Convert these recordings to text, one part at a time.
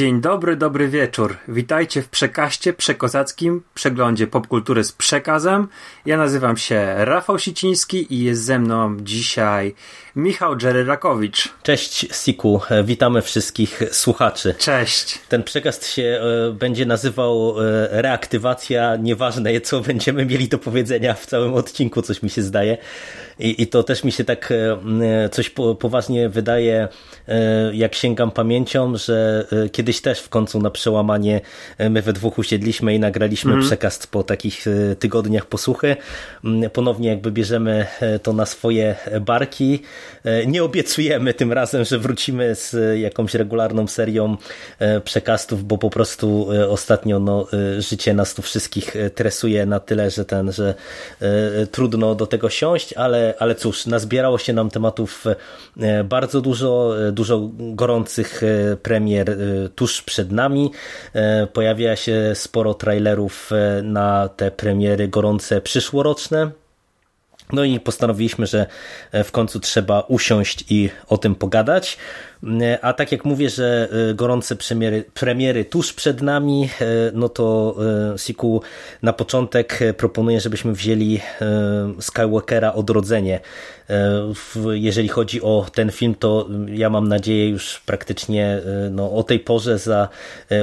Dzień dobry, dobry wieczór. Witajcie w przekaście przekozackim przeglądzie popkultury z przekazem. Ja nazywam się Rafał Siciński i jest ze mną dzisiaj Michał Rakowicz. Cześć Siku, witamy wszystkich słuchaczy. Cześć. Ten przekaz się e, będzie nazywał e, reaktywacja, nieważne co będziemy mieli do powiedzenia w całym odcinku, coś mi się zdaje. I, i to też mi się tak e, coś po, poważnie wydaje, jak sięgam pamięcią, że kiedyś też w końcu na przełamanie my we dwóch usiedliśmy i nagraliśmy mm. przekaz po takich tygodniach posłuchy. Ponownie jakby bierzemy to na swoje barki E, nie obiecujemy tym razem, że wrócimy z jakąś regularną serią e, przekastów, bo po prostu e, ostatnio no, życie nas tu wszystkich tresuje na tyle, że ten, że trudno do tego siąść, ale, ale cóż, nazbierało się nam tematów bardzo dużo, dużo gorących premier tuż przed nami. Pojawia się sporo trailerów na te premiery gorące przyszłoroczne. No i postanowiliśmy, że e, w końcu trzeba usiąść i o tym pogadać. E, a tak jak mówię, że e, gorące premiery, premiery tuż przed nami, no to Siku na początek proponuję, żebyśmy wzięli Skywalkera Odrodzenie. Jeżeli chodzi o ten film, to ja mam nadzieję już praktycznie no, o tej porze za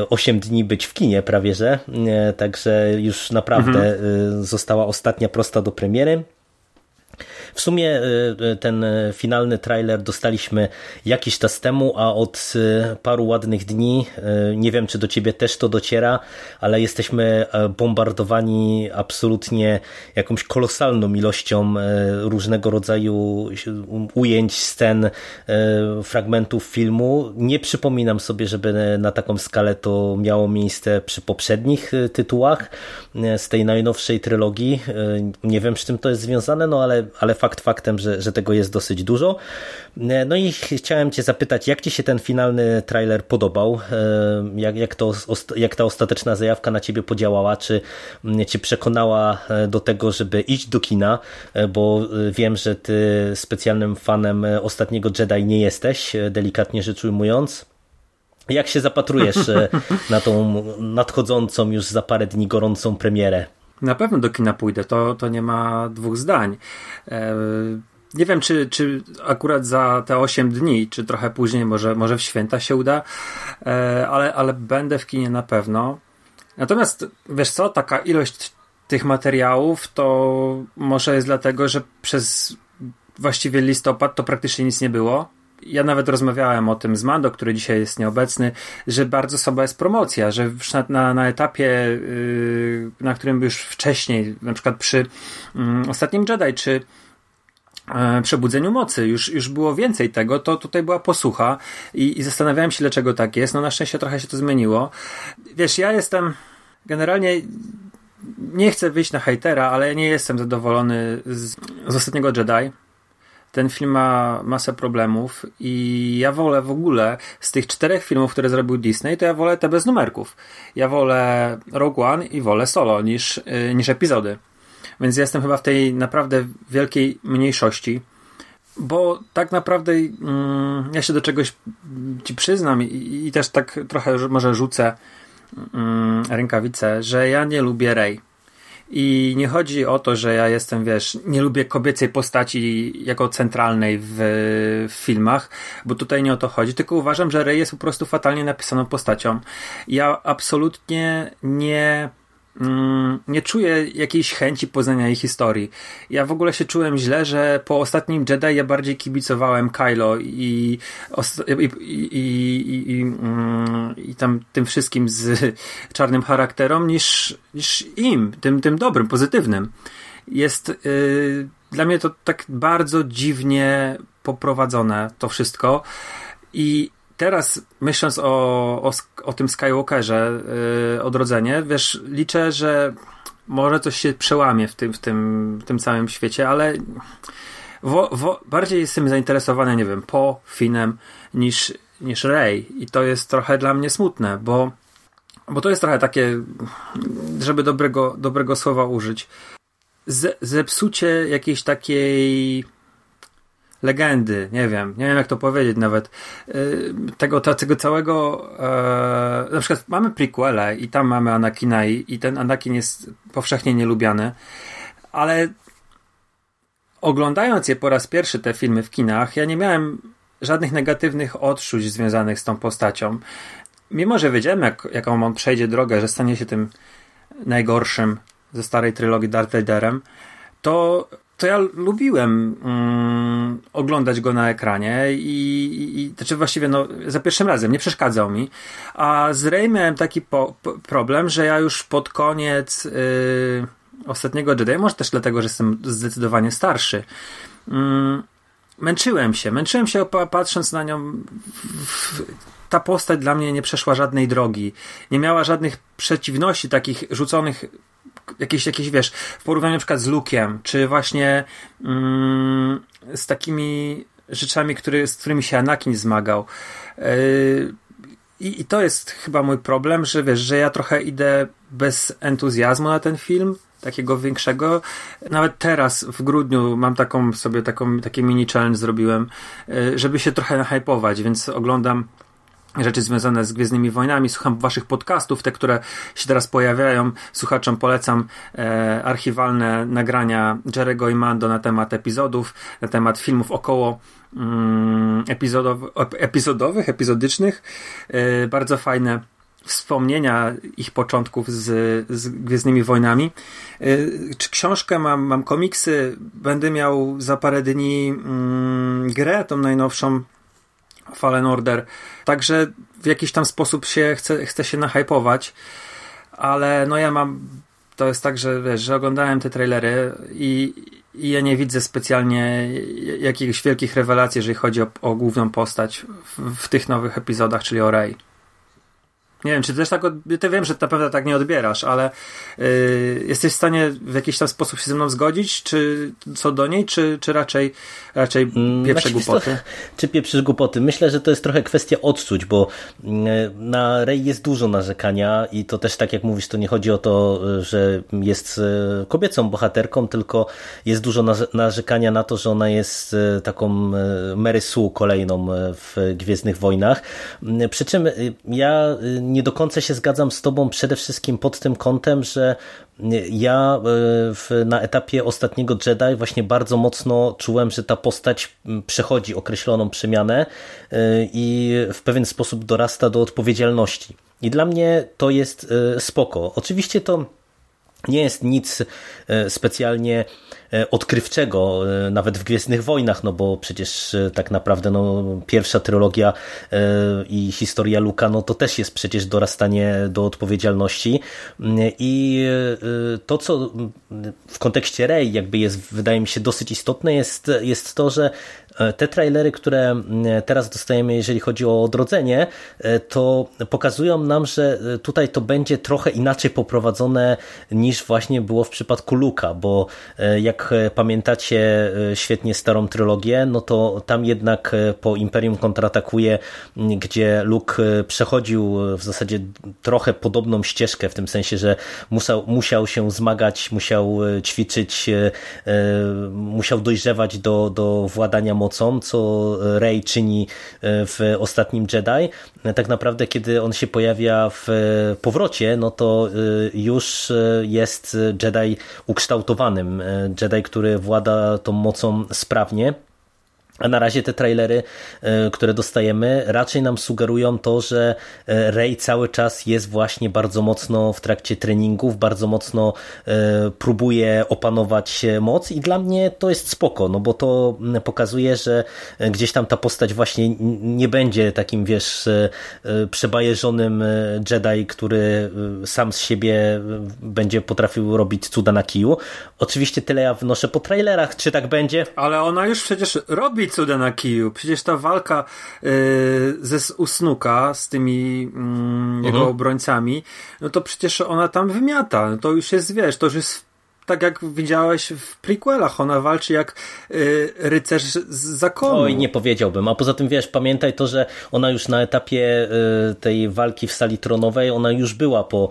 8 dni być w kinie prawie, że. Także już naprawdę mhm. została ostatnia prosta do premiery. W sumie y, y, ten y, finalny trailer dostaliśmy jakiś czas temu, a od paru ładnych dni, nie wiem czy do ciebie też to dociera, ale jesteśmy e, bombardowani absolutnie jakąś kolosalną ilością e, różnego rodzaju ujęć, scen, e, fragmentów filmu. Nie przypominam sobie, żeby na taką skalę to miało miejsce przy poprzednich tytułach z tej najnowszej trylogii. Nie wiem, z czym to jest związane, no ale, ale fakt fakt faktem, że, że tego jest dosyć dużo. No i chciałem Cię zapytać, jak Ci się ten finalny trailer podobał? E, jak, jak, to, jak ta ostateczna zajawka na Ciebie podziałała? Czy Cię przekonała e, do tego, żeby iść do kina? E, bo wiem, że Ty specjalnym fanem ostatniego Jedi nie jesteś, delikatnie rzecz ujmując. Jak się zapatrujesz na tą nadchodzącą już za parę dni gorącą premierę? Na pewno do kina pójdę, to, to nie ma dwóch zdań. E, nie wiem, czy, czy akurat za te 8 dni, czy trochę później, może, może w święta się uda, e, ale, ale będę w kinie na pewno. Natomiast wiesz co, taka ilość tych materiałów to może jest dlatego, że przez właściwie listopad to praktycznie nic nie było ja nawet rozmawiałem o tym z Mando, który dzisiaj jest nieobecny, że bardzo słaba jest promocja, że na, na, na etapie, yy, na którym już wcześniej, na przykład przy yy, Ostatnim Jedi, czy yy, Przebudzeniu Mocy, już, już było więcej tego, to tutaj była posłucha i, i zastanawiałem się, dlaczego tak jest. No na szczęście trochę się to zmieniło. Wiesz, ja jestem generalnie nie chcę wyjść na hejtera, ale nie jestem zadowolony z, z ostatniego Jedi ten film ma masę problemów i ja wolę w ogóle z tych czterech filmów, które zrobił Disney, to ja wolę te bez numerków. Ja wolę Rogue One i wolę Solo niż, yy, niż epizody. Więc jestem chyba w tej naprawdę wielkiej mniejszości. Bo tak naprawdę mm, ja się do czegoś ci przyznam i, i też tak trochę może rzucę mm, rękawice, że ja nie lubię Rey. I nie chodzi o to, że ja jestem, wiesz, nie lubię kobiecej postaci jako centralnej w, w, filmach, bo tutaj nie o to chodzi, tylko uważam, że Rey jest po prostu fatalnie napisaną postacią. Ja absolutnie nie Mm, nie czuję jakiejś chęci poznania jej historii. Ja w ogóle się czułem źle, że po ostatnim Jedi ja bardziej kibicowałem Kylo i, i, i, i, mm, i tam tym wszystkim z czarnym charakterom niż, niż im, tym, tym dobrym, pozytywnym. Jest yy, dla mnie to tak bardzo dziwnie poprowadzone to wszystko i teraz myśląc o, o, o tym Skywalkerze, yy, odrodzenie, wiesz, liczę, że może coś się przełamie w tym, w tym, w tym całym świecie, ale wo, wo, bardziej jestem zainteresowany, nie wiem, po Finem niż, niż Rey. I to jest trochę dla mnie smutne, bo, bo to jest trochę takie, żeby dobrego, dobrego słowa użyć, ze, zepsucie jakiejś takiej legendy, nie wiem, nie wiem jak to powiedzieć nawet, yy, tego, tego całego, yy, na przykład mamy prequele i tam mamy Anakina i, i ten Anakin jest powszechnie nielubiany, ale oglądając je po raz pierwszy, te filmy w kinach, ja nie miałem żadnych negatywnych odczuć związanych z tą postacią. Mimo, że wiedziałem, jak, jaką on przejdzie drogę, że stanie się tym najgorszym ze starej trylogii Darth Vaderem, to to ja lubiłem mm, oglądać go na ekranie i, i, znaczy właściwie no, za pierwszym razem nie przeszkadzał mi. A z Rey miałem taki po, po, problem, że ja już pod koniec yy, ostatniego Jedi, może też dlatego, że jestem zdecydowanie starszy, yy, męczyłem się. Męczyłem się patrząc na nią. W, ta postać dla mnie nie przeszła żadnej drogi. Nie miała żadnych przeciwności takich rzuconych jakieś, jakieś wiesz, w porównaniu na przykład z Luke'em, czy właśnie mm, z takimi rzeczami, który, z którymi się Anakin zmagał. Yy, i, to jest chyba mój problem, że wiesz, że ja trochę idę bez entuzjazmu na ten film, takiego większego. Nawet teraz w grudniu mam taką sobie taką, taki mini challenge zrobiłem, yy, żeby się trochę nahypować, więc oglądam rzeczy związane z Gwiezdnymi Wojnami, słucham waszych podcastów, te, które się teraz pojawiają. Słuchaczom polecam e, archiwalne nagrania Jerego i Mando na temat epizodów, na temat filmów około mm, epizodow epizodowych, epizodycznych. E, bardzo fajne wspomnienia ich początków z, z Gwiezdnymi Wojnami. E, książkę mam, mam komiksy, będę miał za parę dni mm, grę, tą najnowszą Fallen Order. Także w jakiś tam sposób się chce, chce się nahypować, ale no ja mam to jest tak, że wiesz, że oglądałem te trailery i, i ja nie widzę specjalnie jakichś wielkich rewelacji, jeżeli chodzi o, o główną postać w, w, tych nowych epizodach, czyli o Rey. Nie wiem, czy też tak, ty wiem, że na pewno tak nie odbierasz, ale yy, jesteś w stanie w jakiś tam sposób się ze mną zgodzić, czy co do niej, czy, czy raczej, raczej mm, pieprze znaczy, głupoty? To, czy pieprzysz głupoty? Myślę, że to jest trochę kwestia odczuć, bo mm, na Rey jest dużo narzekania i to też tak jak mówisz, to nie chodzi o to, że jest e, kobiecą bohaterką, tylko jest dużo narzekania na to, że ona jest e, taką e, Mary Sue kolejną w Gwiezdnych Wojnach. Mm, przy czym ja nie do końca się zgadzam z Tobą przede wszystkim pod tym kątem, że ja e, w, na etapie ostatniego Jedi właśnie bardzo mocno czułem, że ta postać przechodzi określoną przemianę e, i w pewien sposób dorasta do odpowiedzialności. I dla mnie to jest e, spoko. Oczywiście to nie jest nic specjalnie E, odkrywczego, e, nawet w Gwiezdnych Wojnach, no bo przecież e, tak naprawdę no, pierwsza trylogia i historia Luka, no to też jest przecież dorastanie do odpowiedzialności. I to, co w kontekście Rey jakby jest, wydaje mi się, dosyć istotne, jest, jest to, że te trailery, które teraz dostajemy, jeżeli chodzi o odrodzenie, to pokazują nam, że tutaj to będzie trochę inaczej poprowadzone niż właśnie było w przypadku Luka, bo jak jak e, pamiętacie e, świetnie starą trylogię, no to tam jednak e, po Imperium kontratakuje, gdzie Luke przechodził w zasadzie trochę podobną ścieżkę, w tym sensie, że musiał, musiał się zmagać, musiał ćwiczyć, musiał dojrzewać do, do władania mocą, co Rey czyni w ostatnim Jedi. Tak naprawdę, kiedy on się pojawia w powrocie, no to już jest Jedi ukształtowanym Jedi, który włada tą mocą sprawnie. A na razie te trailery, e, które dostajemy, raczej nam sugerują to, że e, Rey cały czas jest właśnie bardzo mocno w trakcie treningów, bardzo mocno e, próbuje opanować moc i dla mnie to jest spoko, no bo to pokazuje, że gdzieś tam ta postać właśnie nie będzie takim, wiesz, przebajeżonym Jedi, który sam z siebie będzie potrafił robić cuda na kiju. Oczywiście tyle ja wnoszę po trailerach, czy tak będzie? Ale ona już przecież robi cuda na kiju. Przecież ta walka yy, ze Usnuka z tymi mm, jego mhm. obrońcami, no to przecież ona tam wymiata. No to już jest, wiesz, to już jest tak jak widziałeś w prequelach, ona walczy jak y, rycerz z zakonu. Oj, nie powiedziałbym. A poza tym, wiesz, pamiętaj to, że ona już na etapie y, tej walki w sali tronowej, ona już była po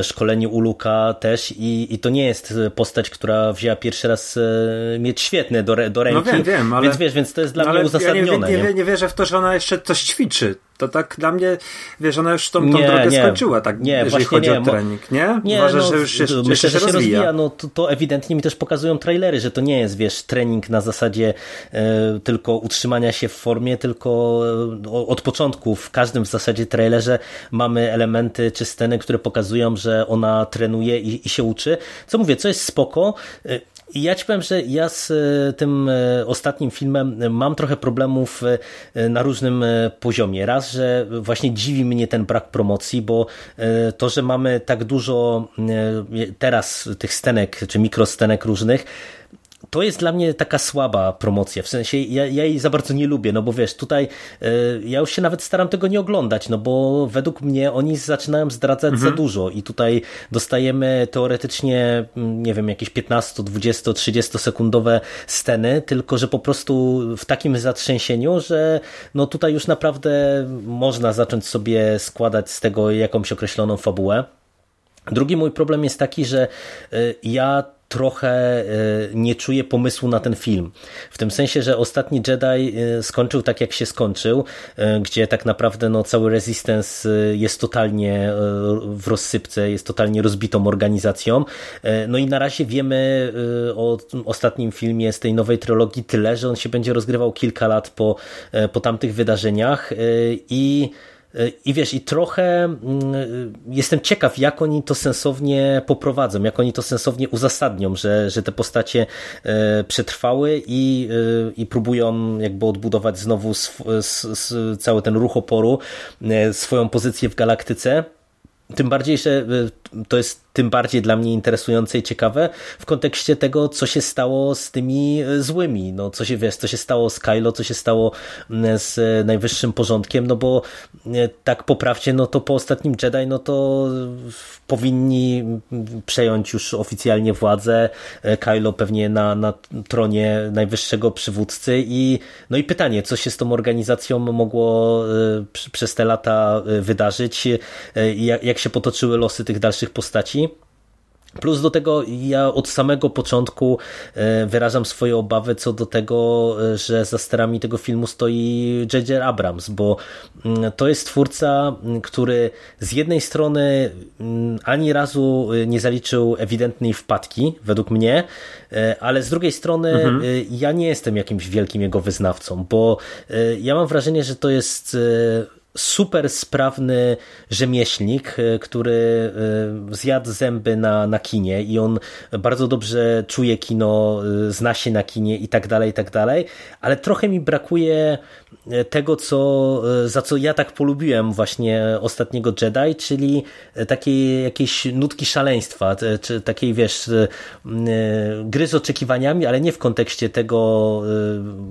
y, szkoleniu u Luka też i, i to nie jest postać, która wzięła pierwszy raz y, mieć świetne do, do ręki. No wiem, wiem, ale... Więc wiesz, więc to jest dla no, mnie uzasadnione. Ja nie, nie, nie wierzę w to, że ona jeszcze coś ćwiczy. To tak dla mnie, wiesz, ona już tą, tą nie, drogę nie, skończyła, tak, nie, jeżeli chodzi nie, o trening, nie? nie Uważasz, no, że już jeszcze, myślę, jeszcze że się rozwija. rozwija. No to, to ewidentnie mi też pokazują trailery, że to nie jest, wiesz, trening na zasadzie e, tylko utrzymania się w formie, tylko e, od początku w każdym w zasadzie trailerze mamy elementy czy sceny, które pokazują, że ona trenuje i, i się uczy. Co mówię, co jest spoko. E, i ja ci powiem, że ja z e, tym e, ostatnim filmem mam trochę problemów e, na różnym poziomie. Raz, że właśnie dziwi mnie ten brak promocji, bo to, że mamy tak dużo teraz tych stenek, czy mikrostenek różnych, to jest dla mnie taka słaba promocja, w sensie ja, ja jej za bardzo nie lubię, no bo wiesz, tutaj y, ja już się nawet staram tego nie oglądać, no bo według mnie oni zaczynają zdradzać mhm. za dużo i tutaj dostajemy teoretycznie, mm, nie wiem, jakieś 15, 20, 30 sekundowe sceny, tylko że po prostu w takim zatrzęsieniu, że no tutaj już naprawdę można zacząć sobie składać z tego jakąś określoną fabułę. Drugi mój problem jest taki, że y, ja trochę e, nie czuję pomysłu na ten film. W tym sensie, że ostatni Jedi e, skończył tak, jak się skończył, e, gdzie tak naprawdę no, cały Resistance jest totalnie w rozsypce, jest totalnie rozbitą organizacją. No i na razie wiemy o ostatnim filmie z tej nowej trylogii tyle, że on się będzie rozgrywał kilka lat po, po tamtych wydarzeniach i i wiesz, i trochę mm, jestem ciekaw, jak oni to sensownie poprowadzą, jak oni to sensownie uzasadnią, że, że te postacie e, przetrwały i, e, i próbują jakby odbudować znowu sw, cały ten ruch oporu, e, swoją pozycję w galaktyce. Tym bardziej, że to jest tym bardziej dla mnie interesujące i ciekawe w kontekście tego, co się stało z tymi e, złymi, no co się, wiesz, co się stało z Kylo, co się stało z najwyższym porządkiem, no bo e, tak poprawcie, no to po ostatnim Jedi, no to powinni przejąć już oficjalnie władzę, e, Kylo pewnie na, na tronie najwyższego przywódcy i no i pytanie, co się z tą organizacją mogło przez te lata wydarzyć, jak, jak się potoczyły losy tych dalszych postaci. Plus do tego ja od samego początku e, wyrażam swoje obawy co do tego, e, że za sterami tego filmu stoi J.J. Abrams, bo mm, to jest twórca, mm, który z jednej strony mm, ani razu e, nie zaliczył ewidentnej wpadki, według mnie, ale z drugiej strony mhm. ja nie jestem jakimś wielkim jego wyznawcą, bo ja mam wrażenie, że to jest super sprawny rzemieślnik, e, który e, zjadł zęby na, na kinie i on bardzo dobrze czuje kino, e, zna się na kinie i tak dalej, i tak dalej, ale trochę mi brakuje tego, co, za co ja tak polubiłem właśnie ostatniego Jedi, czyli takiej jakiejś nutki szaleństwa, czy takiej wiesz, gry z oczekiwaniami, ale nie w kontekście tego,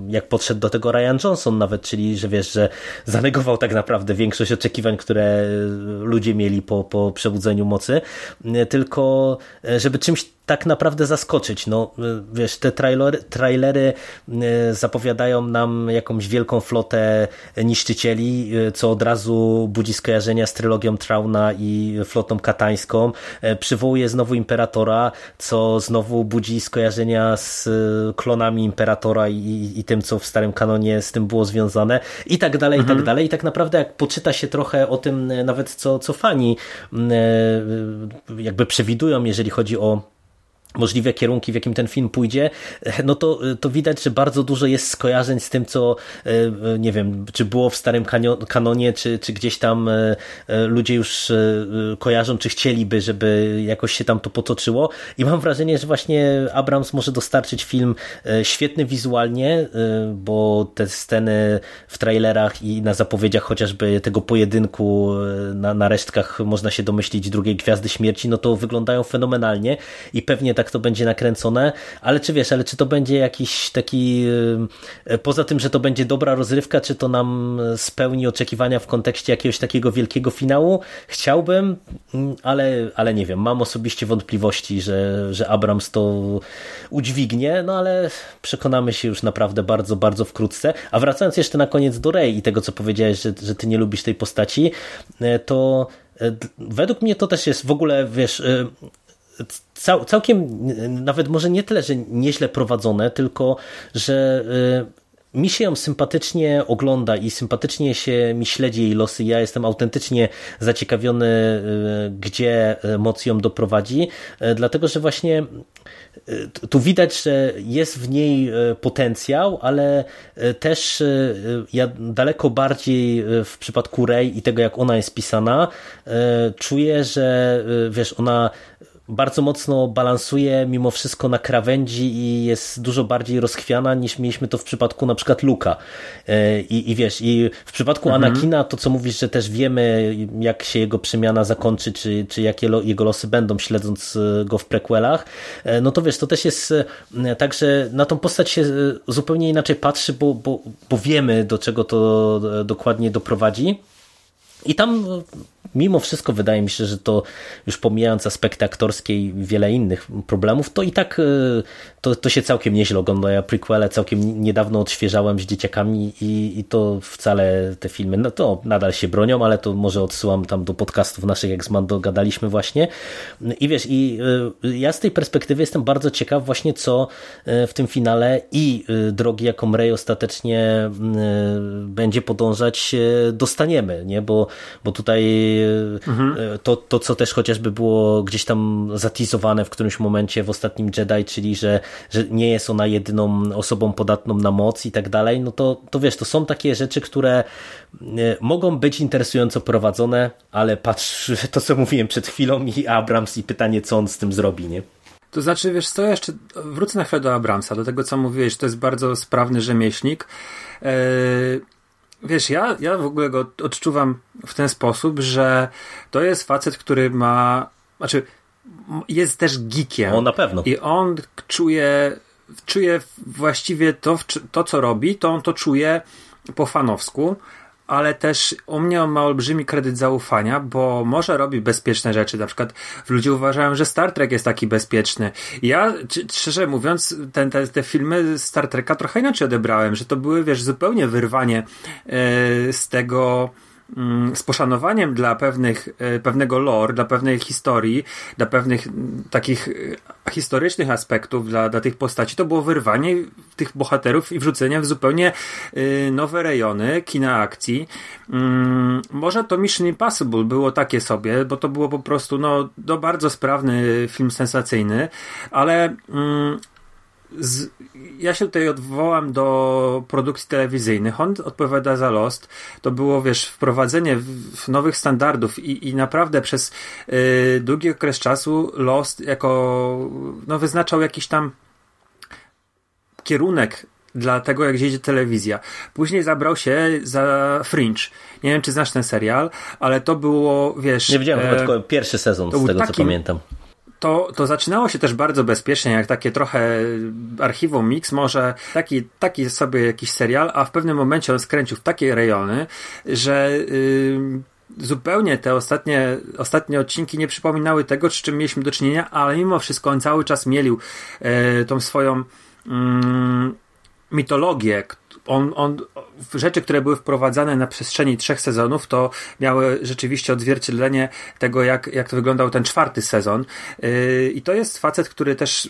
jak podszedł do tego Ryan Johnson nawet, czyli że wiesz, że zanegował tak naprawdę naprawdę większość oczekiwań, które ludzie mieli po, po przebudzeniu mocy, tylko e, żeby czymś tak naprawdę zaskoczyć. No, wiesz, te trailery, trailery zapowiadają nam jakąś wielką flotę niszczycieli, e, co od razu budzi skojarzenia z trylogią Trauna i flotą katańską. E, przywołuje znowu Imperatora, co znowu budzi skojarzenia z klonami Imperatora i, i tym, co w starym kanonie z tym było związane i tak dalej, mhm. i tak mhm. dalej. I tak naprawdę jak poczyta się trochę o tym nawet, co, co fani jakby przewidują, jeżeli chodzi o możliwe kierunki, w jakim ten film pójdzie, no to, to widać, że bardzo dużo jest skojarzeń z tym, co e, nie wiem, czy było w starym kanonie, czy, czy gdzieś tam e, e, ludzie już kojarzą, czy chcieliby, żeby jakoś się tam to potoczyło. I mam wrażenie, że właśnie Abrams może dostarczyć film świetny wizualnie, bo te sceny w trailerach i na zapowiedziach chociażby tego pojedynku na, na resztkach można się domyślić drugiej Gwiazdy Śmierci, no to wyglądają fenomenalnie i pewnie tak to będzie nakręcone, ale czy wiesz, ale czy to będzie jakiś taki, e, poza tym, że to będzie dobra rozrywka, czy to nam spełni oczekiwania w kontekście jakiegoś takiego wielkiego finału? Chciałbym, mm, ale, ale nie wiem, mam osobiście wątpliwości, że, że Abrams to udźwignie, no ale przekonamy się już naprawdę bardzo, bardzo wkrótce. A wracając jeszcze na koniec do Rey i tego, co powiedziałeś, że, że ty nie lubisz tej postaci, e, to według mnie to też jest w ogóle, wiesz, cał, całkiem, nawet może nie tyle, że nieźle prowadzone, tylko, że mi się ją sympatycznie ogląda i sympatycznie się mi śledzi jej losy. Ja jestem autentycznie zaciekawiony, gdzie moc ją doprowadzi, dlatego że właśnie tu widać, że jest w niej potencjał, ale też ja daleko bardziej w przypadku Rey i tego, jak ona jest pisana, czuję, że wiesz, ona bardzo mocno balansuje mimo wszystko na krawędzi i jest dużo bardziej rozchwiana niż mieliśmy to w przypadku na przykład Luka. E, I, i wiesz, i w przypadku mhm. Anakina to co mówisz, że też wiemy jak się jego przemiana zakończy, czy, czy jakie lo, jego losy będą śledząc e, go w prequelach, e, no to wiesz, to też jest tak, że na tą postać się zupełnie inaczej patrzy, bo, bo, bo wiemy do czego to dokładnie doprowadzi. I tam mimo wszystko wydaje mi się, że to już pomijając aspekty aktorskie i wiele innych problemów, to i tak e, to, to się całkiem nieźle ogląda. Ja prequele całkiem niedawno odświeżałem z dzieciakami i, i to wcale te filmy, no to nadal się bronią, ale to może odsyłam tam do podcastów naszych, jak z Mando gadaliśmy właśnie. I wiesz, i e, ja z tej perspektywy jestem bardzo ciekaw właśnie, co e, w tym finale i drogi, jaką Rey ostatecznie będzie podążać, dostaniemy, nie? Bo, bo tutaj mhm. to, to, co też chociażby było gdzieś tam zatizowane w którymś momencie w ostatnim Jedi, czyli że, że nie jest ona jedyną osobą podatną na moc i tak dalej, no to, to wiesz, to są takie rzeczy, które e, mogą być interesująco prowadzone, ale patrz, to co mówiłem przed chwilą i Abrams i pytanie, co on z tym zrobi, nie? To znaczy, wiesz co, jeszcze wrócę na chwilę do Abramsa, do tego, co mówiłeś, to jest bardzo sprawny rzemieślnik. Yy Wiesz, ja, ja w ogóle go odczuwam w ten sposób, że to jest facet, który ma. Znaczy, jest też geekiem. On na pewno. I on czuje, czuje właściwie to, to, co robi, to on to czuje po fanowsku, ale też u mnie on ma olbrzymi kredyt zaufania, bo może robi bezpieczne rzeczy. Na przykład ludzie uważają, że Star Trek jest taki bezpieczny. Ja, szczerze mówiąc, ten, te, te filmy Star Treka trochę inaczej odebrałem, że to były, wiesz, zupełnie wyrwanie yy, z tego z poszanowaniem dla pewnych, e, pewnego lore, dla pewnej historii, dla pewnych mm, takich e, historycznych aspektów dla, dla tych postaci, to było wyrwanie tych bohaterów i wrzucenie w zupełnie e, nowe rejony kina akcji. Mm, może to Mission Impossible było takie sobie, bo to było po prostu no, no bardzo sprawny film sensacyjny, ale z, ja się tutaj odwołam do produkcji telewizyjnych. On odpowiada za Lost. To było, wiesz, wprowadzenie w, w nowych standardów i, i naprawdę przez y, długi okres czasu Lost jako, no, wyznaczał jakiś tam kierunek dla tego, jak jedzie telewizja. Później zabrał się za Fringe. Nie wiem, czy znasz ten serial, ale to było, wiesz... Nie widziałem, e, tylko pierwszy sezon, z tego, co pamiętam to, to zaczynało się też bardzo bezpiecznie, jak takie trochę archiwum mix, może taki, taki sobie jakiś serial, a w pewnym momencie on skręcił w takie rejony, że yy, zupełnie te ostatnie, ostatnie odcinki nie przypominały tego, z czym mieliśmy do czynienia, ale mimo wszystko on cały czas mielił yy, tą swoją yy, mitologię, on, on, rzeczy, które były wprowadzane na przestrzeni trzech sezonów, to miały rzeczywiście odzwierciedlenie tego, jak, jak to wyglądał ten czwarty sezon. Yy, I to jest facet, który też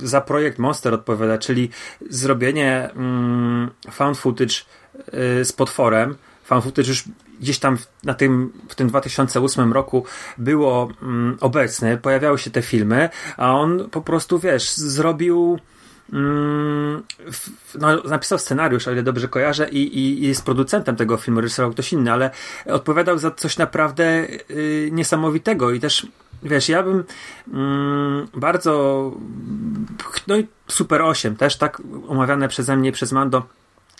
za projekt Monster odpowiada, czyli zrobienie mm, found footage yy, z potworem. Found footage już gdzieś tam na tym, w tym 2008 roku było mm, obecny, pojawiały się te filmy, a on po prostu, wiesz, zrobił no, napisał scenariusz, o ile dobrze kojarzę, i, i, jest producentem tego filmu, reżyserował ktoś inny, ale odpowiadał za coś naprawdę y, niesamowitego. I też wiesz, ja bym mm, bardzo no i Super 8 też tak omawiane przeze mnie przez Mando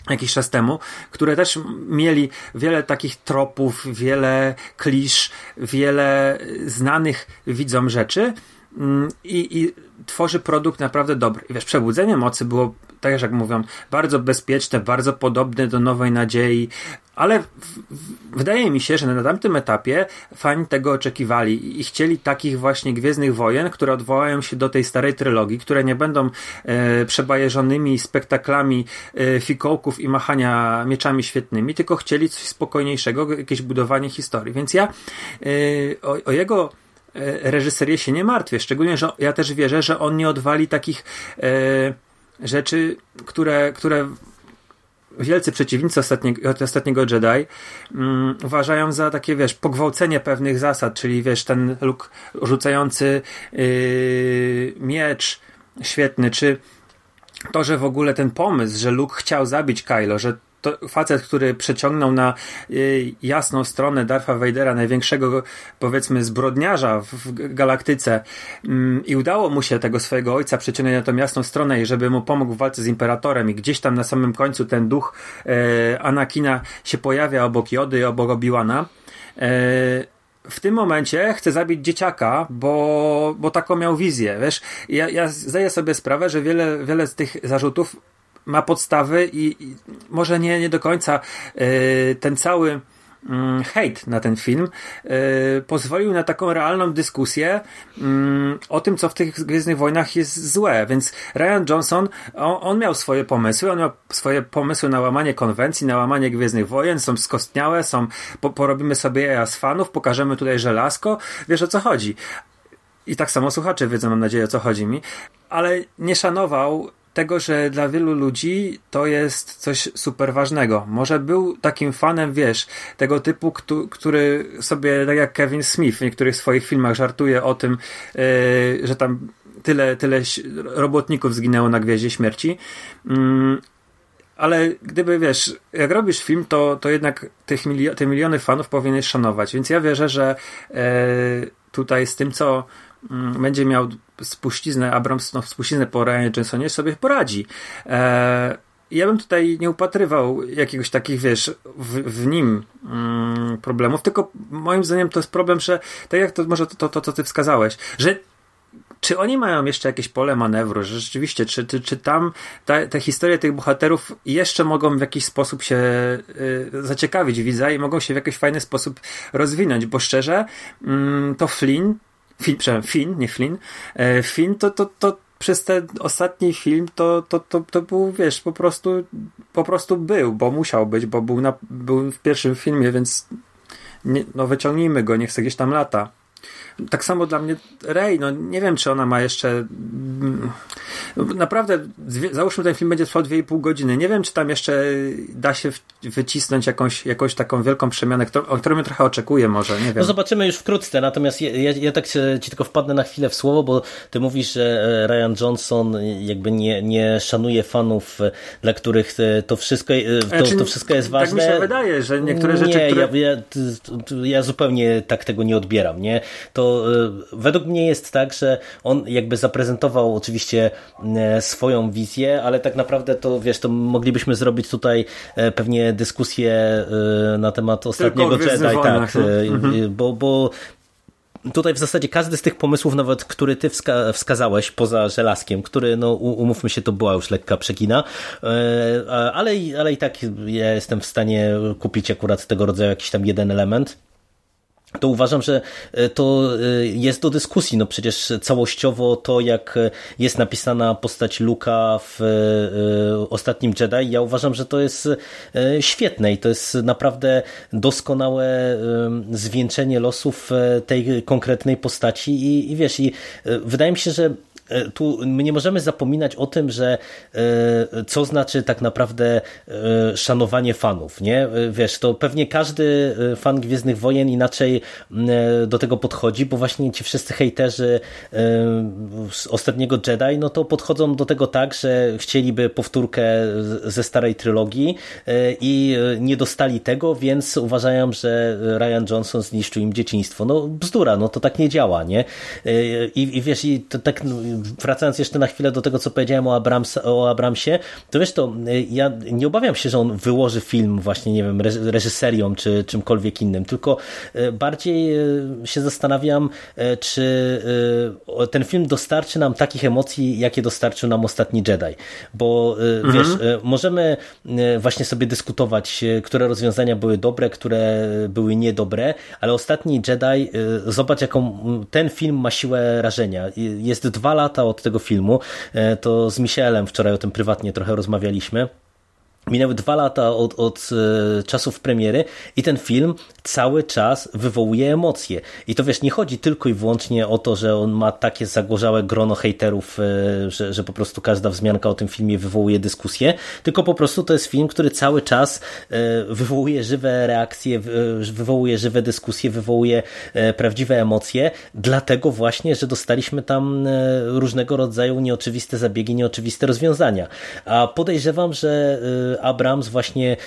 jakiś czas temu, które też mieli wiele takich tropów, wiele klisz, wiele znanych widzom rzeczy, mm, i, i tworzy produkt naprawdę dobry. I wiesz, Przebudzenie Mocy było, tak jak mówią, bardzo bezpieczne, bardzo podobne do Nowej Nadziei, ale w, w, wydaje mi się, że na tamtym etapie fani tego oczekiwali i chcieli takich właśnie Gwiezdnych Wojen, które odwołają się do tej starej trylogii, które nie będą e, przebajeżonymi spektaklami e, fikołków i machania mieczami świetnymi, tylko chcieli coś spokojniejszego, jakieś budowanie historii. Więc ja e, o, o jego reżyserię się nie martwię. Szczególnie, że ja też wierzę, że on nie odwali takich e, rzeczy, które, które wielcy przeciwnicy ostatniego, ostatniego Jedi um, uważają za takie, wiesz, pogwałcenie pewnych zasad, czyli wiesz, ten luk rzucający yy, miecz świetny, czy to, że w ogóle ten pomysł, że Luke chciał zabić Kylo, że to facet, który przeciągnął na y, jasną stronę Darfa Vadera, największego powiedzmy zbrodniarza w galaktyce mm, i udało mu się tego swojego ojca przeciągnąć na tą jasną stronę i żeby mu pomógł w walce z Imperatorem i gdzieś tam na samym końcu ten duch e, Anakina się pojawia obok Jody, obok Obi-Wana. E, w tym momencie chce zabić dzieciaka, bo, bo taką miał wizję, wiesz. Ja, ja zdaję sobie sprawę, że wiele, wiele z tych zarzutów ma podstawy i, i może nie, nie do końca yy, ten cały mm, hejt na ten film yy, pozwolił na taką realną dyskusję yy, o tym, co w tych Gwiezdnych Wojnach jest złe. Więc Ryan Johnson, on, on, miał swoje pomysły, on miał swoje pomysły na łamanie konwencji, na łamanie Gwiezdnych Wojen, są skostniałe, są, po, porobimy sobie z fanów, pokażemy tutaj żelazko, wiesz o co chodzi. I tak samo słuchacze wiedzą, mam nadzieję, o co chodzi mi, ale nie szanował tego, że dla wielu ludzi to jest coś super ważnego. Może był takim fanem, wiesz, tego typu, który sobie, tak jak Kevin Smith w niektórych swoich filmach żartuje o tym, yy, że tam tyle, tyle robotników zginęło na Gwieździe Śmierci. Yy, ale gdyby, wiesz, jak robisz film, to, to jednak tych milio te miliony fanów powinieneś szanować. Więc ja wierzę, że yy, tutaj z tym, co Mm, będzie miał spuściznę, Abrams no, spuściznę po Ryan Johnsonie, sobie poradzi. E, ja bym tutaj nie upatrywał jakiegoś takich, wiesz, w, w nim mm, problemów, tylko moim zdaniem to jest problem, że tak jak to może to, to, to co ty wskazałeś, że czy oni mają jeszcze jakieś pole manewru, że rzeczywiście, czy, czy, czy tam ta, te historie tych bohaterów jeszcze mogą w jakiś sposób się y, zaciekawić widza i mogą się w jakiś fajny sposób rozwinąć, bo szczerze, mm, to Flynn Finn, przepraszam, Finn, nie Flynn, e, Finn to, to, to przez ten ostatni film to, to, to, to był, wiesz, po prostu po prostu był, bo musiał być, bo był, na, był w pierwszym filmie, więc nie, no wyciągnijmy go, niech sobie gdzieś tam lata. Tak samo dla mnie Rey, no nie wiem, czy ona ma jeszcze. Mm, naprawdę, załóżmy, ten film będzie trwał 2,5 godziny. Nie wiem, czy tam jeszcze da się wycisnąć jakąś, jakąś taką wielką przemianę, o którą ja trochę oczekuję, może. Nie wiem. No zobaczymy już wkrótce. Natomiast ja, ja, ja tak ci tylko wpadnę na chwilę w słowo, bo ty mówisz, że e, Ryan Johnson jakby nie, nie szanuje fanów, e, dla których e, to wszystko, to, znaczy, to wszystko jest ważne. Tak mi się wydaje, że niektóre rzeczy. Nie, które... ja, ja, ja zupełnie tak tego nie odbieram. Nie? To to e, według mnie jest tak, że on jakby zaprezentował oczywiście e, swoją wizję, ale tak naprawdę to wiesz, to moglibyśmy zrobić tutaj e, pewnie dyskusję na temat ostatniego Jedi, tak, no. mhm. bo, bo tutaj w zasadzie każdy z tych pomysłów, nawet który ty wska wskazałeś, poza żelazkiem, który, no umówmy się, to była już lekka przegina, ale, ale i tak ja jestem w stanie kupić akurat tego rodzaju jakiś tam jeden element to uważam, że e, to e, jest do dyskusji. No przecież całościowo to, jak jest napisana postać Luka w e, ostatnim Jedi, ja uważam, że to jest świetne i to jest naprawdę doskonałe zwieńczenie losów tej konkretnej postaci i, i wiesz, i wydaje mi się, że E, tu my nie możemy zapominać o tym, że e, co znaczy tak naprawdę e, szanowanie fanów, nie? Wiesz, to pewnie każdy fan Gwiezdnych Wojen inaczej do tego podchodzi, bo właśnie ci wszyscy hejterzy z ostatniego Jedi, no to podchodzą do tego tak, że chcieliby powtórkę ze starej trylogii i nie dostali tego, więc uważają, że Ryan Johnson zniszczył im dzieciństwo. No bzdura, no to tak nie działa, nie? I, i wiesz, i to tak wracając jeszcze na chwilę do tego, co powiedziałem o, Abrams, o Abramsie, to wiesz to, ja nie obawiam się, że on wyłoży film właśnie, nie wiem, reżyserią czy czymkolwiek innym, tylko bardziej się zastanawiam, czy ten film dostarczy nam takich emocji, jakie dostarczył nam ostatni Jedi, bo mhm. wiesz, możemy właśnie sobie dyskutować, które rozwiązania były dobre, które były niedobre, ale ostatni Jedi, zobacz jaką ten film ma siłę rażenia. Jest dwa lata od tego filmu, e, to z Michelem wczoraj o tym prywatnie trochę rozmawialiśmy. Minęły dwa lata od, od e, czasów premiery i ten film cały czas wywołuje emocje. I to wiesz, nie chodzi tylko i wyłącznie o to, że on ma takie zagorzałe grono hejterów, e, że, że po prostu każda wzmianka o tym filmie wywołuje dyskusję, tylko po prostu to jest film, który cały czas e, wywołuje żywe reakcje, wywołuje żywe dyskusje, wywołuje prawdziwe emocje, dlatego właśnie, że dostaliśmy tam różnego rodzaju nieoczywiste zabiegi, nieoczywiste rozwiązania. A podejrzewam, że Abrams właśnie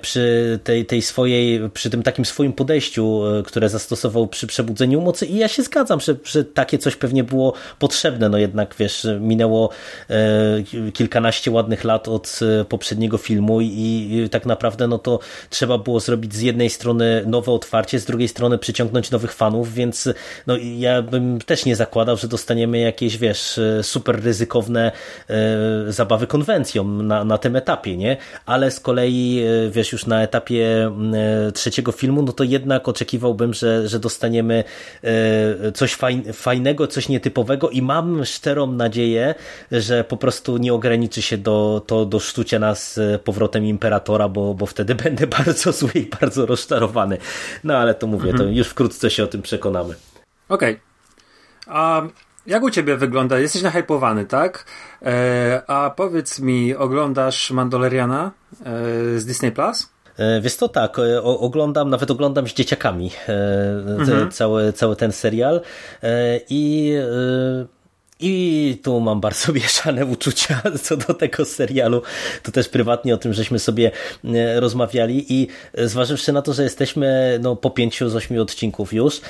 przy tej, tej swojej, przy tym takim swoim podejściu, e, które zastosował przy przebudzeniu mocy i ja się zgadzam, że, że takie coś pewnie było potrzebne, no jednak wiesz, minęło e, kilkanaście ładnych lat od e, poprzedniego filmu i tak naprawdę no to trzeba było zrobić z jednej strony nowe otwarcie, z drugiej strony przyciągnąć nowych fanów, więc no ja bym też nie zakładał, że dostaniemy jakieś, wiesz, super ryzykowne zabawy konwencją na, na tym etapie, nie? Ale z kolei, e, wiesz, już na etapie e, trzeciego filmu, no to jednak oczekiwałbym, że, że dostaniemy e, coś fajnego, coś nietypowego i mam szczerą nadzieję, że po prostu nie ograniczy się do, to do sztucia nas powrotem Imperatora, bo, bo wtedy będę bardzo zły i bardzo rozczarowany. No ale to mówię, mhm. to już wkrótce się o tym przekonamy. Okej. Okay. Jak u ciebie wygląda? Jesteś nahypowany, tak? E, a powiedz mi, oglądasz Mandaloriana e, z Disney Plus? E, wiesz to tak, e, oglądam, nawet oglądam z dzieciakami e, mhm. cały, cały ten serial i i tu mam bardzo mieszane uczucia co do tego serialu. To też prywatnie o tym, żeśmy sobie e, rozmawiali i e, zważywszy na to, że jesteśmy no, po pięciu z ośmiu odcinków już,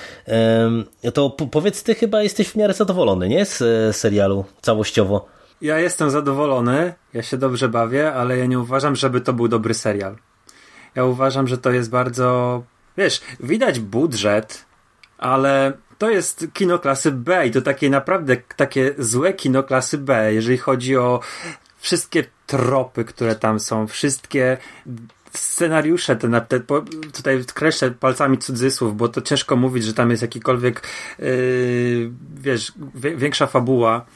to powiedz ty chyba jesteś w miarę zadowolony, nie? Z e, serialu całościowo. Ja jestem zadowolony, ja się dobrze bawię, ale ja nie uważam, żeby to był dobry serial. Ja uważam, że to jest bardzo... Wiesz, widać budżet, ale to jest kino klasy B i to takie naprawdę takie złe kino klasy B, jeżeli chodzi o wszystkie tropy, które tam są, wszystkie scenariusze, te, te, tutaj kreślę palcami cudzysłów, bo to ciężko mówić, że tam jest jakikolwiek yy, wiesz, większa fabuła.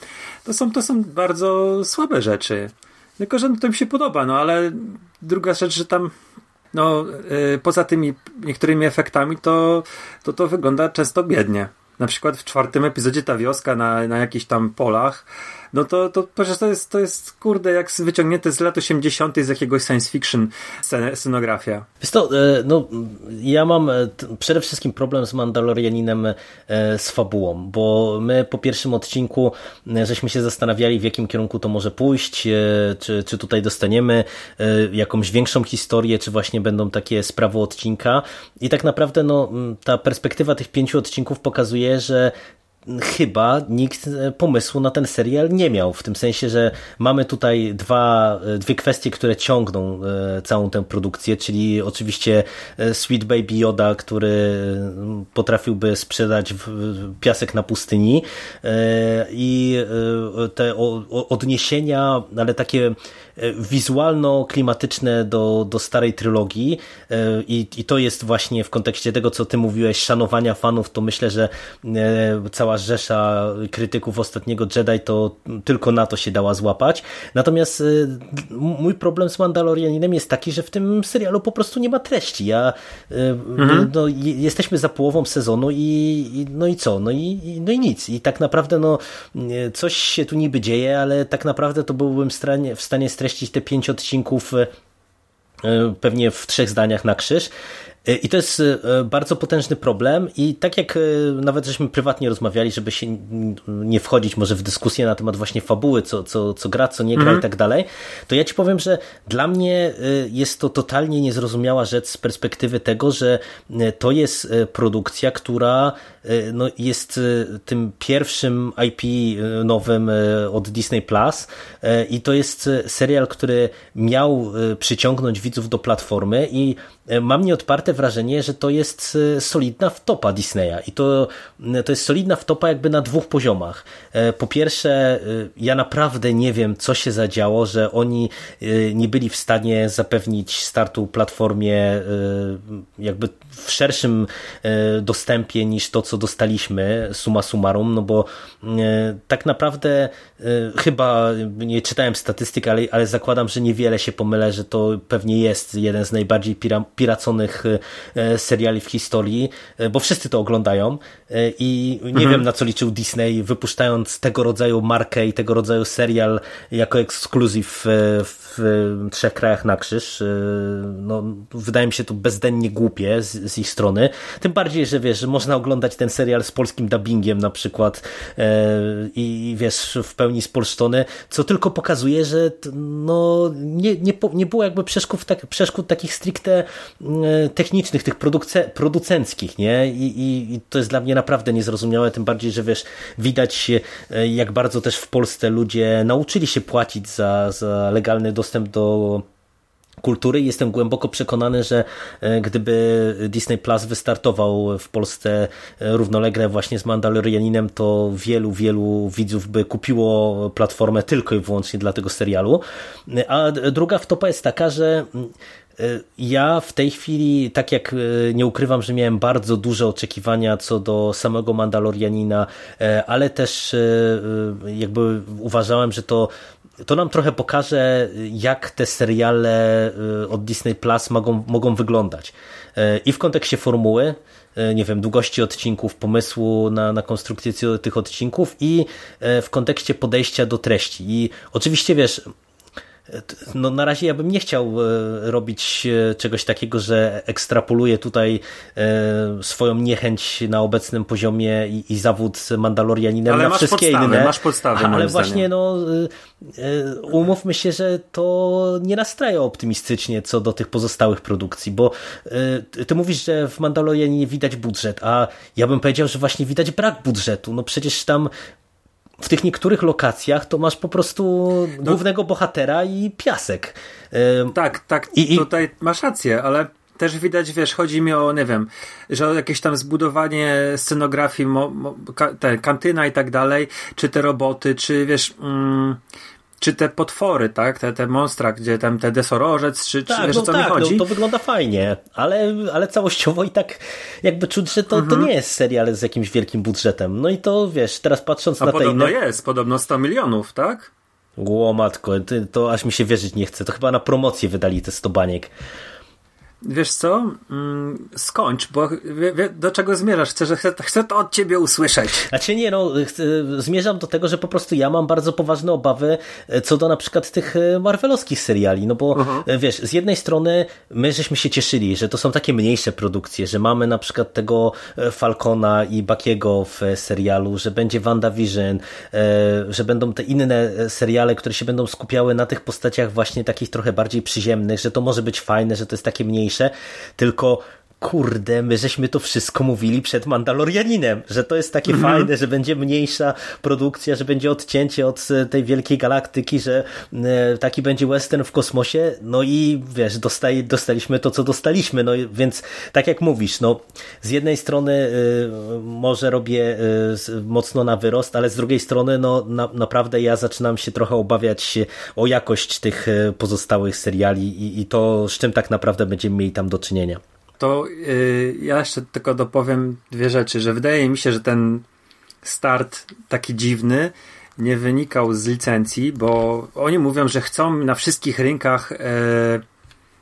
To są, to są bardzo słabe rzeczy. Tylko, że to mi się podoba, no ale druga rzecz, że tam no, yy, poza tymi niektórymi efektami, to, to to wygląda często biednie. Na przykład w czwartym epizodzie ta wioska na, na jakichś tam polach, no to, to to jest, to jest kurde jak wyciągnięte z lat 80. z jakiegoś science fiction scenografia. Wiesz to, e, no, ja mam e, przede wszystkim problem z Mandalorianinem e, z fabułą, bo my po pierwszym odcinku żeśmy się zastanawiali w jakim kierunku to może pójść, czy, czy tutaj dostaniemy jakąś większą historię, czy właśnie będą takie sprawy odcinka i tak naprawdę no, ta perspektywa tych pięciu odcinków pokazuje, że chyba nikt e, pomysłu na ten serial nie miał. W tym sensie, że mamy tutaj dwa, e, dwie kwestie, które ciągną e, całą tę produkcję, czyli oczywiście Sweet Baby Yoda, który potrafiłby sprzedać piasek na pustyni i te odniesienia, ale takie wizualno-klimatyczne do, do starej trylogii I, i to jest właśnie w kontekście tego, co ty mówiłeś, szanowania fanów, to myślę, że cała rzesza krytyków ostatniego Jedi to tylko na to się dała złapać. Natomiast y, mój problem z Mandalorianinem jest taki, że w tym serialu po prostu nie ma treści. Ja, mhm. no, jesteśmy za połową sezonu i, no i co? No i, no i nic. I tak naprawdę no, coś się tu niby dzieje, ale tak naprawdę to byłbym w stanie, w stanie streścić te pięć odcinków y, pewnie w trzech zdaniach na krzyż. I to jest bardzo potężny problem i tak jak nawet żeśmy prywatnie rozmawiali, żeby się nie wchodzić może w dyskusję na temat właśnie fabuły, co, co, co gra, co nie gra mm. i tak dalej, to ja ci powiem, że dla mnie jest to totalnie niezrozumiała rzecz z perspektywy tego, że to jest produkcja, która no, jest tym pierwszym IP nowym od Disney Plus i to jest serial, który miał przyciągnąć widzów do platformy i E, mam nieodparte wrażenie, że to jest e, solidna wtopa Disneya i to, e, to jest solidna wtopa jakby na dwóch poziomach. Po pierwsze, ja naprawdę nie wiem, co się zadziało, że oni nie byli w stanie zapewnić startu platformie jakby w szerszym dostępie niż to, co dostaliśmy suma summarum, no bo tak naprawdę chyba nie czytałem statystyk, ale, ale zakładam, że niewiele się pomylę, że to pewnie jest jeden z najbardziej piraconych e, seriali w historii, e, bo wszyscy to oglądają e, i nie mhm. wiem na co liczył Disney wypuszczając tego rodzaju markę i tego rodzaju serial jako ekskluzyw w, trzech krajach na krzyż. No, wydaje mi się to bezdennie głupie z, z ich strony. Tym bardziej, że wiesz, że można oglądać ten serial z polskim dubbingiem na przykład i wiesz, w pełni spolszczony, co tylko pokazuje, że no, nie, nie, nie było jakby przeszkód, tak, przeszkód takich stricte E, technicznych, tych producenckich, nie? I, i, I, to jest dla mnie naprawdę niezrozumiałe, tym bardziej, że wiesz, widać e, jak bardzo też w Polsce ludzie nauczyli się płacić za, za legalny dostęp do kultury. Jestem głęboko przekonany, że e, gdyby Disney Plus wystartował w Polsce równolegle właśnie z Mandalorianinem, to wielu, wielu widzów by kupiło platformę tylko i wyłącznie dla tego serialu. A druga wtopa jest taka, że ja w tej chwili, tak jak y, nie ukrywam, że miałem bardzo duże oczekiwania co do samego Mandalorianina, y, ale też jakby uważałem, że to to nam trochę pokaże, jak te seriale od Disney Plus mogą, mogą wyglądać. I w kontekście formuły, nie wiem, długości odcinków, pomysłu na, na konstrukcję tych odcinków i w kontekście podejścia do treści. I oczywiście, wiesz, no na razie ja bym nie chciał e, robić e, czegoś takiego, że ekstrapoluję tutaj e, swoją niechęć na obecnym poziomie i, i zawód Mandalorianinem ale na wszystkie podstawy, inne. Masz podstawy, ale właśnie no umówmy się, że to nie nastraja optymistycznie co do tych pozostałych produkcji, bo ty mówisz, że w Mandalorianie widać budżet, a ja bym powiedział, że właśnie widać brak budżetu. No przecież tam w tych niektórych lokacjach to masz po prostu no. głównego bohatera i piasek. Tak, tak, I, tutaj masz rację, ale też widać, wiesz, chodzi mi o, nie wiem, że jakieś tam zbudowanie scenografii, mo, mo, ka, te, kantyna i tak dalej, czy te roboty, czy wiesz, mm, czy te potwory, tak, te, te monstra, gdzie tam te desorożec, czy, tak, czy no co tak, mi chodzi? No, to wygląda fajnie, ale, ale całościowo i tak jakby czuć, że to, mhm. to nie jest serial z jakimś wielkim budżetem. No i to wiesz, teraz patrząc A na te podobno jest, podobno 100 milionów, tak? Łomatko, to aż mi się wierzyć nie chce. To chyba na promocję wydali te 100 baniek. Wiesz co? Mm, skończ, bo do czego zmierzasz? Chcę, że chcę, chcę to od ciebie usłyszeć. Znaczy nie, no, chcę, zmierzam do tego, że po prostu ja mam bardzo poważne obawy e, co do na przykład tych e, marvelowskich seriali, no bo uh mhm. -huh. wiesz, z jednej strony my żeśmy się cieszyli, że to są takie mniejsze produkcje, że mamy na przykład tego Falcona i Bakiego w serialu, że będzie WandaVision, że będą te inne seriale, które się będą skupiały na tych postaciach właśnie takich trochę bardziej przyziemnych, że to może być fajne, że to jest takie mniejsze fajniejsze, tylko kurde, my żeśmy to wszystko mówili przed Mandalorianinem, że to jest takie mhm. fajne, że będzie mniejsza produkcja, że będzie odcięcie od e, tej wielkiej galaktyki, że e, taki będzie western w kosmosie, no i wiesz, dostali, dostaliśmy to, co dostaliśmy, no więc tak jak mówisz, no z jednej strony y, może robię mocno na wyrost, ale z drugiej strony no na, naprawdę ja zaczynam się trochę obawiać o jakość tych pozostałych seriali i, i to, z czym tak naprawdę będziemy mieli tam do czynienia to yy, ja jeszcze tylko dopowiem dwie rzeczy, że wydaje mi się, że ten start taki dziwny nie wynikał z licencji, bo oni mówią, że chcą na wszystkich rynkach yy,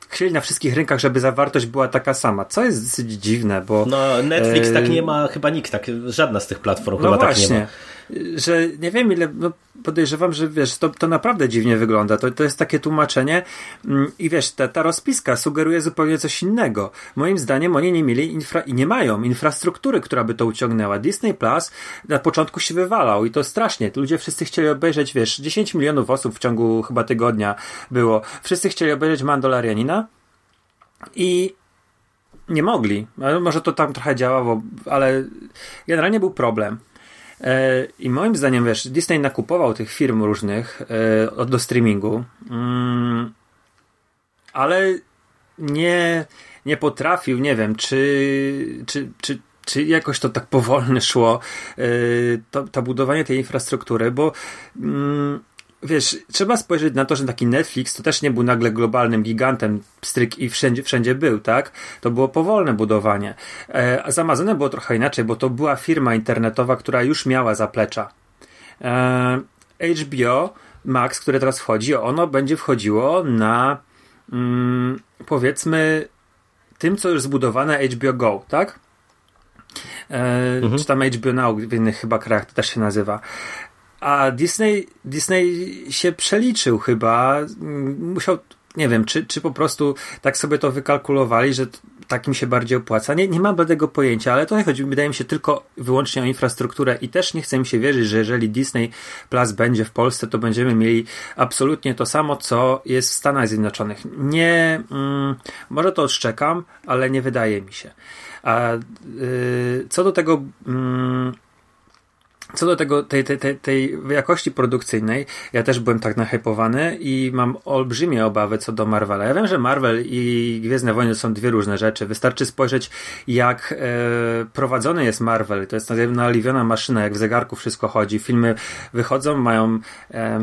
chcieli na wszystkich rynkach, żeby zawartość była taka sama, co jest dosyć dziwne, bo... No Netflix yy, tak nie ma, chyba nikt tak, żadna z tych platform no chyba właśnie. tak nie ma. że nie wiem ile, no podejrzewam, że wiesz, to, to naprawdę dziwnie wygląda. To, to jest takie tłumaczenie mm, i wiesz, ta, ta rozpiska sugeruje zupełnie coś innego. Moim zdaniem oni nie mieli infra i nie mają infrastruktury, która by to uciągnęła. Disney Plus na początku się wywalał i to strasznie. Ludzie wszyscy chcieli obejrzeć, wiesz, 10 milionów osób w ciągu chyba tygodnia było. Wszyscy chcieli obejrzeć Mandalorianina i nie mogli. Może to tam trochę działało, ale generalnie był problem. E, I moim zdaniem, wiesz, Disney nakupował tych firm różnych e, do streamingu, mm, ale nie, nie potrafił, nie wiem, czy, czy, czy, czy jakoś to tak powolne szło, e, to, to budowanie tej infrastruktury, bo mm, wiesz, trzeba spojrzeć na to, że taki Netflix to też nie był nagle globalnym gigantem stryk i wszędzie, wszędzie był, tak? To było powolne budowanie. E, a z Amazonem było trochę inaczej, bo to była firma internetowa, która już miała zaplecza. E, HBO Max, które teraz wchodzi, ono będzie wchodziło na mm, powiedzmy tym, co już zbudowane HBO Go, tak? E, mhm. Czy tam HBO Now w innych chyba krajach to też się nazywa. A Disney, Disney się przeliczył chyba. Musiał, nie wiem, czy, czy po prostu tak sobie to wykalkulowali, że takim się bardziej opłaca. Nie, nie mam tego pojęcia, ale to nie chodzi, wydaje mi się, tylko wyłącznie o infrastrukturę i też nie chcę mi się wierzyć, że jeżeli Disney Plus będzie w Polsce, to będziemy mieli absolutnie to samo, co jest w Stanach Zjednoczonych. Nie, mm, może to odszczekam, ale nie wydaje mi się. A yy, co do tego, yy, co do tego, tej, tej, tej, tej jakości produkcyjnej, ja też byłem tak nahypowany i mam olbrzymie obawy co do Marvela. Ja wiem, że Marvel i Gwiezdne Wojny są dwie różne rzeczy. Wystarczy spojrzeć, jak e, prowadzony jest Marvel. To jest naliwiona maszyna, jak w zegarku wszystko chodzi. Filmy wychodzą, mają e,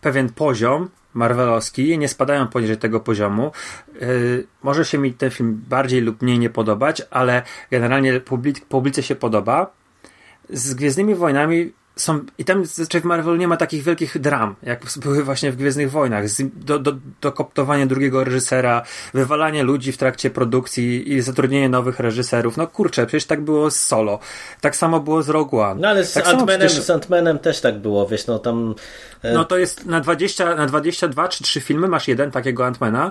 pewien poziom, marvelowski, nie spadają poniżej tego poziomu. Yy, może się mi ten film bardziej lub mniej nie podobać, ale generalnie publice się podoba z Gwiezdnymi Wojnami są, i tam zazwyczaj w Marvelu nie ma takich wielkich dram, jak były właśnie w Gwiezdnych Wojnach. Do, do, dokoptowanie drugiego reżysera, wywalanie ludzi w trakcie produkcji i zatrudnienie nowych reżyserów. No kurczę, przecież tak było z Solo. Tak samo było z Rogue One. No ale z tak Ant-Manem, przecież... Ant-Manem też tak było, wiesz, no tam... E... No to jest na 20, na 22 czy 3 filmy masz jeden takiego Ant-Mana,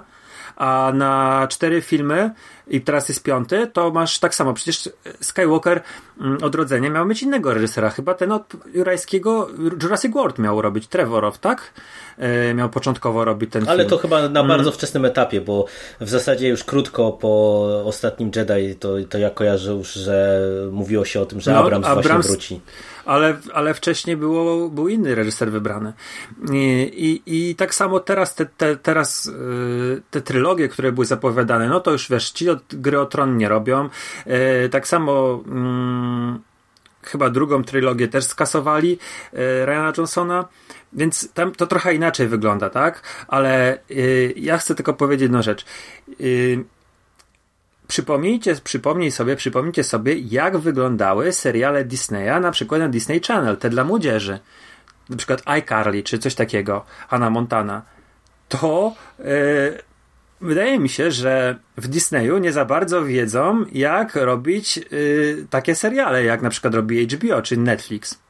a na cztery filmy i teraz jest piąty, to masz tak samo. Przecież Skywalker mm, Odrodzenie miał mieć innego reżysera. Chyba ten od Jurajskiego Jurassic World miał robić, Trevorow, tak? E, miał początkowo robić ten Ale film. to chyba na mm. bardzo wczesnym etapie, bo w zasadzie już krótko po ostatnim Jedi to, to ja kojarzę już, że mówiło się o tym, że no, Abrams, Abrams właśnie wróci ale, ale wcześniej było, był inny reżyser wybrany. I, i, i tak samo teraz te, te, teraz y, te trylogie, które były zapowiadane, no to już wiesz, ci od gry o tron nie robią. Y, tak samo mm, chyba drugą trylogię też skasowali y, Ryana Johnsona. Więc tam to trochę inaczej wygląda, tak? Ale ja chcę tylko powiedzieć jedną rzecz przypomnijcie, przypomnij sobie, przypomnijcie sobie, jak wyglądały seriale Disneya, na przykład na Disney Channel, te dla młodzieży. Na przykład iCarly, czy coś takiego, Hannah Montana. To wydaje mi się, że w Disneyu nie za bardzo wiedzą, jak robić yy, takie seriale, jak na przykład robi HBO, czy Netflix.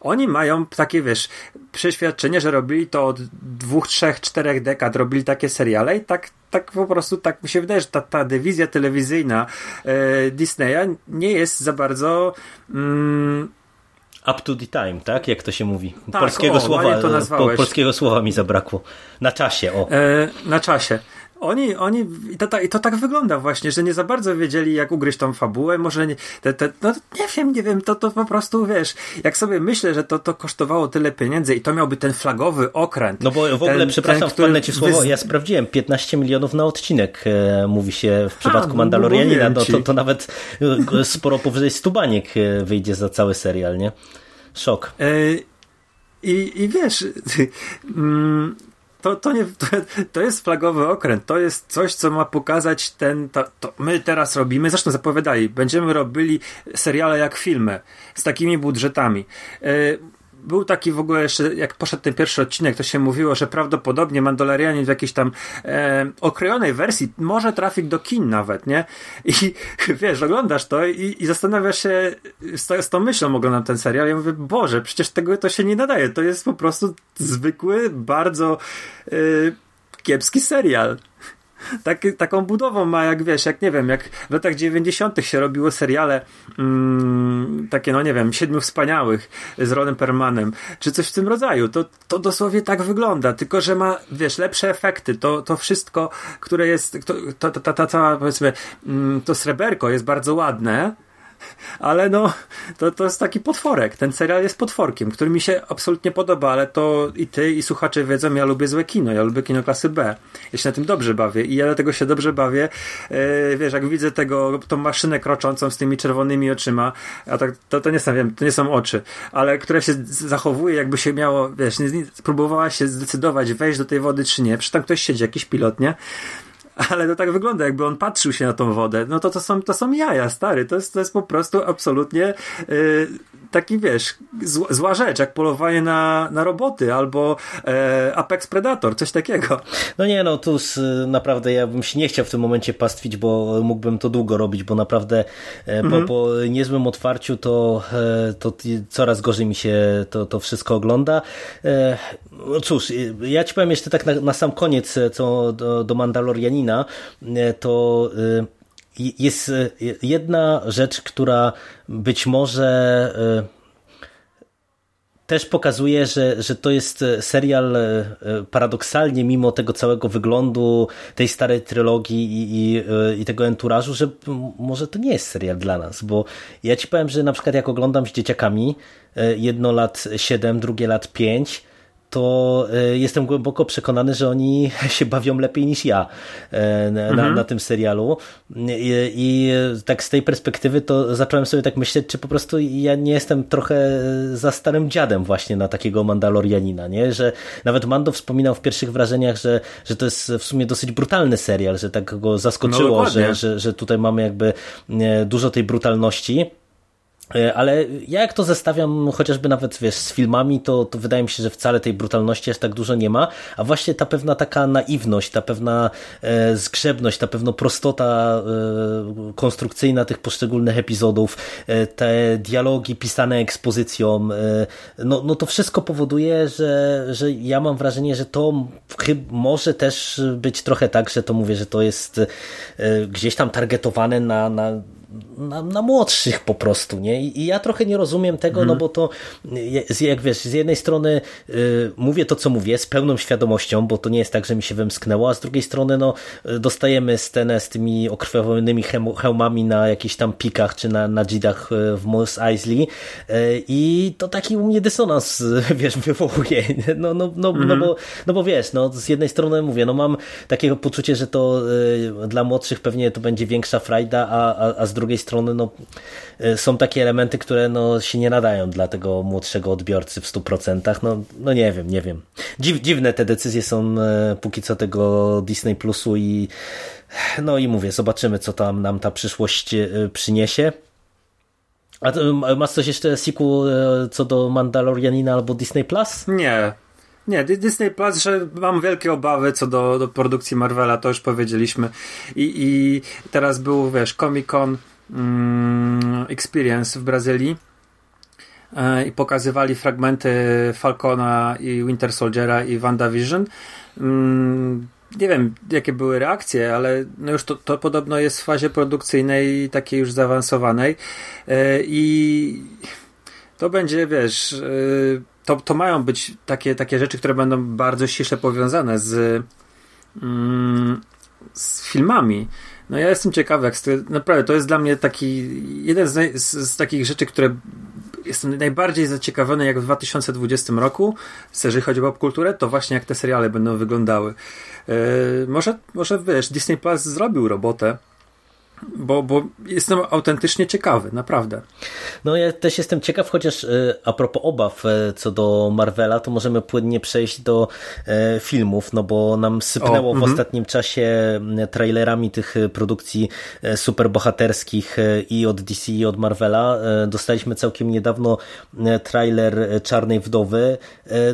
Oni mają takie, wiesz, przeświadczenie, że robili to od dwóch, trzech, czterech dekad, robili takie seriale i tak, tak po prostu, tak mi się wydaje, że ta, ta dywizja telewizyjna e, Disneya nie jest za bardzo... Mm, Up to the time, tak? Jak to się mówi? Tak, polskiego, o, słowa, po, polskiego słowa mi zabrakło. Na czasie, o. E, na czasie oni, oni i to, i to tak wygląda właśnie, że nie za bardzo wiedzieli, jak ugryźć tą fabułę, może nie, te, te, no nie wiem, nie wiem, to, to po prostu, wiesz, jak sobie myślę, że to, to kosztowało tyle pieniędzy i to miałby ten flagowy okręt. No bo w ogóle, ten, przepraszam, ten, ci słowo, ja sprawdziłem, 15 milionów na odcinek e, mówi się w przypadku A, no, Mandalorianina, no, to, to nawet e, sporo powyżej 100 baniek e, wyjdzie za cały serial, nie? Szok. E, i, I wiesz, mm, to, to, nie, to, to, jest flagowy okręt. To jest coś, co ma pokazać ten. To, to, my teraz robimy. Zresztą zapowiadali, będziemy robili seriale jak filmy z takimi budżetami. Yy, był taki w ogóle jeszcze, jak poszedł ten pierwszy odcinek, to się mówiło, że prawdopodobnie Mandalorianin w jakiejś tam e, okrojonej wersji może trafić do kin nawet, nie? I wiesz, oglądasz to i, i zastanawiasz się, z, z tą myślą oglądam ten serial, ja mówię, Boże, przecież tego to się nie nadaje, to jest po prostu zwykły, bardzo e, kiepski serial tak, taką budową ma, jak wiesz, jak nie wiem, jak w latach 90. się robiło seriale mm, takie, no nie wiem, Siedmiu Wspaniałych z Ronem Permanem, czy coś w tym rodzaju. To, to dosłownie tak wygląda, tylko że ma, wiesz, lepsze efekty. To, to wszystko, które jest, to, ta, ta, ta powiedzmy, mm, to sreberko jest bardzo ładne, ale no, to, to jest taki potworek. Ten serial jest potworkiem, który mi się absolutnie podoba, ale to i ty, i słuchacze wiedzą, ja lubię złe kino, ja lubię kino klasy B. Ja się na tym dobrze bawię i ja dlatego się dobrze bawię. Yy, wiesz, jak widzę tego, tą maszynę kroczącą z tymi czerwonymi oczyma, a tak, to, to nie są, wiem, to nie są oczy, ale które się zachowuje, jakby się miało, wiesz, nie, nie, próbowała się zdecydować, wejść do tej wody, czy nie. Przecież tam ktoś siedzi, jakiś pilot, nie? Ale to tak wygląda, jakby on patrzył się na tą wodę. No to to są, to są jaja, stary. To jest, to jest po prostu absolutnie yy, taki, wiesz, zła, rzecz, jak polowanie na, na roboty albo e, Apex Predator, coś takiego. No nie, no tu naprawdę ja bym się nie chciał w tym momencie pastwić, bo mógłbym to długo robić, bo naprawdę e, mhm. po, po niezłym otwarciu to, e, to coraz gorzej mi się to, to wszystko ogląda. E, no cóż, ja ci powiem jeszcze tak na, na sam koniec, co do, do Mandalorianina, to jest jedna rzecz, która być może też pokazuje, że, że to jest serial paradoksalnie, mimo tego całego wyglądu tej starej trylogii i, i, i, tego enturażu, że może to nie jest serial dla nas, bo ja ci powiem, że na przykład jak oglądam z dzieciakami, jedno lat 7, drugie lat 5, to e, jestem głęboko przekonany, że oni się bawią lepiej niż ja e, na, mhm. na tym serialu. I, I, tak z tej perspektywy to zacząłem sobie tak myśleć, czy po prostu ja nie jestem trochę za starym dziadem właśnie na takiego Mandalorianina, nie? Że nawet Mando wspominał w pierwszych wrażeniach, że, że to jest w sumie dosyć brutalny serial, że tak go zaskoczyło, no, że, że, że tutaj mamy jakby e, dużo tej brutalności. E, ale ja jak to zestawiam chociażby nawet wiesz, z filmami, to, to wydaje mi się, że wcale tej brutalności aż tak dużo nie ma, a właśnie ta pewna taka naiwność, ta pewna e, zgrzebność, ta pewna prostota e, konstrukcyjna tych poszczególnych epizodów, e, te dialogi pisane ekspozycją, e, no, no to wszystko powoduje, że, że ja mam wrażenie, że to może też być trochę tak, że to mówię, że to jest e, gdzieś tam targetowane na, na na, na, młodszych po prostu, nie? I ja trochę nie rozumiem tego, no mhm. bo to, jak wiesz, z jednej strony y, mówię to, co mówię, z pełną świadomością, bo to nie jest tak, że mi się wymsknęło, a z drugiej strony, no, dostajemy scenę z tymi okrwawionymi hełmami na jakichś tam pikach, czy na, na dzidach y, w Mos Eisley y, i to taki u mnie dysonans, wiesz, wywołuje, no, no, no, mhm. no, bo, no bo wiesz, no, z jednej strony mówię, no mam takiego poczucie, że to y, dla młodszych pewnie to będzie większa frajda, a, a, a z drugiej strony no, e, są takie elementy, które no, się nie nadają dla tego młodszego odbiorcy w 100%. No, no nie wiem, nie wiem. Dziw, dziwne te decyzje są e, póki co tego Disney Plusu i no i mówię, zobaczymy co tam nam ta przyszłość e, przyniesie. A masz coś jeszcze, Siku, co do Mandalorianina albo Disney Plus? Nie, nie, Disney Plus, że mam wielkie obawy co do, do produkcji Marvela, to już powiedzieliśmy. I, i teraz był, wiesz, Comic Con Experience w Brazylii e, i pokazywali fragmenty Falcona i Winter Soldiera i WandaVision. Mm, nie wiem, jakie były reakcje, ale no już to, to podobno jest w fazie produkcyjnej takiej już zaawansowanej e, i to będzie, wiesz, e, to, to mają być takie, takie rzeczy, które będą bardzo ściśle powiązane z, mm, z filmami. No ja jestem ciekawy, jak naprawdę to jest dla mnie taki jeden z, z, z, takich rzeczy, które jestem najbardziej zaciekawiony jak w 2020 roku, jeżeli chodzi o popkulturę, to właśnie jak te seriale będą wyglądały. Yy, może, może wiesz, Disney Plus zrobił robotę bo, bo jestem autentycznie ciekawy, naprawdę. No ja też jestem ciekaw, chociaż e, a propos obaw e, co do Marvela, to możemy płynnie przejść do e, filmów, no bo nam sypnęło o, w mm ostatnim czasie trailerami tych produkcji superbohaterskich i od DC i od Marvela. Dostaliśmy całkiem niedawno trailer Czarnej Wdowy.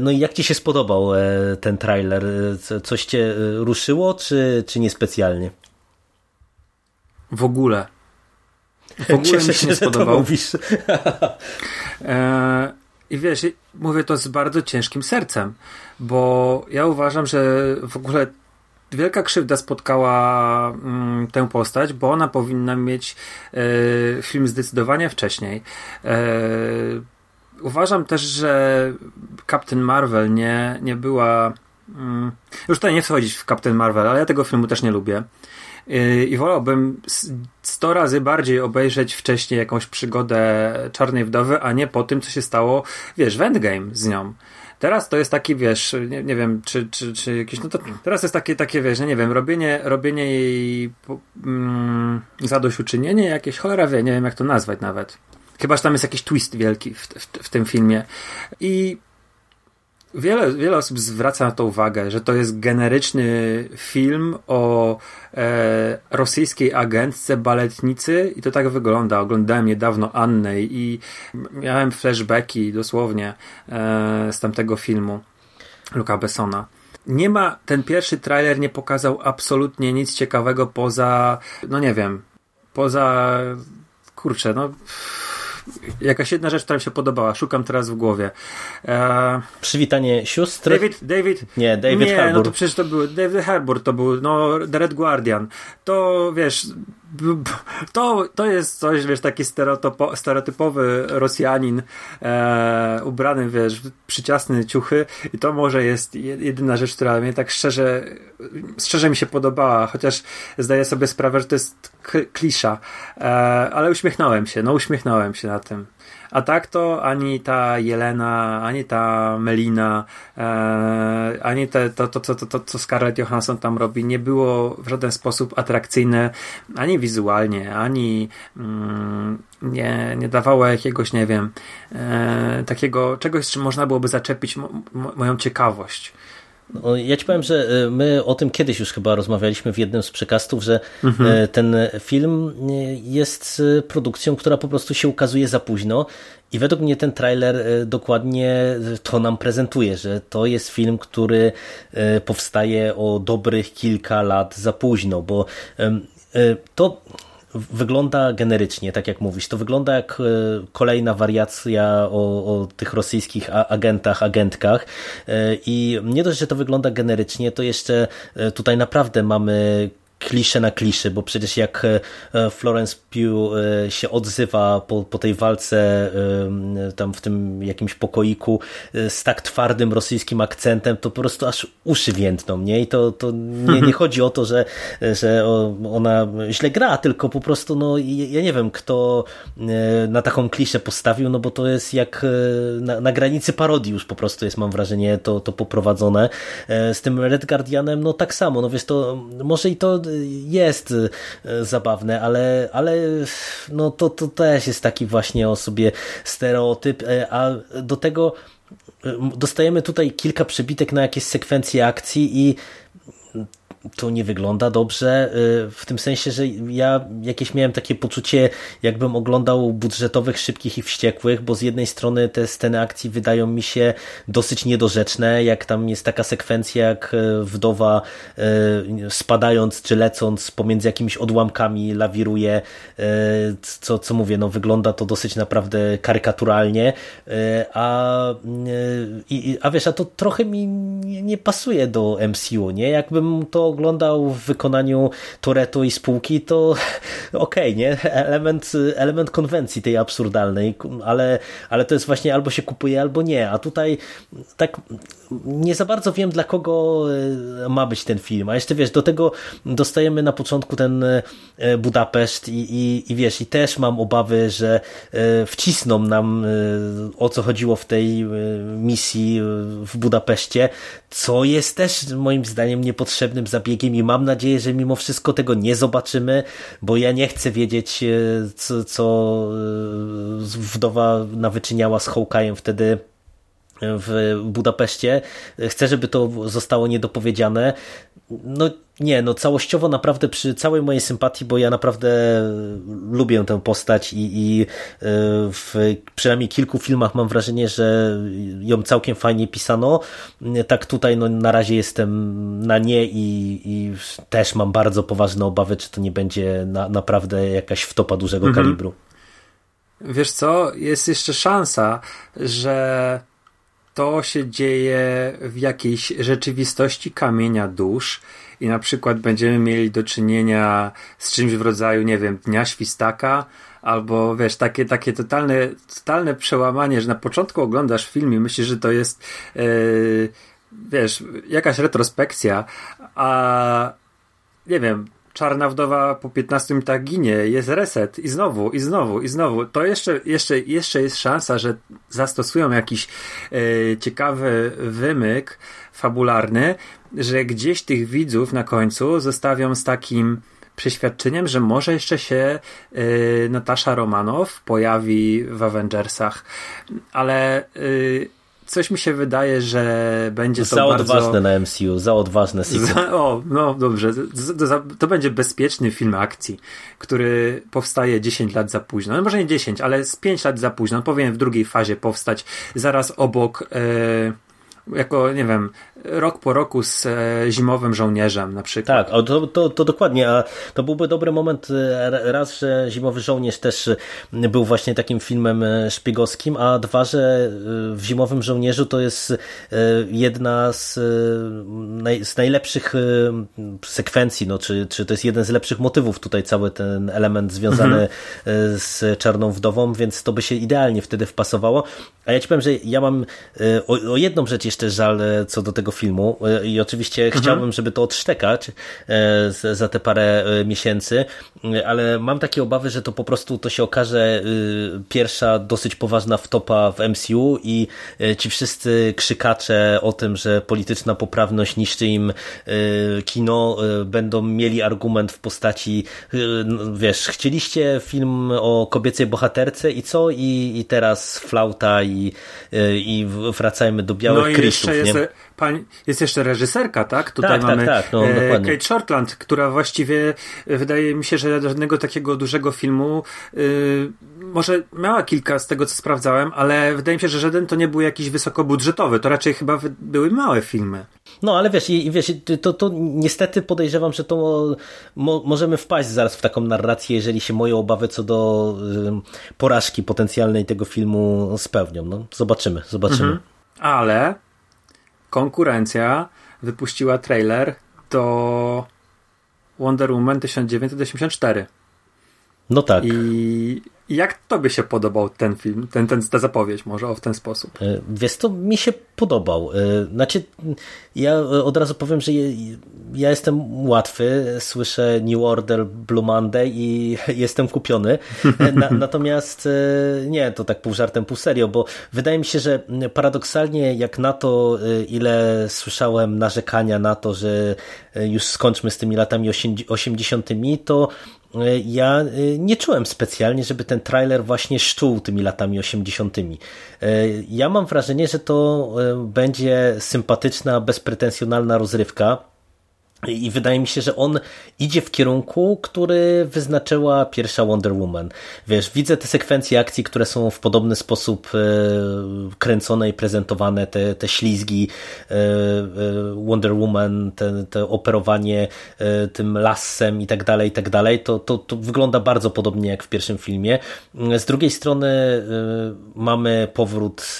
No i jak Ci się spodobał ten trailer? Coś Cię ruszyło, czy, czy niespecjalnie? W ogóle. W ogóle Cieszę mi się nie spodobał. e, I wiesz, mówię to z bardzo ciężkim sercem, bo ja uważam, że w ogóle wielka krzywda spotkała mm, tę postać, bo ona powinna mieć e, film zdecydowanie wcześniej. E, uważam też, że Captain Marvel nie, nie była. Mm, już tutaj nie wchodzić w Captain Marvel, ale ja tego filmu też nie lubię. I wolałbym 100 razy bardziej obejrzeć wcześniej jakąś przygodę Czarnej Wdowy, a nie po tym, co się stało, wiesz, w Endgame z nią. Teraz to jest taki, wiesz, nie, nie wiem, czy, czy, czy jakieś, no to teraz jest takie, takie, wiesz, nie wiem, robienie, robienie jej mm, zadośćuczynienie jakieś, cholera wie, nie wiem jak to nazwać nawet. Chyba, że tam jest jakiś twist wielki w, w, w tym filmie. I Wiele, wiele osób zwraca na to uwagę, że to jest generyczny film o e, rosyjskiej agentce, baletnicy i to tak wygląda. Oglądałem niedawno Annę i miałem flashbacki dosłownie e, z tamtego filmu Luka Bessona. Nie ma, ten pierwszy trailer nie pokazał absolutnie nic ciekawego poza, no nie wiem, poza, kurczę, no jakaś jedna rzecz, która mi się podobała. Szukam teraz w głowie. E... Przywitanie sióstr. David, David. Nie, David nie, Harbour. no to przecież to był David Harbour, to był no The Red Guardian. To wiesz, to, to jest coś, wiesz, taki stereotypo, stereotypowy Rosjanin e, ubrany, wiesz, w przyciasne ciuchy i to może jest jedyna rzecz, która mnie tak szczerze, szczerze mi się podobała, chociaż zdaję sobie sprawę, że to jest klisza, e, ale uśmiechnąłem się, no uśmiechnąłem się na tym. A tak to ani ta Jelena, ani ta Melina, e, ani te, to, to, to, to, to, co Scarlett Johansson tam robi, nie było w żaden sposób atrakcyjne ani wizualnie, ani mm, nie, nie dawało jakiegoś, nie wiem, e, takiego czegoś, czym można byłoby zaczepić moją ciekawość. No, ja ci powiem, że e, my o tym kiedyś już chyba rozmawialiśmy w jednym z przekastów, że mhm. E, ten film e, jest produkcją, która po prostu się ukazuje za późno i według mnie ten trailer dokładnie to nam prezentuje, że to jest film, który powstaje o dobrych kilka lat za późno, bo to wygląda generycznie, tak jak mówisz. To wygląda jak e, kolejna wariacja o, o tych rosyjskich agentach, agentkach e, i nie dość, że to wygląda generycznie, to jeszcze e, tutaj naprawdę mamy klisze na kliszy, bo przecież jak e, Florence Pugh e, się odzywa po, po tej walce e, tam w tym jakimś pokoiku z tak twardym rosyjskim akcentem, to po prostu aż uszy więdną, nie? I to, to nie, nie chodzi o to, że, że ona źle gra, tylko po prostu, no ja nie wiem, kto na taką kliszę postawił, no bo to jest jak na, na granicy parodii już po prostu jest, mam wrażenie, to, to poprowadzone. Z tym Red Guardianem, no tak samo, no wiesz, to może i to jest e, zabawne, ale, ale no to, to też jest taki właśnie o sobie stereotyp, e, a do tego e, dostajemy tutaj kilka przebitek na jakieś sekwencje akcji i to nie wygląda dobrze, y, w tym sensie, że ja jakieś miałem takie poczucie, jakbym oglądał budżetowych, szybkich i wściekłych, bo z jednej strony te sceny akcji wydają mi się dosyć niedorzeczne, jak tam jest taka sekwencja, jak y, wdowa y, spadając czy lecąc pomiędzy jakimiś odłamkami lawiruje, co, co mówię, no wygląda to dosyć naprawdę karykaturalnie, a, a wiesz, a to trochę mi nie pasuje do MCU, nie? Jakbym to oglądał w wykonaniu Toreto i spółki, to okej, okay, nie? Element, element konwencji tej absurdalnej, ale, ale to jest właśnie albo się kupuje, albo nie. A tutaj tak nie za bardzo wiem, dla kogo e, ma być ten film. A jeszcze wiesz, do tego dostajemy na początku ten e, Budapeszt i, i, i wiesz, i też mam obawy, że e, wcisną nam o co chodziło w tej misji w Budapeszcie, co jest też moim zdaniem niepotrzebnym za zabiegiem i mam nadzieję, że mimo wszystko tego nie zobaczymy, bo ja nie chcę wiedzieć, co, co wdowa nawyczyniała z Hawkeye'em wtedy w Budapeszcie. Chcę, żeby to zostało niedopowiedziane. No nie, no całościowo naprawdę przy całej mojej sympatii, bo ja naprawdę lubię tę postać i, i e, w przynajmniej kilku filmach mam wrażenie, że ją całkiem fajnie pisano. Tak tutaj no, na razie jestem na nie i, i też mam bardzo poważne obawy, czy to nie będzie na, naprawdę jakaś wtopa dużego mhm. kalibru. Wiesz co, jest jeszcze szansa, że to się dzieje w jakiejś rzeczywistości kamienia dusz i na przykład będziemy mieli do czynienia z czymś w rodzaju, nie wiem, Dnia Świstaka, albo wiesz, takie, takie totalne, totalne przełamanie, że na początku oglądasz film i myślisz, że to jest yy, wiesz, jakaś retrospekcja, a nie wiem, czarna wdowa po 15 minutach ginie, jest reset. I znowu, i znowu, i znowu. To jeszcze, jeszcze, jeszcze jest szansa, że zastosują jakiś e, ciekawy wymyk fabularny, że gdzieś tych widzów na końcu zostawią z takim przeświadczeniem, że może jeszcze się y, Natasza Romanow pojawi w Avengersach, ale y, coś mi się wydaje, że będzie to za bardzo... odważne na MCU, za odważne za, O, no dobrze. To, to, będzie bezpieczny film akcji, który powstaje 10 lat za późno. No może nie 10, ale z 5 lat za późno. On powinien w drugiej fazie powstać zaraz obok... Yy jako, nie wiem, rok po roku z e, zimowym żołnierzem na przykład. Tak, to, to, to dokładnie, a to byłby dobry moment e, raz, że Zimowy Żołnierz też był właśnie takim filmem e, szpiegowskim, a dwa, że w Zimowym Żołnierzu to jest jedna z, z najlepszych sekwencji, no, czy, czy to jest jeden z lepszych motywów tutaj cały ten element związany mhm. z Czarną Wdową, więc to by się idealnie wtedy wpasowało. A ja ci powiem, że ja mam o, o jedną rzecz jeszcze żal co do tego filmu i oczywiście mhm. chciałbym, żeby to odsztekać e, za te parę e, miesięcy, ale mam takie obawy, że to po prostu to się okaże e, pierwsza dosyć poważna wtopa w MCU i ci wszyscy krzykacze o tym, że polityczna poprawność niszczy im kino, będą mieli argument w postaci wiesz, chcieliście film o kobiecej bohaterce i co? I, i teraz flauta i, i wracajmy do białych no krystów. Jest, jest jeszcze reżyserka, tak? Tutaj tak, tak mamy tak, tak, no, e, Kate Shortland, która właściwie wydaje mi się, że żadnego takiego dużego filmu y, może miała kilka z tego, co sprawdzałem, ale wydaje mi się, że żaden to nie był jakiś wysokobudżetowy. To raczej chyba były małe filmy. No, ale wiesz, i, wiesz to, to niestety podejrzewam, że to mo, możemy wpaść zaraz w taką narrację, jeżeli się moje obawy co do y, porażki potencjalnej tego filmu spełnią. No, zobaczymy, zobaczymy. Mhm. Ale konkurencja wypuściła trailer do Wonder Woman 1984. No tak. I jak tobie się podobał ten film, ten, ten, ta zapowiedź może o w ten sposób? E, wiesz, to mi się podobał. E, znaczy, ja od razu powiem, że ja jestem łatwy, słyszę New Order, Blue Monday i jestem kupiony. E, na, natomiast nie, to tak pół żartem, pół serio, bo wydaje mi się, że paradoksalnie jak na to, ile słyszałem narzekania na to, że już skończmy z tymi latami 80., to E, ja e, nie czułem specjalnie, żeby ten trailer właśnie szczuł tymi latami 80. E, ja mam wrażenie, że to będzie sympatyczna, bezpretensjonalna rozrywka i wydaje mi się, że on idzie w kierunku, który wyznaczyła pierwsza Wonder Woman. Wiesz, widzę te sekwencje akcji, które są w podobny sposób e, kręcone i prezentowane, te, te ślizgi e, e, Wonder Woman, te, te operowanie tym lasem i tak dalej, i tak dalej. To, to, to wygląda bardzo podobnie jak w pierwszym filmie. Z drugiej strony mamy powrót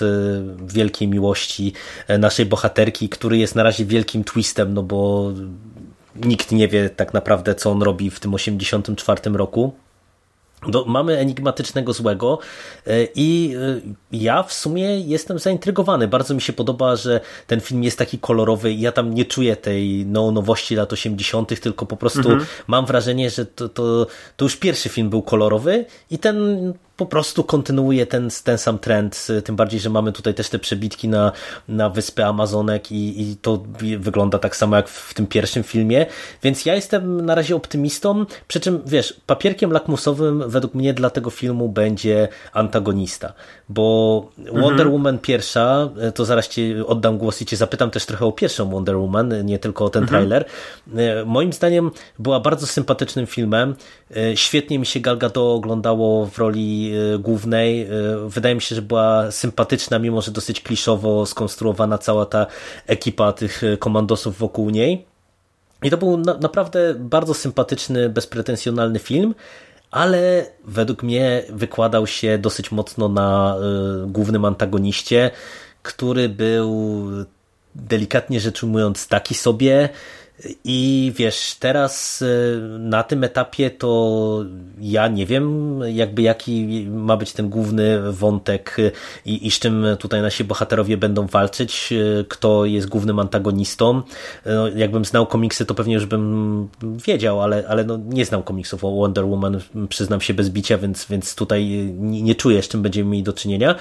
wielkiej miłości naszej bohaterki, który jest na razie wielkim twistem, no bo nikt nie wie tak naprawdę, co on robi w tym 84 roku. Mamy enigmatycznego złego e, i e, ja w sumie jestem zaintrygowany. Bardzo mi się podoba, że ten film jest taki kolorowy i ja tam nie czuję tej no, nowości lat 80., tylko po prostu mhm. mam wrażenie, że to, to, to już pierwszy film był kolorowy i ten po prostu kontynuuje ten, ten sam trend, tym bardziej, że mamy tutaj też te przebitki na, na wyspę Amazonek i, i to wygląda tak samo jak w tym pierwszym filmie, więc ja jestem na razie optymistą, przy czym wiesz, papierkiem lakmusowym według mnie dla tego filmu będzie antagonista, bo Wonder mhm. Woman pierwsza, to zaraz ci oddam głos i cię zapytam też trochę o pierwszą Wonder Woman, nie tylko o ten mhm. trailer. Moim zdaniem była bardzo sympatycznym filmem, świetnie mi się Gal Gadot oglądało w roli e, głównej. E, wydaje mi się, że była sympatyczna, mimo że dosyć kliszowo skonstruowana cała ta ekipa tych e, komandosów wokół niej. I to był na, naprawdę bardzo sympatyczny, bezpretensjonalny film, ale według mnie wykładał się dosyć mocno na y, głównym antagoniście, który był delikatnie rzecz ujmując taki sobie, i wiesz, teraz e, na tym etapie to ja nie wiem, jakby jaki ma być ten główny wątek i, i z czym tutaj nasi bohaterowie będą walczyć, e, kto jest głównym antagonistą. No, jakbym znał komiksy, to pewnie już bym wiedział, ale, ale no, nie znam komiksów o Wonder Woman, przyznam się bez bicia, więc, więc tutaj nie, nie czuję, z czym będziemy mieli do czynienia.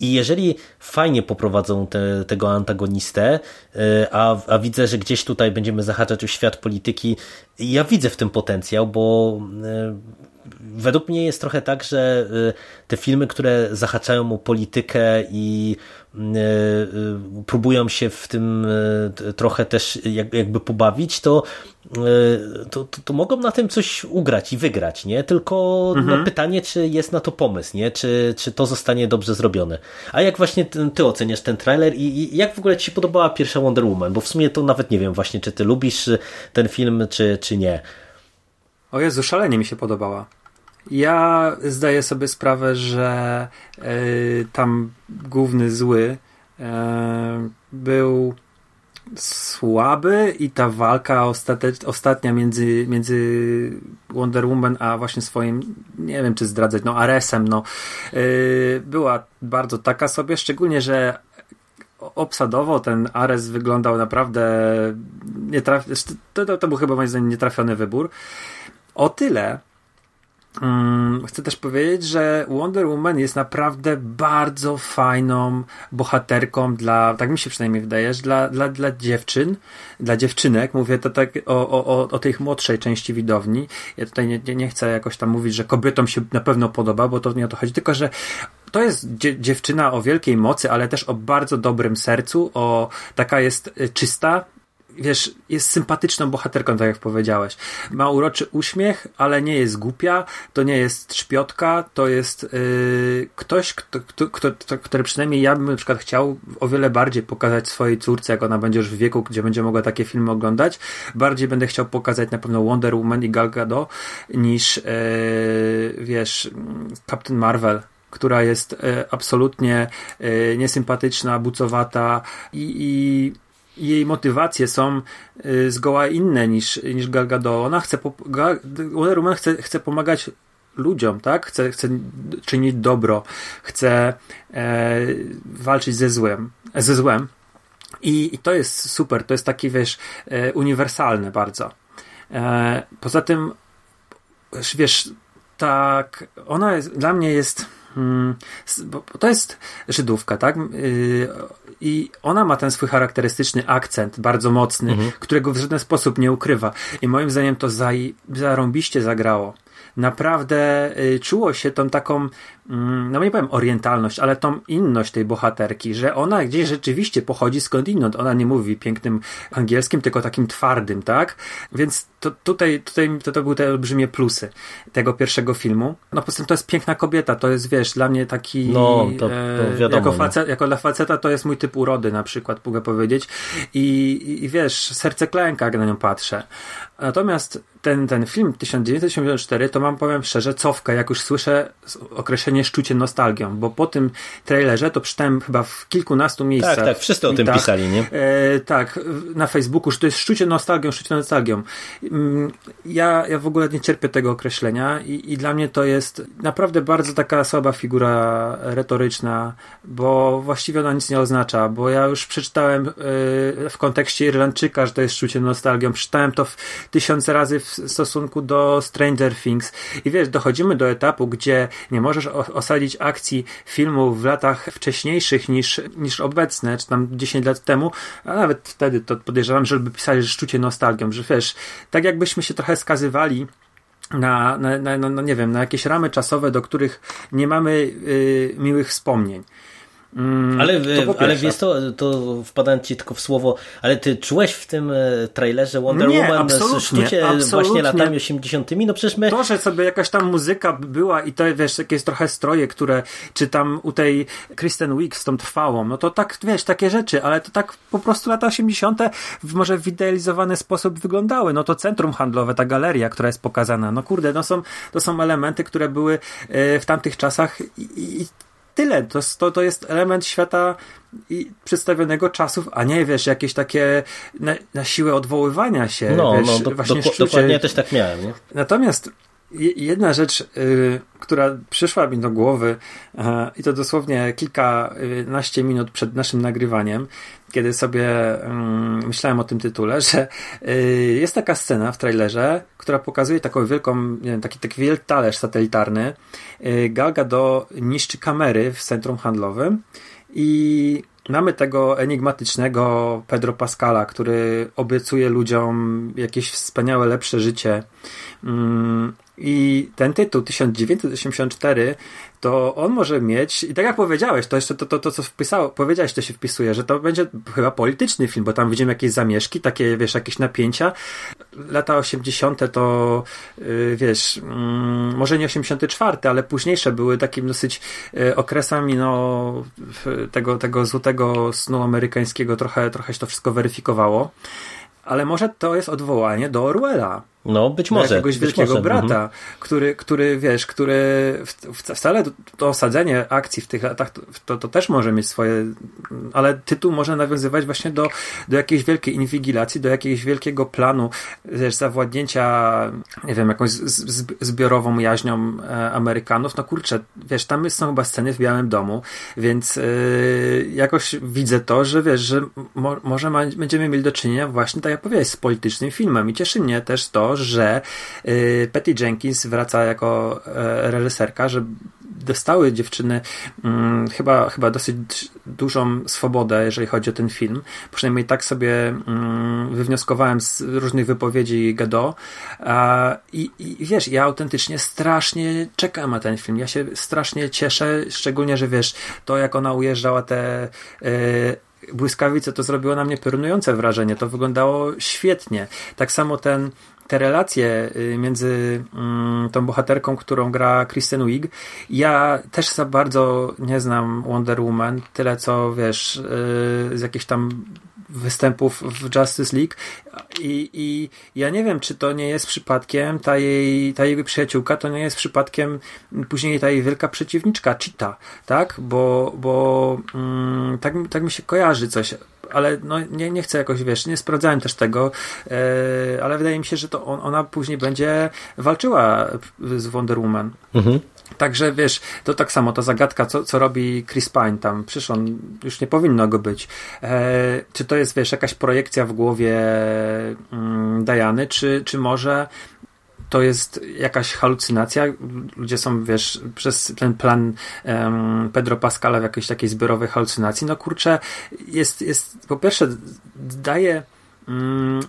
I jeżeli fajnie poprowadzą te, tego antagonistę, e, a, a widzę, że gdzieś tutaj będziemy zahaczać o świat polityki, ja widzę w tym potencjał, bo e, według mnie jest trochę tak, że y, te filmy, które zahaczają o politykę i y, y, próbują się w tym trochę też jakby pobawić, to, to, to, to mogą na tym coś ugrać i wygrać, nie? Tylko no, mhm. no, pytanie, czy jest na to pomysł, nie? Czy, czy to zostanie dobrze zrobione. A jak właśnie ty, ty oceniasz ten trailer i, i jak w ogóle ci się podobała pierwsza Wonder Woman? Bo w sumie to nawet nie wiem właśnie, czy ty lubisz ten film, czy, czy nie. O Jezu, szalenie mi się podobała. Ja zdaję sobie sprawę, że y, tam główny zły y, był słaby i ta walka ostatnia między, między Wonder Woman a właśnie swoim, nie wiem czy zdradzać, no Aresem, no, yy, była bardzo taka sobie, szczególnie, że obsadowo ten Ares wyglądał naprawdę nie traf... to, to, to był chyba moim zdaniem nietrafiony wybór. O tyle, Mm, chcę też powiedzieć, że Wonder Woman jest naprawdę bardzo fajną bohaterką dla, tak mi się przynajmniej wydaje, dla, dla, dla dziewczyn, dla dziewczynek. Mówię to tak o, o, o tej młodszej części widowni. Ja tutaj nie, nie chcę jakoś tam mówić, że kobietom się na pewno podoba, bo to nie o to chodzi, tylko że to jest dziewczyna o wielkiej mocy, ale też o bardzo dobrym sercu, o taka jest czysta, wiesz, jest sympatyczną bohaterką, tak jak powiedziałeś. Ma uroczy uśmiech, ale nie jest głupia, to nie jest szpiotka, to jest yy, ktoś, kto, kto, kto, który przynajmniej ja bym na przykład chciał o wiele bardziej pokazać swojej córce, jak ona będzie już w wieku, gdzie będzie mogła takie filmy oglądać. Bardziej będę chciał pokazać na pewno Wonder Woman i Gal Gadot niż, yy, wiesz, Captain Marvel która jest y, absolutnie y, niesympatyczna, bucowata i, i jej motywacje są y, zgoła inne niż, niż Gal. Ona chce, Wonder Woman chce, chce pomagać ludziom, tak? Chce, chce czynić dobro, chce e, walczyć ze złem, ze złem. I, I, to jest super, to jest taki, wiesz, e, uniwersalne bardzo. E, poza tym, wiesz, tak, ona jest, dla mnie jest bo to jest Żydówka, tak? Y, I ona ma ten swój charakterystyczny akcent, bardzo mocny, mhm. którego w żaden sposób nie ukrywa. I moim zdaniem to zarąbiście zagrało naprawdę y, czuło się tą taką, mm, no nie powiem orientalność, ale tą inność tej bohaterki, że ona gdzieś rzeczywiście pochodzi skądinąd. Ona nie mówi pięknym angielskim, tylko takim twardym, tak? Więc to, tutaj, tutaj to, to były te olbrzymie plusy tego pierwszego filmu. No poza tym to jest piękna kobieta, to jest, wiesz, dla mnie taki... No, to, to e, wiadomo. Jako, facet, jako dla faceta to jest mój typ urody na przykład, mogę powiedzieć. I, i, i wiesz, serce klęka, jak na nią patrzę. Natomiast ten, ten film 1984 to mam, powiem szczerze, cofkę, jak już słyszę określenie szczucie nostalgią, bo po tym trailerze to przeczytałem chyba w kilkunastu miejscach. Tak, tak, wszyscy o tym tak, pisali, nie? E, tak, na Facebooku, że to jest szczucie nostalgią, szczucie nostalgią. Mm, ja, ja w ogóle nie cierpię tego określenia i, i dla mnie to jest naprawdę bardzo taka słaba figura retoryczna, bo właściwie ona nic nie oznacza, bo ja już przeczytałem e, w kontekście Irlandczyka, że to jest szczucie nostalgią, przeczytałem to w tysiące razy w stosunku do Stranger Things. I wiesz, dochodzimy do etapu, gdzie nie możesz o, osadzić akcji filmu w latach wcześniejszych niż, niż obecne, czy tam 10 lat temu, a nawet wtedy to podejrzewam, żeby pisali, że szczucie nostalgią, że wiesz, tak jakbyśmy się trochę skazywali na, na, na, no nie wiem, na jakieś ramy czasowe, do których nie mamy y, miłych wspomnień. Mm, ale, ale wiesz to, to wpadając ci tylko w słowo, ale ty czułeś w tym e, trailerze Wonder nie, Woman sztucie właśnie latami 80 no przecież my... To, że sobie jakaś tam muzyka była i to wiesz, jakieś trochę stroje, które czy tam u tej Kristen Wiig z tą trwałą, no to tak, wiesz, takie rzeczy, ale to tak po prostu lata 80 w może w idealizowany sposób wyglądały. No to centrum handlowe, ta galeria, która jest pokazana, no kurde, no są, to są elementy, które były e, w tamtych czasach i, i tyle. To, to, to jest element świata przedstawionego czasów, a nie wiesz, jakieś takie na, na siłę odwoływania się. No, wiesz, no do, właśnie do, dokładnie ja też tak miałem. Nie? Natomiast jedna rzecz, y, która przyszła mi do głowy y, i to dosłownie kilkanaście minut przed naszym nagrywaniem, kiedy sobie y, myślałem o tym tytule, że y, jest taka scena w trailerze, która pokazuje taką wielką, wiem, taki, taki wielki talerz satelitarny. Y, Galga do niszczy kamery w centrum handlowym i Mamy tego enigmatycznego Pedro Pascala, który obiecuje ludziom jakieś wspaniałe, lepsze życie. I ten tytuł 1984 to on może mieć, i tak jak powiedziałeś, to jeszcze to, to, to co wpisało, powiedziałeś, to się wpisuje, że to będzie chyba polityczny film, bo tam widzimy jakieś zamieszki, takie, wiesz, jakieś napięcia. Lata 80. to, yy, wiesz, yy, może nie 84, ale późniejsze były takim dosyć yy, okresami, no, tego, tego złotego snu amerykańskiego, trochę, trochę się to wszystko weryfikowało. Ale może to jest odwołanie do Orwella no, być może. jakiegoś wielkiego może. brata, mhm. który, który, wiesz, który wcale to osadzenie akcji w tych latach, to, to też może mieć swoje, ale tytuł może nawiązywać właśnie do, do jakiejś wielkiej inwigilacji, do jakiegoś wielkiego planu, wiesz, zawładnięcia, nie wiem, jakąś zbiorową jaźnią e, Amerykanów. No kurczę, wiesz, tam są chyba sceny w Białym Domu, więc yy, jakoś widzę to, że wiesz, że mo może ma, będziemy mieli do czynienia właśnie, tak jak powiedziałeś, z politycznym filmem i cieszy mnie też to, że y, Patty Jenkins wraca jako e, reżyserka, że dostały dziewczyny hmm, chyba, chyba dosyć dużą swobodę, jeżeli chodzi o ten film. Przynajmniej tak sobie hmm, wywnioskowałem z różnych wypowiedzi Gado. I, wiesz, ja autentycznie strasznie czekam na ten film. Ja się strasznie cieszę, szczególnie, że wiesz, to jak ona ujeżdżała te y, błyskawice, to zrobiło na mnie piorunujące wrażenie. To wyglądało świetnie. Tak samo ten te relacje y, między mm, tą bohaterką, którą gra Kristen Wiig, ja też za bardzo nie znam Wonder Woman, tyle co wiesz, y, z jakichś tam występów w Justice League i, i ja nie wiem, czy to nie jest przypadkiem ta jej, ta jej przyjaciółka, to nie jest przypadkiem później ta jej wielka przeciwniczka, Cheetah, tak? Bo, bo mm, tak, tak mi się kojarzy coś ale no, nie, nie chcę jakoś, wiesz, nie sprawdzałem też tego, e, ale wydaje mi się, że to on, ona później będzie walczyła z Wonder Woman. Mhm. Także wiesz, to tak samo, ta zagadka, co, co robi Chris Pine tam, przecież on już nie powinno go być. E, czy to jest, wiesz, jakaś projekcja w głowie mm, Diany, czy, czy może to jest jakaś halucynacja. Ludzie są, wiesz, przez ten plan um, Pedro Pascala w jakiejś takiej zbiorowej halucynacji. No kurczę, jest, jest po pierwsze daje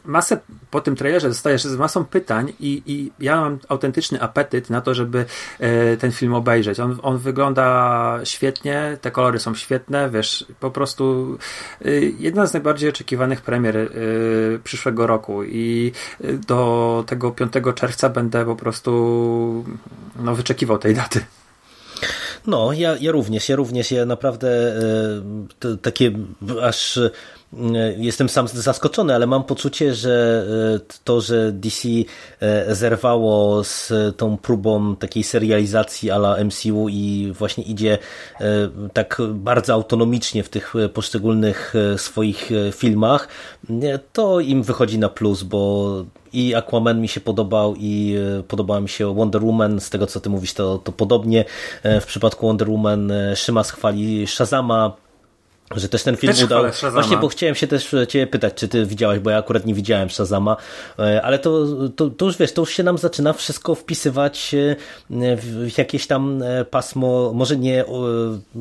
masę po tym trailerze dostajesz z masą pytań i, i ja mam autentyczny apetyt na to, żeby e, ten film obejrzeć. On, on wygląda świetnie, te kolory są świetne, wiesz, po prostu e, jedna z najbardziej oczekiwanych premier e, przyszłego roku i do tego 5 czerwca będę po prostu no, wyczekiwał tej daty. No, ja, ja również, ja również, ja naprawdę takie aż jestem sam zaskoczony, ale mam poczucie, że e, to, że DC e, zerwało z tą próbą takiej serializacji ala MCU i właśnie idzie tak bardzo autonomicznie w tych poszczególnych swoich filmach, to im wychodzi na plus, bo i Aquaman mi się podobał i podobała mi się Wonder Woman, z tego co ty mówisz to, to podobnie. W przypadku Wonder Woman Szymas chwali Shazama, że też ten film też udał. Właśnie, bo chciałem się też ciebie pytać, czy ty widziałeś, bo ja akurat nie widziałem Shazama, e, ale to, to, to już wiesz, to już się nam zaczyna wszystko wpisywać e, w jakieś tam e, pasmo, może nie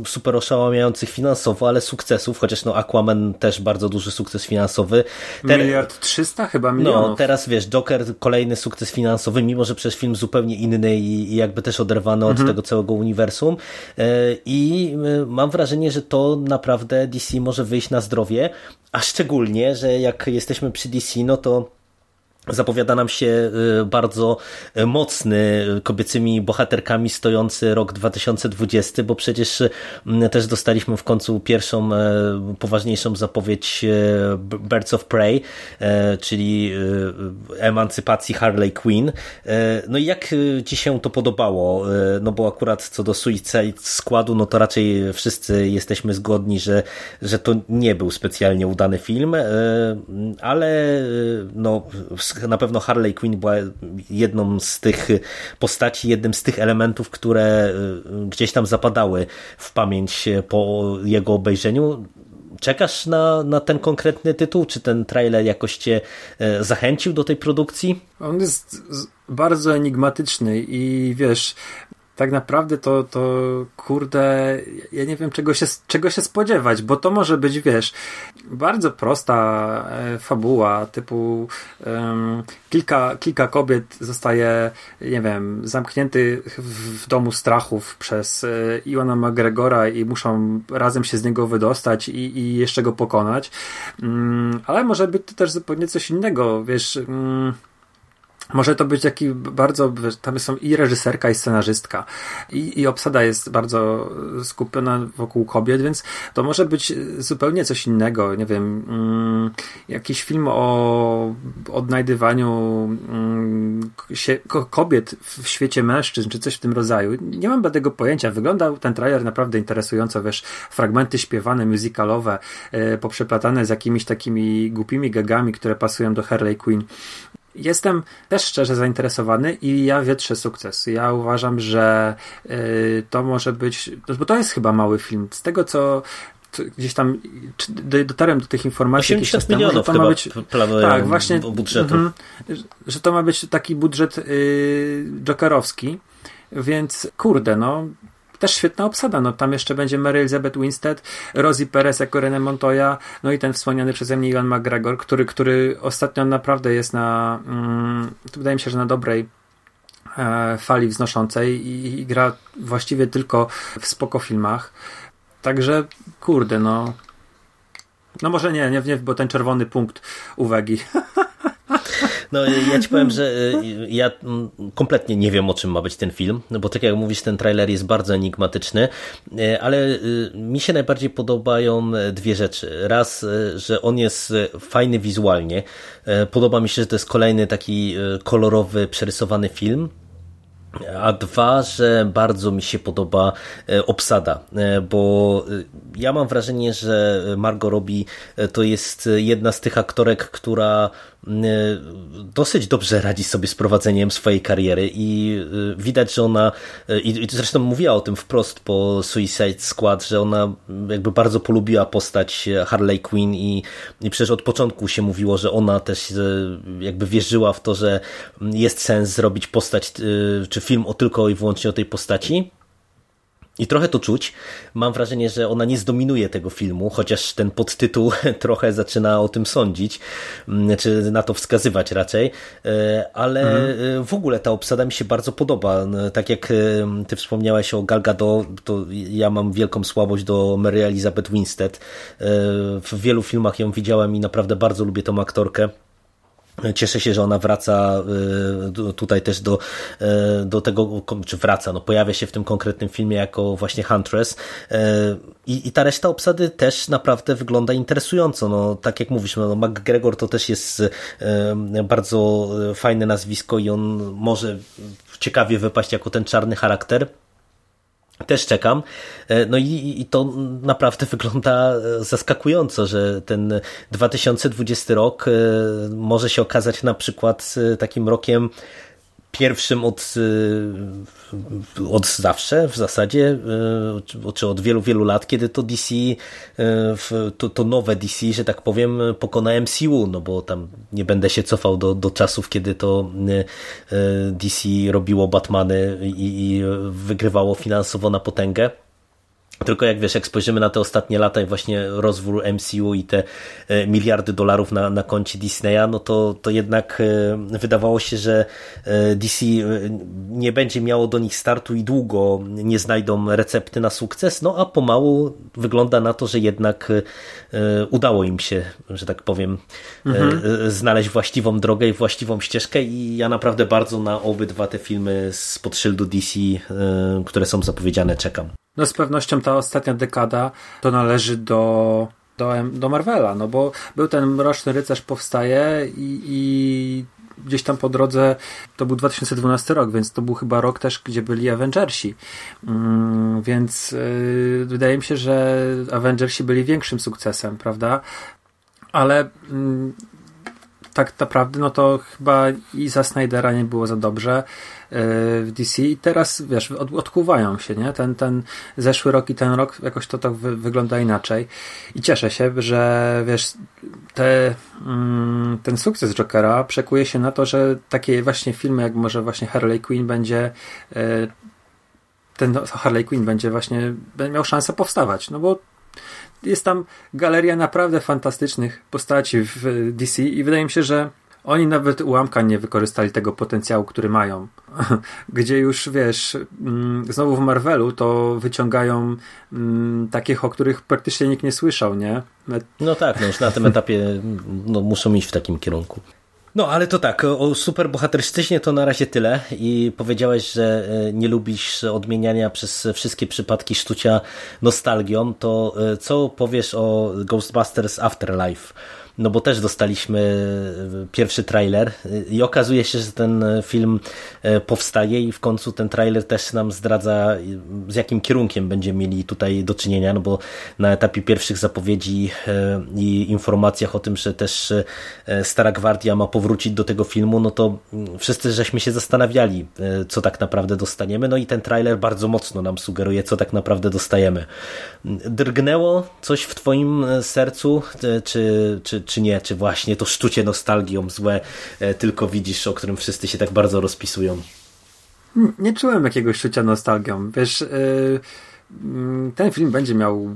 super oszałamiających finansowo, ale sukcesów, chociaż no Aquaman też bardzo duży sukces finansowy. Ter... Miliard trzysta chyba milionów. No, teraz wiesz, Joker kolejny sukces finansowy, mimo że przez film zupełnie inny i, i jakby też oderwany od mhm. tego całego uniwersum i mam wrażenie, że to naprawdę DC może wyjść na zdrowie, a szczególnie, że jak jesteśmy przy DC, no to Zapowiada nam się y, bardzo y, mocny kobiecymi bohaterkami stojący rok 2020, bo przecież y, też dostaliśmy w końcu pierwszą poważniejszą zapowiedź Birds of Prey, czyli emancypacji Harley Quinn. No i jak Ci się to podobało? No bo akurat co do Suicide składu, no to raczej wszyscy jesteśmy zgodni, że, że to nie był specjalnie udany film, ale no na pewno Harley Quinn była jedną z tych postaci, jednym z tych elementów, które y, gdzieś tam zapadały w pamięć po jego obejrzeniu. Czekasz na, na ten konkretny tytuł? Czy ten trailer jakoś cię y, zachęcił do tej produkcji? On jest bardzo enigmatyczny i wiesz, tak naprawdę to, to kurde, ja nie wiem czego się, czego się spodziewać, bo to może być, wiesz, bardzo prosta e, fabuła, typu um, kilka, kilka kobiet zostaje, nie wiem, zamkniętych w domu strachów przez e, Iwana McGregora i muszą razem się z niego wydostać i, i jeszcze go pokonać. Um, ale może być to też zupełnie coś innego, wiesz. Um, może to być taki bardzo, tam są i reżyserka, i scenarzystka, i, i obsada jest bardzo skupiona wokół kobiet, więc to może być zupełnie coś innego. Nie wiem, mm, jakiś film o odnajdywaniu mm, się, kobiet w świecie mężczyzn, czy coś w tym rodzaju. Nie mam tego pojęcia. Wyglądał ten trailer naprawdę interesująco, wiesz, fragmenty śpiewane, musicalowe, yy, poprzeplatane z jakimiś takimi głupimi gagami, które pasują do Harley Quinn. Jestem też szczerze zainteresowany i ja wietrzę sukces. Ja uważam, że y, to może być, bo to jest chyba mały film. Z tego co gdzieś tam dotarłem do tych informacji 80 milionów temu, to ma być tak, właśnie, budżetu. Mm, że to ma być taki budżet y, jokerowski, więc kurde, no też świetna obsada. No, tam jeszcze będzie Mary Elizabeth Winstead, Rosie Perez jako René Montoya, no i ten wspomniany przeze mnie Iwan McGregor, który, który ostatnio naprawdę jest na, mm, wydaje mi się, że na dobrej e, fali wznoszącej i, i gra właściwie tylko w spoko filmach. Także, kurde, no. No może nie, nie, nie, bo ten czerwony punkt uwagi. No ja ci powiem, że y, ja mm, kompletnie nie wiem o czym ma być ten film, no bo tak jak mówisz, ten trailer jest bardzo enigmatyczny, y, ale y, mi się najbardziej podobają dwie rzeczy. Raz, że on jest fajny wizualnie. Podoba mi się, że to jest kolejny taki kolorowy, przerysowany film. A dwa, że bardzo mi się podoba obsada, bo ja mam wrażenie, że Margot Robbie to jest jedna z tych aktorek, która dosyć dobrze radzi sobie z prowadzeniem swojej kariery i y, widać, że ona y, i zresztą mówiła o tym wprost po Suicide Squad, że ona jakby bardzo polubiła postać Harley Quinn i, i przecież od początku się mówiło, że ona też jakby wierzyła w to, że jest sens zrobić postać czy film o tylko i wyłącznie o tej postaci i trochę to czuć. Mam wrażenie, że ona nie zdominuje tego filmu, chociaż ten podtytuł trochę zaczyna o tym sądzić, mm, czy na to wskazywać raczej, e, ale mhm. w ogóle ta obsada mi się bardzo podoba. Tak jak e, ty wspomniałeś o Gal Gadot, to ja mam wielką słabość do Mary Elizabeth Winstead. E, w wielu filmach ją widziałem i naprawdę bardzo lubię tą aktorkę. Cieszę się, że ona wraca y, tutaj też do, y, do tego, czy wraca, no pojawia się w tym konkretnym filmie jako właśnie Huntress y, i, i ta reszta obsady też naprawdę wygląda interesująco. No, tak jak mówisz, no, McGregor to też jest bardzo fajne nazwisko i on może ciekawie wypaść jako ten czarny charakter. Też czekam. E, no i, i, to naprawdę wygląda e, zaskakująco, że ten 2020 rok e, może się okazać na przykład takim rokiem pierwszym od, od zawsze w zasadzie, czy od wielu, wielu lat, kiedy to DC, to, to nowe DC, że tak powiem, pokona MCU, no bo tam nie będę się cofał do, do czasów, kiedy to DC robiło Batmany i, i wygrywało finansowo na potęgę. Tylko jak wiesz, jak spojrzymy na te ostatnie lata i właśnie rozwój MCU i te e, miliardy dolarów na, na koncie Disneya, no to, to jednak e, wydawało się, że e, DC nie będzie miało do nich startu i długo nie znajdą recepty na sukces, no a pomału wygląda na to, że jednak udało im się, że tak powiem, mhm. znaleźć właściwą drogę i właściwą ścieżkę i ja naprawdę bardzo na obydwa te filmy z podszyldu DC, które są zapowiedziane, czekam. No z pewnością ta ostatnia dekada to należy do, do, do Marvela, no bo był ten Mroczny Rycerz powstaje i, i gdzieś tam po drodze to był 2012 rok, więc to był chyba rok też, gdzie byli Avengersi. Mm, więc yy, wydaje mi się, że Avengersi byli większym sukcesem, prawda? Ale yy, tak naprawdę, no to chyba i za Snydera nie było za dobrze. E, w DC i teraz, wiesz, od, odkuwają się, nie? Ten, ten zeszły rok i ten rok jakoś to tak wy, wygląda inaczej i cieszę się, że wiesz, te, mm, ten sukces Jokera przekuje się na to, że takie właśnie filmy, jak może właśnie Harley Quinn będzie e, ten Harley Quinn będzie właśnie miał szansę powstawać, no bo jest tam galeria naprawdę fantastycznych postaci w DC i wydaje mi się, że oni nawet ułamka nie wykorzystali tego potencjału, który mają. Gdzie już wiesz, mm, znowu w Marvelu to wyciągają mm, takich, o których praktycznie nikt nie słyszał, nie? No tak, no już na tym etapie no, muszą iść w takim kierunku. No, ale to tak, o superbohaterszczyźnie to na razie tyle i powiedziałeś, że e, nie lubisz odmieniania przez wszystkie przypadki sztucia nostalgią, to e, co powiesz o Ghostbusters Afterlife? No bo też dostaliśmy e, pierwszy trailer i okazuje się, że ten film e, powstaje i w końcu ten trailer też nam zdradza z jakim kierunkiem będziemy mieli tutaj do czynienia, no bo na etapie pierwszych zapowiedzi e, i informacjach o tym, że też Stara Gwardia ma powrócić do tego filmu, no to mm, wszyscy żeśmy się zastanawiali, co tak naprawdę dostaniemy, no i ten trailer bardzo mocno nam sugeruje, co tak naprawdę dostajemy. Drgnęło coś w twoim sercu, czy, czy, czy nie, czy właśnie to szczucie nostalgią złe e, tylko widzisz, o którym wszyscy się tak bardzo rozpisują. Nie czułem jakiegoś szczucia nostalgią. Wiesz, yy, ten film będzie miał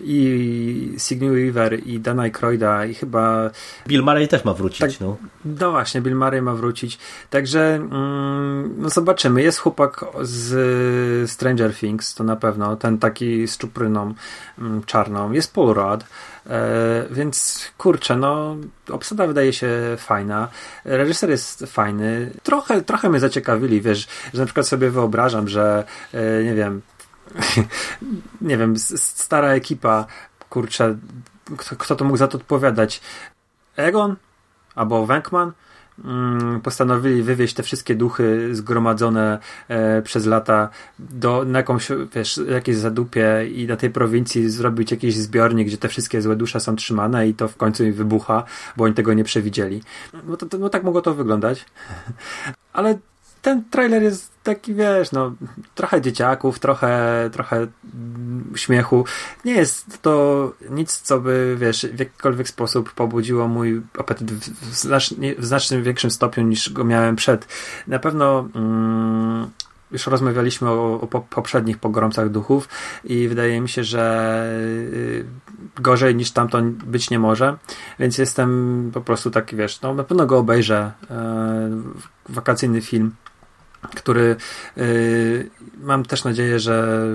i Sigourney Weaver i Dana Aykroyda i chyba... Bill Murray też ma wrócić, tak, no. No właśnie, Bill Murray ma wrócić. Także mm, no zobaczymy. Jest chłopak z Stranger Things, to na pewno. Ten taki z czupryną mm, czarną. Jest Paul Rudd. E, więc kurczę, no obsada wydaje się fajna, reżyser jest fajny, trochę, trochę mnie zaciekawili, wiesz, że na przykład sobie wyobrażam, że e, nie wiem, nie wiem, stara ekipa, kurczę, kto, kto to mógł za to odpowiadać? Egon? Albo Wenkman? Mm, postanowili wywieźć te wszystkie duchy zgromadzone e, przez lata do, na jakąś, wiesz, jakieś zadupie i na tej prowincji zrobić jakiś zbiornik, gdzie te wszystkie złe dusze są trzymane i to w końcu im wybucha, bo oni tego nie przewidzieli. No, to, to, no tak mogło to wyglądać. Ale ten trailer jest taki, wiesz, no, trochę dzieciaków, trochę, trochę śmiechu. Nie jest to nic, co by, wiesz, w jakikolwiek sposób pobudziło mój apetyt w, znacznie, w większym stopniu niż go miałem przed. Na pewno mm, już rozmawialiśmy o, o poprzednich pogromcach duchów i wydaje mi się, że y, gorzej niż tamto być nie może, więc jestem po prostu taki, wiesz, no na pewno go obejrzę. E, wakacyjny film który y, mam też nadzieję, że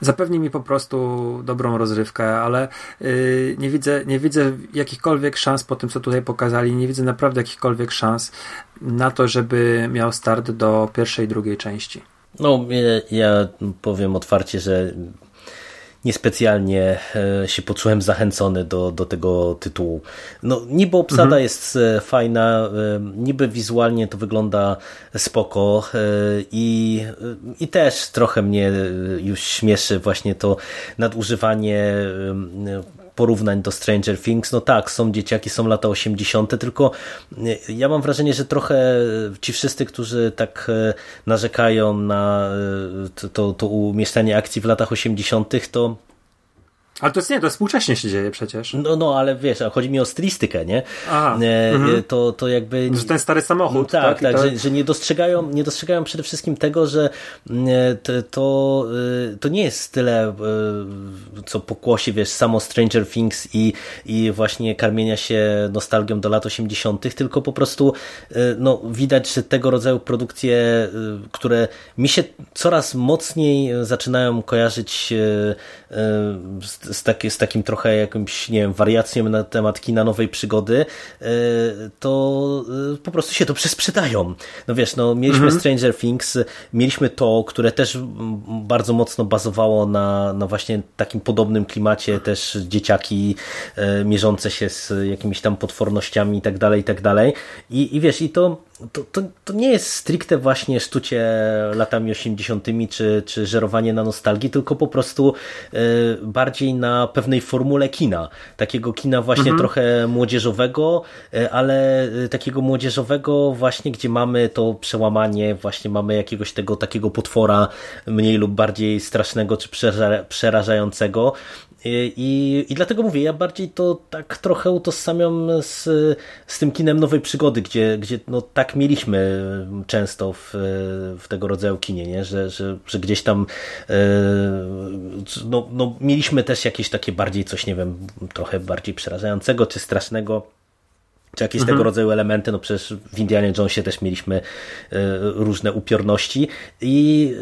zapewni mi po prostu dobrą rozrywkę, ale y, nie widzę, nie widzę jakichkolwiek szans po tym, co tutaj pokazali, nie widzę naprawdę jakichkolwiek szans na to, żeby miał start do pierwszej, drugiej części. No, ja powiem otwarcie, że niespecjalnie e, się poczułem zachęcony do, do tego tytułu. No, niby obsada mhm. jest e, fajna, e, niby wizualnie to wygląda spoko i, i też trochę mnie już śmieszy właśnie to nadużywanie porównań do Stranger Things. No tak, są dzieciaki, są lata 80., tylko ja mam wrażenie, że trochę ci wszyscy, którzy tak narzekają na to, to, to umieszczanie akcji w latach 80., to ale to jest nie, to współcześnie się dzieje przecież. No, no, ale wiesz, chodzi mi o stylistykę, nie? Aha, e, mhm. to, to jakby... Że ten stary samochód. No, tak, tak, tak że, że, nie, dostrzegają, nie dostrzegają przede wszystkim tego, że mm, to, to, e, to nie jest tyle, e, co pokłosi, wiesz, samo Stranger Things i, i właśnie karmienia się nostalgią do lat 80., tylko po prostu e, no, widać, że tego rodzaju produkcje, które mi się coraz mocniej zaczynają kojarzyć z z, z takim trochę jakimś, nie wiem, wariacją na temat kina nowej przygody, e, to e, po prostu się to przesprzedają. No wiesz, no mieliśmy mhm. Stranger Things, mieliśmy to, które też bardzo mocno bazowało na, na właśnie takim podobnym klimacie, też dzieciaki e, mierzące się z jakimiś tam potwornościami i tak dalej, i tak dalej. I wiesz, i to to, to, to nie jest stricte właśnie sztucie latami 80., czy, czy żerowanie na nostalgii, tylko po prostu y, bardziej na pewnej formule kina. Takiego kina właśnie mhm. trochę młodzieżowego, y, ale y, takiego młodzieżowego właśnie, gdzie mamy to przełamanie, właśnie mamy jakiegoś tego takiego potwora mniej lub bardziej strasznego, czy przerażającego, i, I dlatego mówię, ja bardziej to tak trochę utożsamiam z, z tym kinem nowej przygody, gdzie, gdzie no tak mieliśmy często w, w tego rodzaju kinie, nie? Że, że, że gdzieś tam e, no, no, mieliśmy też jakieś takie bardziej coś, nie wiem, trochę bardziej przerażającego czy strasznego czy jakieś mhm. tego rodzaju elementy, no przecież w Indianie Jonesie też mieliśmy różne upiorności i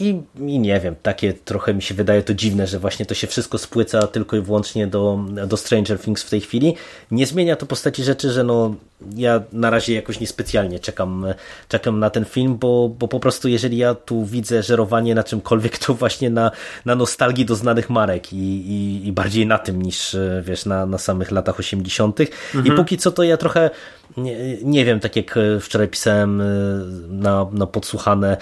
i, I nie wiem, takie trochę mi się wydaje to dziwne, że właśnie to się wszystko spłyca tylko i wyłącznie do, do Stranger Things w tej chwili. Nie zmienia to postaci rzeczy, że no ja na razie jakoś niespecjalnie czekam, czekam na ten film, bo, bo po prostu jeżeli ja tu widzę żerowanie na czymkolwiek, to właśnie na, na nostalgii do znanych marek i, i, i bardziej na tym niż wiesz, na, na samych latach 80. Mhm. I póki co to ja trochę nie, nie wiem, tak jak wczoraj pisałem na, na podsłuchane,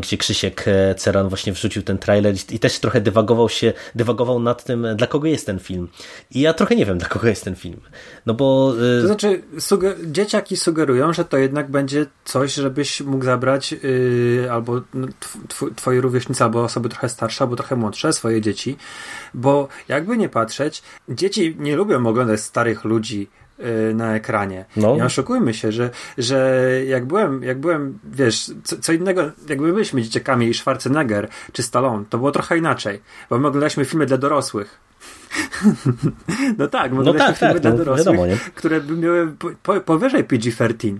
gdzie Krzysiek Ceran właśnie wrzucił ten trailer i też trochę dywagował się, dywagował nad tym, dla kogo jest ten film. I ja trochę nie wiem, dla kogo jest ten film. No bo... To znaczy, dzieciaki sugerują, że to jednak będzie coś, żebyś mógł zabrać yy, albo no, tw twoje rówieśnice, albo osoby trochę starsze, albo trochę młodsze, swoje dzieci, bo jakby nie patrzeć, dzieci nie lubią oglądać starych ludzi na ekranie. No. Nie oszukujmy się, że, że jak byłem, jak byłem, wiesz, co, co innego, jakby byliśmy dzieciakami i Schwarzenegger czy Stallone, to było trochę inaczej, bo my oglądaliśmy filmy dla dorosłych. no tak, no tak, filmy tak, dla no, dorosłych, wiadomo, nie? które by miały po, powyżej PG-13.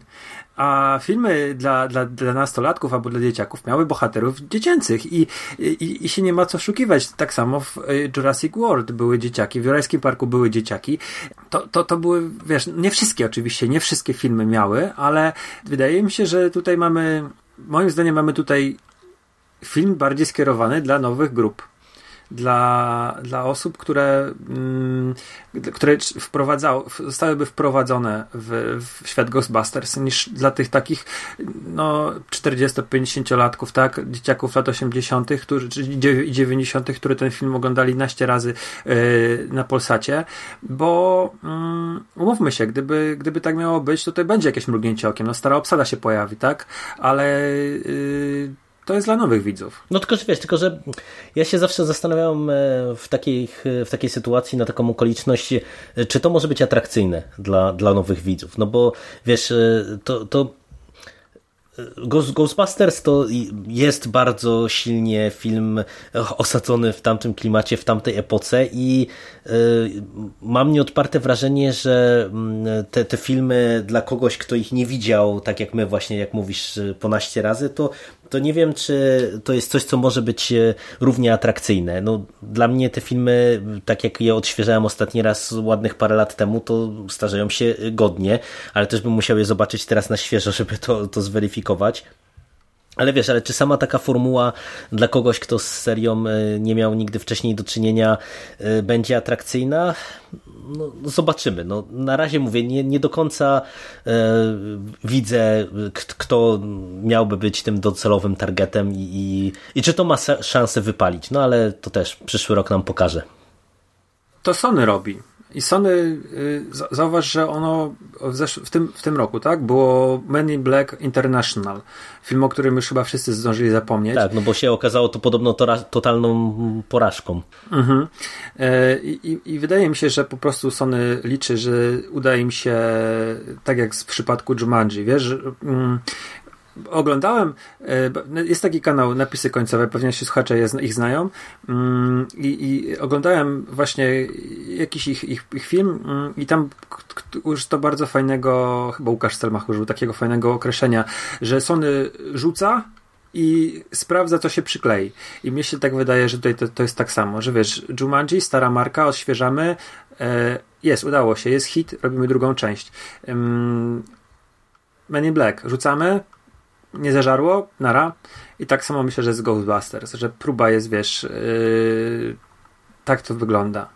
A filmy dla, dla, dla nastolatków albo dla dzieciaków miały bohaterów dziecięcych i, i, i się nie ma co oszukiwać. Tak samo w y, Jurassic World były dzieciaki, w Jurajskim Parku były dzieciaki. To, to, to były, wiesz, nie wszystkie oczywiście, nie wszystkie filmy miały, ale wydaje mi się, że tutaj mamy, moim zdaniem mamy tutaj film bardziej skierowany dla nowych grup dla, dla osób, które, mm, które wprowadzały, zostałyby wprowadzone w, w świat Ghostbusters niż dla tych takich no, 40-50-latków, tak, dzieciaków lat 80., którzy, i 90., które ten film oglądali naście razy yy, na Polsacie, bo yy, umówmy się, gdyby, gdyby tak miało być, to tutaj będzie jakieś mrugnięcie okiem, no stara obsada się pojawi, tak, ale yy, to jest dla nowych widzów. No tylko, że wiesz, tylko, że ja się zawsze zastanawiałem e, w takiej, w takiej sytuacji na taką okoliczność, e, czy to może być atrakcyjne dla, dla nowych widzów. No bo wiesz, e, to, to Ghostbusters to jest bardzo silnie film osadzony w tamtym klimacie, w tamtej epoce i mam nieodparte wrażenie, że mm, te, te filmy dla kogoś, kto ich nie widział, tak jak my właśnie, jak mówisz, ponaście razy, to to nie wiem, czy to jest coś, co może być e, równie atrakcyjne. No, dla mnie te filmy, tak jak je odświeżałem ostatni raz ładnych parę lat temu, to starzeją się godnie, ale też bym musiał je zobaczyć teraz na świeżo, żeby to, to zweryfikować. Ale wiesz, ale czy sama taka formuła dla kogoś, kto z serią e, nie miał nigdy wcześniej do czynienia, e, będzie atrakcyjna? No, no, zobaczymy. No, na razie mówię, nie, nie do końca e, widzę, kto miałby być tym docelowym targetem i, i, i czy to ma szansę wypalić. No ale to też przyszły rok nam pokaże. to Sony robi. I Sony, y, zauważ, że ono w, w, tym, w tym roku, tak? Było Men in Black International. Film, o którym już chyba wszyscy zdążyli zapomnieć. Tak, no bo się okazało to podobno totalną porażką. Mhm. E, I, I, wydaje mi się, że po prostu Sony liczy, że uda im się, tak jak w przypadku Jumanji, wiesz, mm, oglądałem, e, jest taki kanał Napisy Końcowe, pewnie się słuchacze ich znają mm, i, i oglądałem właśnie jakiś ich, ich, ich, film mm, i tam już to bardzo fajnego, chyba Łukasz Stelmach użył takiego fajnego określenia, że Sony rzuca i sprawdza, co się przyklei. I mnie się tak wydaje, że tutaj to, to jest tak samo, że wiesz, Jumanji, stara marka, odświeżamy, e, jest, udało się, jest hit, robimy drugą część. Men in Black, rzucamy, nie zażarło, nara. I tak samo myślę, że z Ghostbusters, że próba jest, wiesz, yy, tak to wygląda.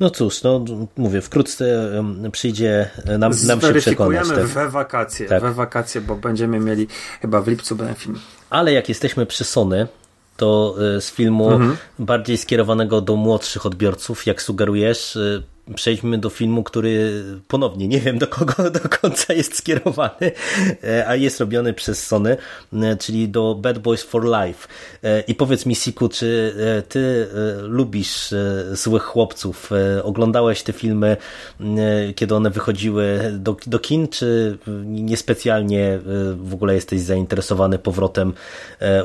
No cóż, no mówię, wkrótce przyjdzie nam, nam się przekonać. Tak. we wakacje, tak. we wakacje, bo będziemy mieli chyba w lipcu ten film. Ale jak jesteśmy przy Sony, to y, z filmu mhm. bardziej skierowanego do młodszych odbiorców, jak sugerujesz, y, przejdźmy do filmu, który ponownie nie wiem do kogo do końca jest skierowany, e, a jest robiony przez Sony, e, czyli do Bad Boys for Life. E, I powiedz mi, Siku, czy ty lubisz złych chłopców? Oglądałeś te filmy, kiedy one wychodziły do, do kin, czy niespecjalnie w ogóle jesteś zainteresowany powrotem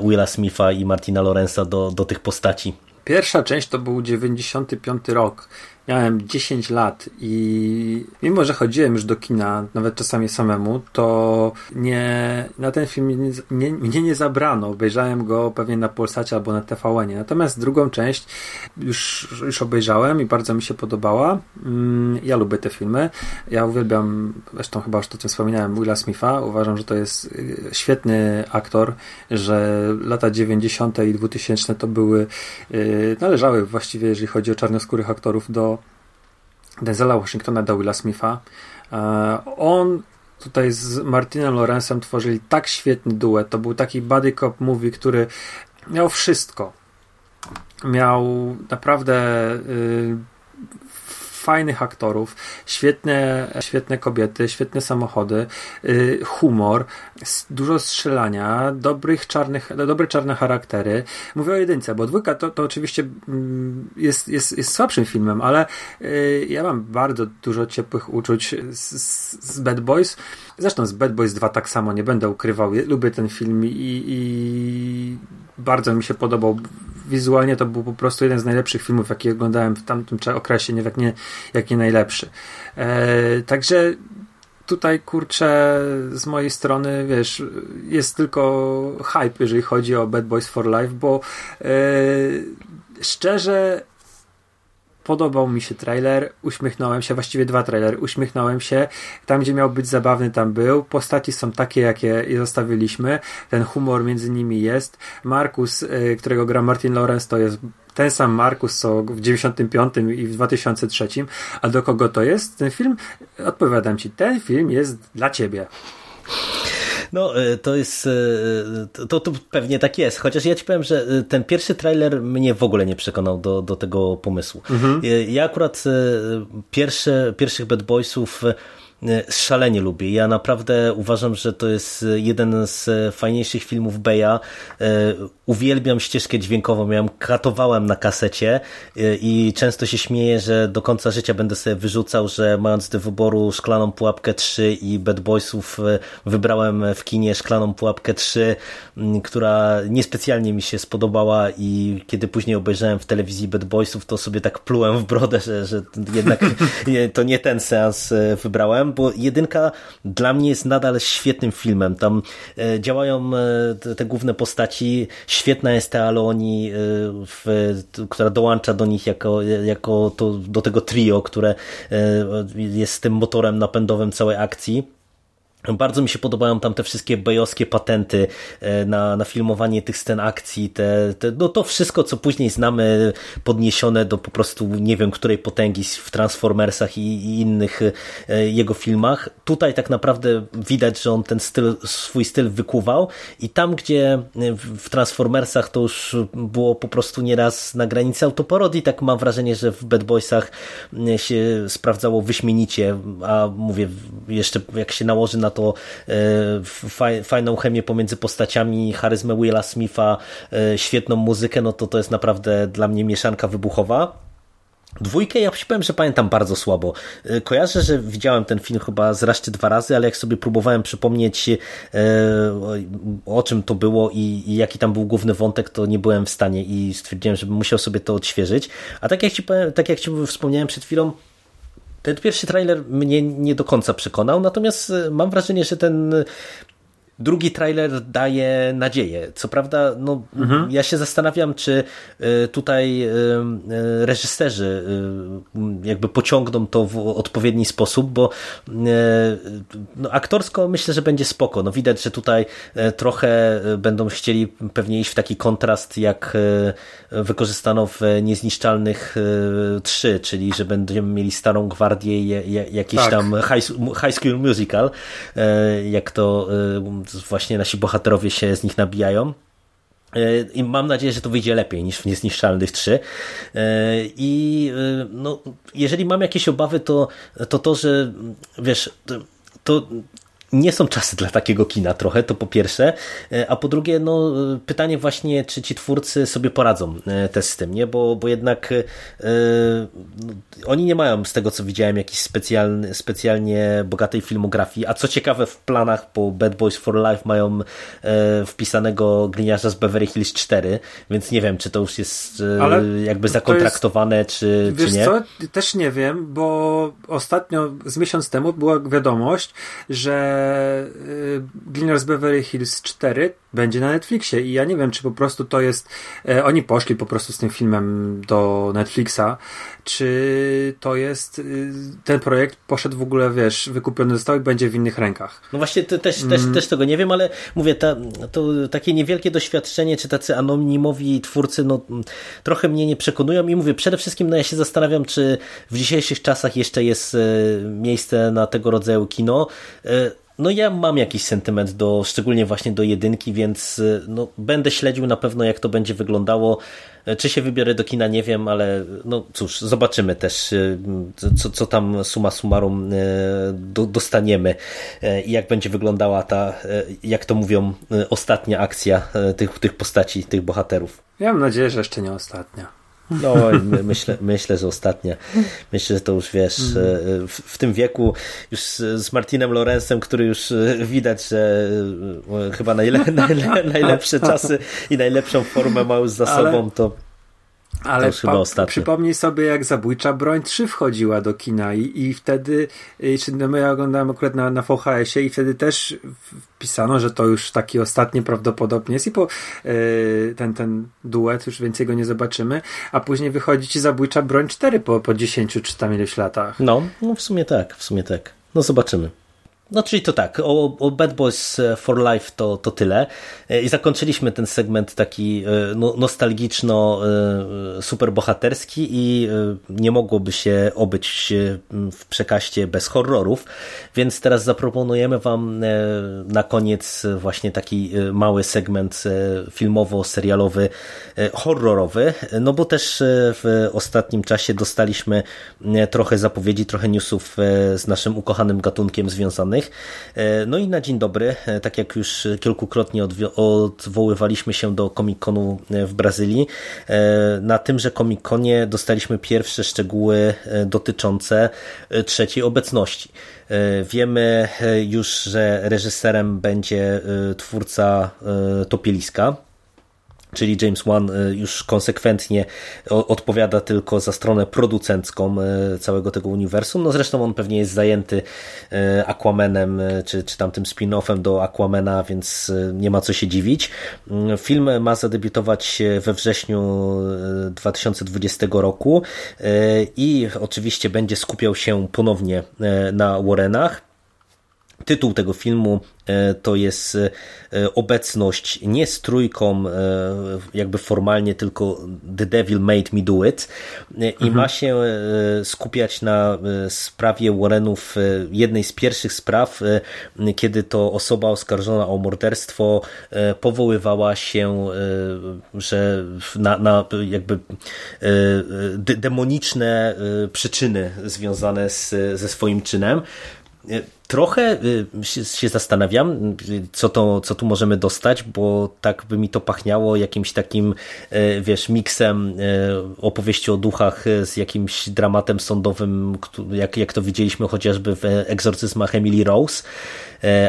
Willa Smitha i Martina Lorenza do, do tych postaci? Pierwsza część to był 95 rok miałem 10 lat i mimo, że chodziłem już do kina, nawet czasami samemu, to nie, na ten film nie, nie, mnie nie zabrano. Obejrzałem go pewnie na Polsacie albo na tvn Natomiast drugą część już, już obejrzałem i bardzo mi się podobała. Mm, ja lubię te filmy. Ja uwielbiam, zresztą chyba już to, co wspominałem, Willa Smitha. Uważam, że to jest y, świetny aktor, że lata 90. i 2000 to były, y, należały właściwie, jeżeli chodzi o czarnoskórych aktorów, do Denzela Washingtona do Smitha. E, on tutaj z Martinem Lorenzem tworzyli tak świetny duet. To był taki buddy cop movie, który miał wszystko. Miał naprawdę y, fajnych aktorów, świetne, świetne kobiety, świetne samochody, y, humor, dużo strzelania, dobrych czarnych, dobre czarne charaktery. Mówię o jedynce, bo dwójka to, to oczywiście mm, jest, jest, jest słabszym filmem, ale y, ja mam bardzo dużo ciepłych uczuć z, z Bad Boys. Zresztą z Bad Boys 2 tak samo, nie będę ukrywał. Lubię ten film i, i bardzo mi się podobał wizualnie to był po prostu jeden z najlepszych filmów, jakie oglądałem w tamtym okresie, nie jak nie, jak nie najlepszy. E, także tutaj kurczę z mojej strony, wiesz, jest tylko hype, jeżeli chodzi o Bad Boys for Life, bo e, szczerze Podobał mi się trailer, uśmiechnąłem się, właściwie dwa trailery, uśmiechnąłem się. Tam, gdzie miał być zabawny, tam był. Postaci są takie, jakie zostawiliśmy. Ten humor między nimi jest. Markus, y, którego gra Martin Lawrence, to jest ten sam Markus, co w 95 i w 2003. A do kogo to jest ten film? Odpowiadam ci, ten film jest dla ciebie. No, e, to jest, e, to, to pewnie tak jest, chociaż ja ci powiem, że e, ten pierwszy trailer mnie w ogóle nie przekonał do, do tego pomysłu. Mhm. Ja akurat pierwsze, pierwszych Bad Boysów E, szalenie lubię. Ja naprawdę uważam, że to jest jeden z fajniejszych filmów Beya. E, uwielbiam ścieżkę dźwiękową, ja ją katowałem na kasecie i często się śmieję, że do końca życia będę sobie wyrzucał, że mając do wyboru Szklaną Pułapkę 3 i Bad Boysów wybrałem w kinie Szklaną Pułapkę 3, która niespecjalnie mi się spodobała i kiedy później obejrzałem w telewizji Bad Boysów, to sobie tak plułem w brodę, że, że jednak to nie ten seans wybrałem bo jedynka dla mnie jest nadal świetnym filmem. Tam e, działają e, te, główne postaci. Świetna jest ta Aloni, e, która dołącza do nich jako, jako to, do tego trio, które jest tym motorem napędowym całej akcji. Bardzo mi się podobają tam te wszystkie bejowskie patenty e, na, na filmowanie tych scen akcji, te, te, no to wszystko, co później znamy, podniesione do po prostu nie wiem której potęgi w Transformersach i, i innych e, jego filmach. Tutaj tak naprawdę widać, że on ten styl, swój styl wykuwał i tam, gdzie w Transformersach to już było po prostu nieraz na granicy autoparodii, tak mam wrażenie, że w Bad Boysach się sprawdzało wyśmienicie, a mówię, jeszcze jak się nałoży na to e, fajną chemię pomiędzy postaciami, charyzmę Willa Smitha, e, świetną muzykę, no to to jest naprawdę dla mnie mieszanka wybuchowa. Dwójkę ja powiem, że pamiętam bardzo słabo. E, kojarzę, że widziałem ten film chyba z czy dwa razy, ale jak sobie próbowałem przypomnieć o czym to było i, jaki tam był główny wątek, to nie byłem w stanie i stwierdziłem, że musiał sobie to odświeżyć. A tak jak ci, tak jak ci wspomniałem przed chwilą, ten pierwszy trailer mnie nie do końca przekonał, natomiast e, mam wrażenie, że ten drugi trailer daje nadzieję. Co prawda, no, mhm. ja się zastanawiam, czy y, tutaj y, y, reżyserzy jakby pociągną to w odpowiedni sposób, bo no, aktorsko myślę, że będzie spoko. No, widać, że tutaj trochę będą chcieli pewnie iść w taki kontrast, jak wykorzystano w Niezniszczalnych 3, czyli że będziemy mieli starą gwardię, jakiś tak. tam high, high School Musical, jak to właśnie nasi bohaterowie się z nich nabijają. E, I mam nadzieję, że to wyjdzie lepiej niż w Niezniszczalnych 3. E, I e, no, jeżeli mam jakieś obawy, to to, to że wiesz, to, to nie są czasy dla takiego kina trochę, to po pierwsze, e, a po drugie, no pytanie właśnie, czy ci twórcy sobie poradzą e, też z tym, nie? Bo, bo jednak e, no, oni nie mają z tego, co widziałem, jakiejś specjalny, specjalnie bogatej filmografii, a co ciekawe w planach po Bad Boys for Life mają e, wpisanego gliniarza z Beverly Hills 4, więc nie wiem, czy to już jest e, Ale jakby zakontraktowane, jest, czy, wiesz czy nie. co, też nie wiem, bo ostatnio, z miesiąc temu była wiadomość, że Y, Glinier z Beverly Hills 4 będzie na Netflixie i ja nie wiem, czy po prostu to jest e, oni poszli po prostu z tym filmem do Netflixa, czy to jest y, ten projekt poszedł w ogóle, wiesz, wykupiony został i będzie w innych rękach. No właśnie te, też, mm. też, też tego nie wiem, ale mówię, ta, to takie niewielkie doświadczenie, czy tacy anonimowi twórcy, no trochę mnie nie przekonują i mówię, przede wszystkim no ja się zastanawiam, czy w dzisiejszych czasach jeszcze jest e, miejsce na tego rodzaju kino. E, no ja mam jakiś sentyment do, szczególnie właśnie do jedynki, więc y, no, będę śledził na pewno jak to będzie wyglądało. E, czy się wybiorę do kina, nie wiem, ale no cóż, zobaczymy też, y, co, co tam suma summarum do, dostaniemy i jak będzie wyglądała ta, jak to mówią, ostatnia akcja tych, tych postaci, tych bohaterów. Ja mam nadzieję, że jeszcze nie ostatnia. No, myślę, myślę, że ostatnia. Myślę, że to już wiesz, mhm. e, w, w, tym wieku już z Martinem Lorenzem, który już e, widać, że e, chyba najle, najle, najlepsze czasy i najlepszą formę ma już za sobą, to ale pa, przypomnij sobie, jak Zabójcza Broń 3 wchodziła do kina i, i wtedy, czy no ja oglądałem akurat na, na VHS-ie i wtedy też wpisano, że to już taki ostatni prawdopodobnie jest i po yy, ten, ten duet, już więcej go nie zobaczymy, a później wychodzi ci Zabójcza Broń 4 po, po 10 czy tam ileś latach. No, no w sumie tak, w sumie tak. No zobaczymy. No czyli to tak, o, o, Bad Boys e, for Life to, to tyle. E, I zakończyliśmy ten segment taki e, no, nostalgiczno superbohaterski i nie mogłoby się obyć w przekaście bez horrorów, więc teraz zaproponujemy Wam na koniec właśnie taki mały segment filmowo-serialowy, horrorowy, no bo też w ostatnim czasie dostaliśmy trochę zapowiedzi, trochę newsów z naszym ukochanym gatunkiem związanych E, no i na dzień dobry, e, tak jak już kilkukrotnie odwoływaliśmy się do Comic-Conu e, w Brazylii, na tymże Comic-Conie dostaliśmy pierwsze szczegóły dotyczące trzeciej obecności. Wiemy już, że reżyserem będzie twórca Topieliska, czyli James Wan y, już konsekwentnie odpowiada tylko za stronę producencką y, całego tego uniwersum. No zresztą on pewnie jest zajęty y, Aquamanem, czy, czy tamtym spin-offem do Aquamana, więc nie ma co się dziwić. Film ma zadebiutować we wrześniu 2020 roku i oczywiście będzie skupiał się ponownie na Warrenach. Tytuł tego filmu e, to jest e, obecność nie z trójką e, jakby formalnie, tylko The Devil Made Me Do It i mhm. ma się skupiać na sprawie Warrenów, jednej z pierwszych spraw, kiedy to osoba oskarżona o morderstwo powoływała się, że na, na jakby demoniczne przyczyny związane z, ze swoim czynem. Trochę y, się zastanawiam, co, to, co tu możemy dostać, bo tak by mi to pachniało jakimś takim, y, wiesz, miksem y, opowieści o duchach z jakimś dramatem sądowym, jak, jak to widzieliśmy chociażby w egzorcyzmach Emily Rose.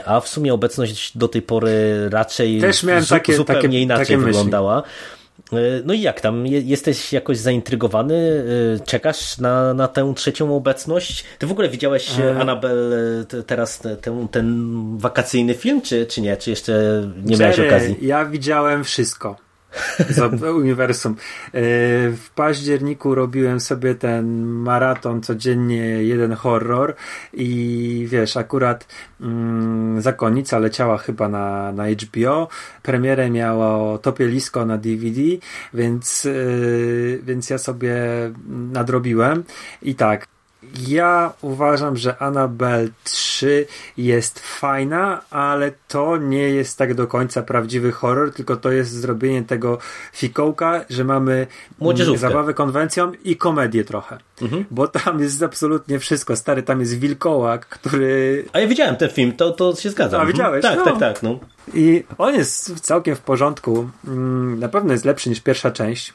A w sumie obecność do tej pory raczej Też miałem takie, zupełnie takie, inaczej takie wyglądała. Myśli. E, no i jak tam? Jesteś jakoś zaintrygowany? E, czekasz na, na tę trzecią obecność? Ty w ogóle widziałeś e... Anabel teraz ten, ten wakacyjny film, czy, czy nie? Czy jeszcze nie miałeś okazji? Ja widziałem wszystko z uniwersum. E, w październiku robiłem sobie ten maraton, codziennie jeden horror i wiesz, akurat mm, Zakonnica leciała chyba na, na HBO, premierę miało Topielisko na DVD, więc, yy, więc ja sobie nadrobiłem i tak, ja uważam, że Annabelle 3 jest fajna, ale to nie jest tak do końca prawdziwy horror, tylko to jest zrobienie tego fikołka, że mamy zabawę konwencją i komedię trochę. Mhm. Bo tam jest absolutnie wszystko. Stary, tam jest wilkołak, który... A ja widziałem ten film, to, to się zgadza. A widziałeś? Tak, no. tak, tak. No. I on jest całkiem w porządku. Mm, na pewno jest lepszy niż pierwsza część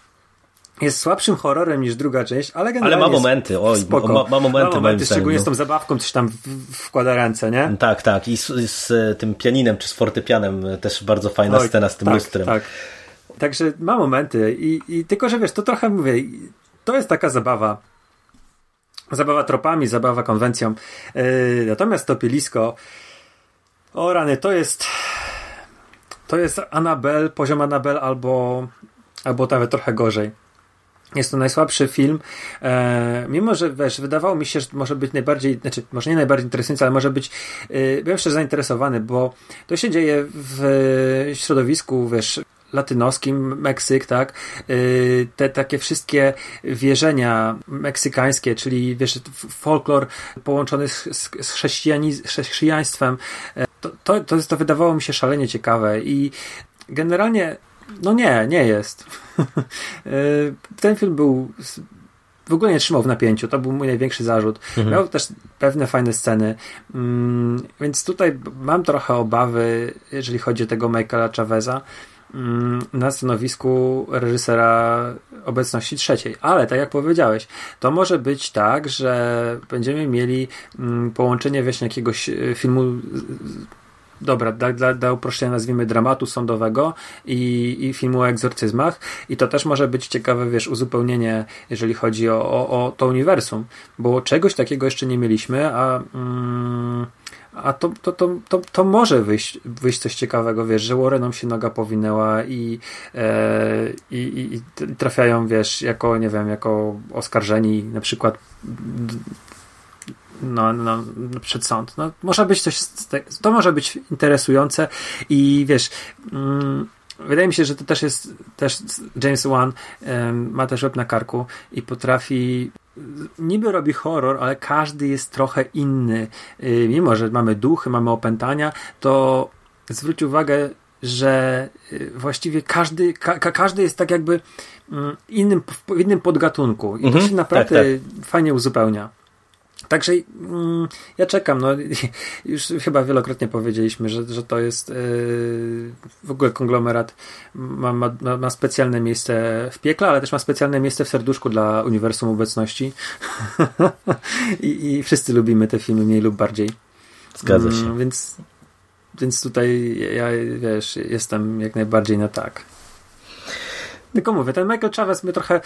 jest słabszym horrorem niż druga część, ale generalnie Ale ma momenty, oj, spoko. Ma, ma momenty, ma momenty szczególnie z tą zabawką coś tam wkłada ręce, nie? Tak, tak. I z, z tym pianinem czy z fortepianem też bardzo fajna oj, scena z tym tak, lustrem. Tak. Także ma momenty i, i tylko, że wiesz, to trochę mówię, to jest taka zabawa. Zabawa tropami, zabawa konwencją. Yy, natomiast to pielisko, o rany, to jest to jest Anabel, poziom Anabel albo albo nawet trochę gorzej. Jest to najsłabszy film, e, mimo że wiesz, wydawało mi się, że może być najbardziej, znaczy może nie najbardziej interesujący, ale może być, e, byłem szczerze zainteresowany, bo to się dzieje w środowisku, wiesz, latynoskim, Meksyk, tak? E, te takie wszystkie wierzenia meksykańskie, czyli wiesz, folklor połączony z, z, z chrześcijaństwem, e, to, to, to, to wydawało mi się szalenie ciekawe i generalnie no nie, nie jest. E, ten film był w ogóle nie trzymał w napięciu. To był mój największy zarzut. Mhm. Miał też pewne fajne sceny. Mm, więc tutaj mam trochę obawy, jeżeli chodzi o tego Michaela Chaveza mm, na stanowisku reżysera obecności trzeciej. Ale tak jak powiedziałeś, to może być tak, że będziemy mieli mm, połączenie właśnie jakiegoś e, filmu dobra, dla, dla, dla uproszczenia nazwijmy dramatu sądowego i, i filmu o egzorcyzmach. I to też może być ciekawe, wiesz, uzupełnienie, jeżeli chodzi o, o, o to uniwersum, bo czegoś takiego jeszcze nie mieliśmy, a mm, a to, to, to, to, to może wyjść, wyjść coś ciekawego, wiesz, że Warrenom się noga powinęła i, e, i, i, trafiają, wiesz, jako, nie wiem, jako oskarżeni na przykład no, no, przed sąd. No, może być coś, to może być interesujące i wiesz, mm, wydaje mi się, że to też jest, też James Wan um, ma też łeb na karku i potrafi niby robi horror, ale każdy jest trochę inny. Yy, mimo, że mamy duchy, mamy opętania, to zwróć uwagę, że y, właściwie każdy, ka, każdy jest tak jakby mm, innym, w innym podgatunku i to się naprawdę tak, tak. fajnie uzupełnia. Także mm, ja czekam. No, już chyba wielokrotnie powiedzieliśmy, że, że to jest yy, w ogóle konglomerat ma, ma, ma specjalne miejsce w piekle, ale też ma specjalne miejsce w serduszku dla uniwersum obecności. I, I wszyscy lubimy te filmy mniej lub bardziej. Zgadza się. Mm, więc, więc tutaj ja wiesz, jestem jak najbardziej na tak. Tylko mówię, ten Michael Chavez mnie trochę,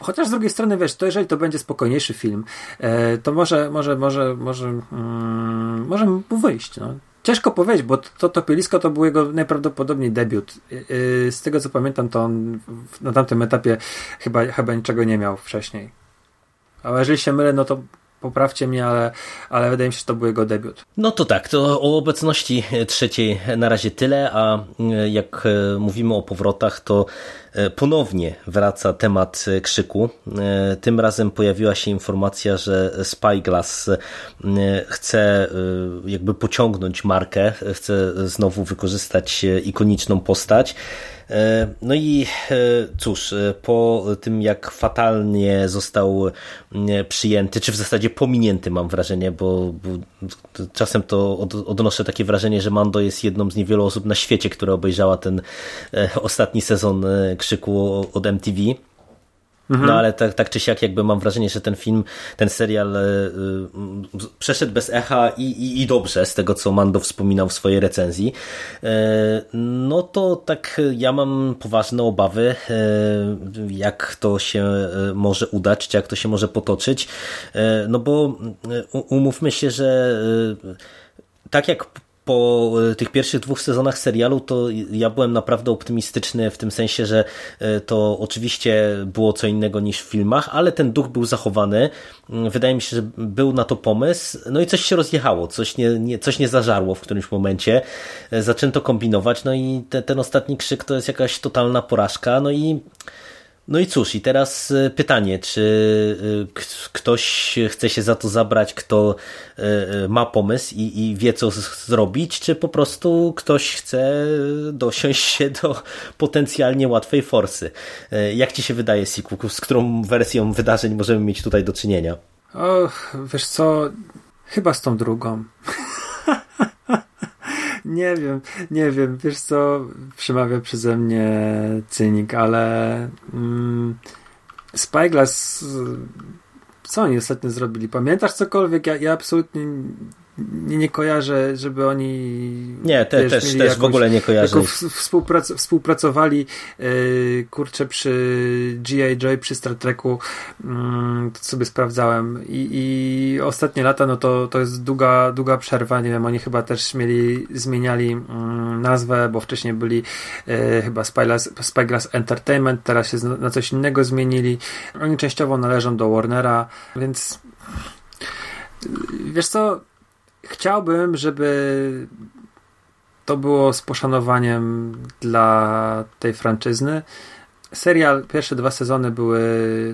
chociaż z drugiej strony, wiesz, to jeżeli to będzie spokojniejszy film, e, to może, może, może, może, mm, może mu wyjść, no. Ciężko powiedzieć, bo to, to Pielisko to był jego najprawdopodobniej debiut. E, e, z tego co pamiętam, to on na tamtym etapie chyba, chyba niczego nie miał wcześniej. Ale jeżeli się mylę, no to poprawcie mnie, ale, ale wydaje mi się, że to był jego debiut. No to tak, to o obecności trzeciej na razie tyle, a jak mówimy o powrotach, to ponownie wraca temat krzyku. Tym razem pojawiła się informacja, że Spyglass chce jakby pociągnąć markę, chce znowu wykorzystać ikoniczną postać. E, no i e, cóż, e, po tym jak fatalnie został przyjęty, czy w zasadzie pominięty mam wrażenie, bo, bo czasem to od, odnoszę takie wrażenie, że Mando jest jedną z niewielu osób na świecie, która obejrzała ten ostatni sezon Krzyku od MTV. No ale tak, tak czy siak jakby mam wrażenie, że ten film, ten serial y, y, przeszedł bez echa i, i, i, dobrze z tego, co Mando wspominał w swojej recenzji. Y, no to tak ja mam poważne obawy, jak to się może udać, czy jak to się może potoczyć. No bo umówmy się, że tak jak po e, tych pierwszych dwóch sezonach serialu to ja byłem naprawdę optymistyczny w tym sensie, że e, to oczywiście było co innego niż w filmach, ale ten duch był zachowany. Mm, wydaje mi się, że był na to pomysł. No i coś się rozjechało, coś nie, nie coś nie zażarło w którymś momencie. E, zaczęto kombinować, no i te, ten ostatni krzyk to jest jakaś totalna porażka. No i no i cóż, i teraz e, pytanie, czy e, ktoś chce się za to zabrać, kto e, ma pomysł i, i, wie, co zrobić, czy po prostu ktoś chce dosiąść się do potencjalnie łatwej forsy. Jak ci się wydaje, Siku, z którą wersją wydarzeń możemy mieć tutaj do czynienia? Och, wiesz co, chyba z tą drugą. Nie wiem, nie wiem. Wiesz co, przemawia przeze mnie cynik, ale mm, Spyglass co oni ostatnio zrobili? Pamiętasz cokolwiek? Ja, ja absolutnie nie, nie kojarzę, żeby oni. Nie, te, wiesz, też, też jakąś, w ogóle nie kojarzę. Współprac, współpracowali yy, kurczę przy G.I. Joy, przy Star Treku. Yy, to sobie sprawdzałem. I, I, ostatnie lata, no to, to jest długa, długa przerwa. Nie wiem, oni chyba też mieli, zmieniali yy, nazwę, bo wcześniej byli yy, chyba Spyglass, Spyglass Entertainment, teraz się na coś innego zmienili. Oni częściowo należą do Warnera, więc wiesz co, chciałbym, żeby to było z poszanowaniem dla tej franczyzny. Serial, pierwsze dwa sezony były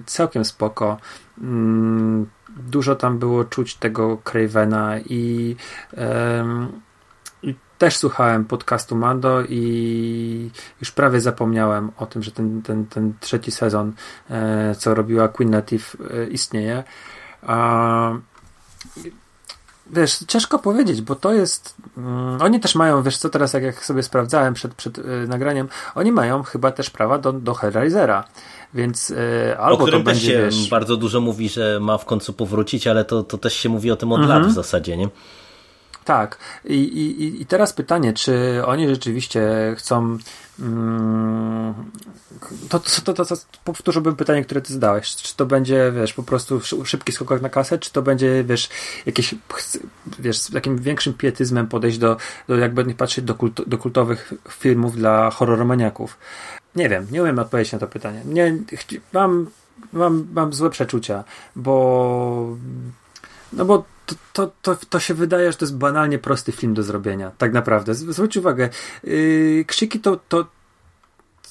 całkiem spoko. Mm, dużo tam było czuć tego Cravena i, i też słuchałem podcastu Mando i już prawie zapomniałem o tym, że ten, ten, ten trzeci sezon, e, co robiła Queen Native, e, istnieje. Wiesz, ciężko powiedzieć, bo to jest. Mm, oni też mają, wiesz co, teraz jak, jak sobie sprawdzałem przed, przed y, nagraniem, oni mają chyba też prawa do, do Hellraisera. Więc y, albo o którym to będzie, też się wiesz... bardzo dużo mówi, że ma w końcu powrócić, ale to, to też się mówi o tym od mhm. lat w zasadzie, nie? Tak. I, i, I teraz pytanie, czy oni rzeczywiście chcą. Mm, to, to, to, to, powtórzyłbym pytanie, które ty zadałeś. Czy to będzie, wiesz, po prostu szybki skok na kasę, czy to będzie, wiesz, jakieś, wiesz, z takim większym pietyzmem podejść do, do jakby nie patrzeć do, kult, do kultowych filmów dla horroromaniaków. Nie wiem, nie umiem odpowiedzieć na to pytanie. Nie, mam, mam, mam złe przeczucia, bo no bo to, to, to, to się wydaje, że to jest banalnie prosty film do zrobienia. Tak naprawdę. Zwróć uwagę, yy, krzyki to, to,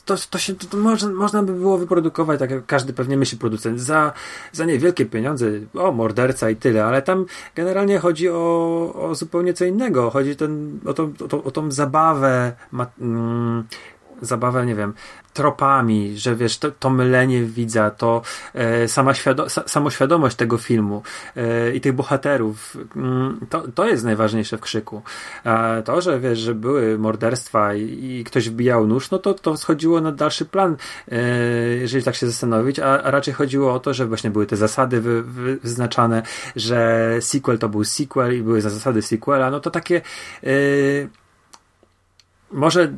to, to, się, to, to można, można by było wyprodukować, tak jak każdy pewnie myśli producent, za, za niewielkie pieniądze, o morderca i tyle, ale tam generalnie chodzi o, o zupełnie co innego. Chodzi ten, o, tą, o, tą, o tą zabawę, ma, mm, zabawę, nie wiem, tropami, że wiesz, to, to mylenie widza, to e, sama świado samoświadomość tego filmu e, i tych bohaterów, mm, to, to jest najważniejsze w krzyku. A to, że wiesz, że były morderstwa i, i ktoś wbijał nóż, no to, to schodziło na dalszy plan, e, jeżeli tak się zastanowić, a, a, raczej chodziło o to, że właśnie były te zasady wy, wy, wyznaczane, że sequel to był sequel i były zasady sequela, no to takie e, może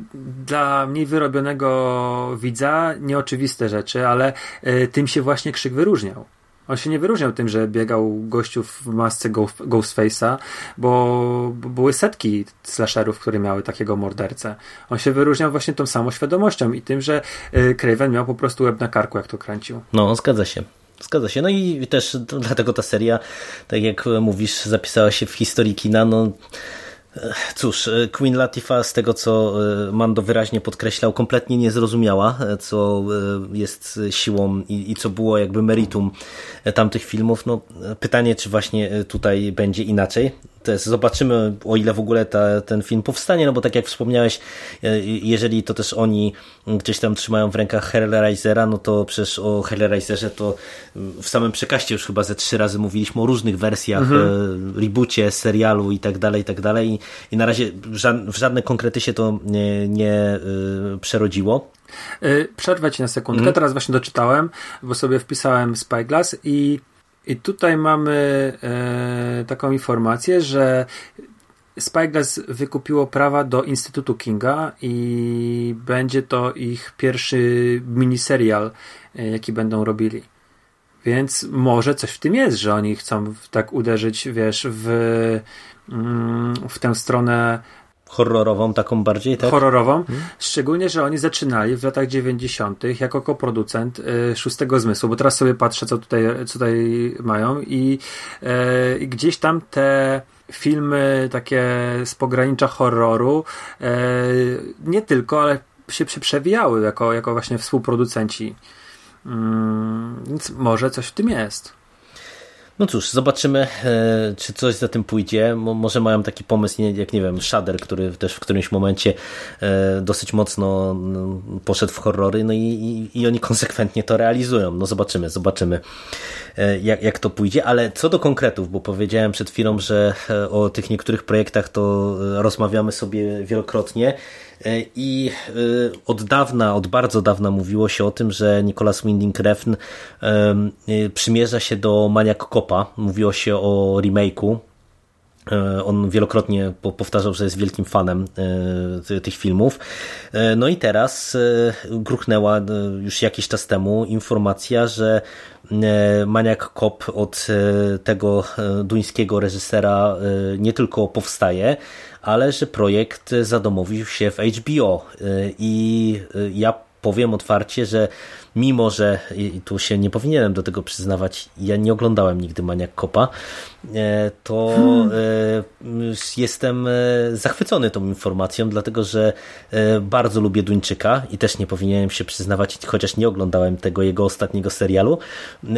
dla mniej wyrobionego widza nieoczywiste rzeczy, ale y, tym się właśnie krzyk wyróżniał. On się nie wyróżniał tym, że biegał gościu w masce Ghostface'a, bo, były setki slasherów, które miały takiego mordercę. On się wyróżniał właśnie tą samą świadomością i tym, że y, Craven miał po prostu łeb na karku, jak to kręcił. No, zgadza się. Zgadza się. No i też dlatego ta seria, tak jak mówisz, zapisała się w historii kina. No, Cóż, e, Queen Latifah z tego co e, Mando wyraźnie podkreślał, kompletnie nie zrozumiała, e, co jest siłą i, i, co było jakby meritum tamtych filmów. No, pytanie, czy właśnie tutaj będzie inaczej zobaczymy o ile w ogóle ta, ten film powstanie, no bo tak jak wspomniałeś, e, jeżeli to też oni gdzieś tam trzymają w rękach Hellraisera, no to przecież o Hellraiserze to w samym przekaście już chyba ze trzy razy mówiliśmy o różnych wersjach, mhm. E, reboocie, serialu i tak dalej, i tak dalej i, na razie w żadne konkrety się to nie, nie y, przerodziło. Przerwę ci na sekundkę, mhm. teraz właśnie doczytałem, bo sobie wpisałem Spyglass i i tutaj mamy e, taką informację, że Spyglass wykupiło prawa do Instytutu Kinga i będzie to ich pierwszy miniserial, e, jaki będą robili. Więc może coś w tym jest, że oni chcą tak uderzyć, wiesz, w, mm, w tę stronę horrorową taką bardziej, tak? Horrorową. Hmm. Szczególnie, że oni zaczynali w latach 90. jako koproducent y, Szóstego Zmysłu, bo teraz sobie patrzę, co tutaj, co tutaj mają i y, gdzieś tam te filmy takie z pogranicza horroru y, nie tylko, ale się przewijały jako, jako właśnie współproducenci. Mm, więc może coś w tym jest. No cóż, zobaczymy, e, czy coś za tym pójdzie. Może mają taki pomysł, jak nie wiem, Shader, który też w którymś momencie e, dosyć mocno no, poszedł w horrory, no i, i, i oni konsekwentnie to realizują. No zobaczymy, zobaczymy, e, jak, jak to pójdzie. Ale co do konkretów, bo powiedziałem przed chwilą, że o tych niektórych projektach to rozmawiamy sobie wielokrotnie. E, I e, od dawna, od bardzo dawna mówiło się o tym, że Nicolas Winding Refn e, przymierza się do Maniac Copa. Mówiło się o remake'u on wielokrotnie powtarzał, że jest wielkim fanem tych filmów. No i teraz gruchnęła już jakiś czas temu informacja, że Maniac Cop od tego duńskiego reżysera nie tylko powstaje, ale że projekt zadomowił się w HBO i ja powiem otwarcie, że mimo że tu się nie powinienem do tego przyznawać, ja nie oglądałem nigdy Maniak Kopa, e, to hmm. E, jestem e, zachwycony tą informacją, dlatego że bardzo lubię Duńczyka i też nie powinienem się przyznawać, chociaż nie oglądałem tego jego ostatniego serialu,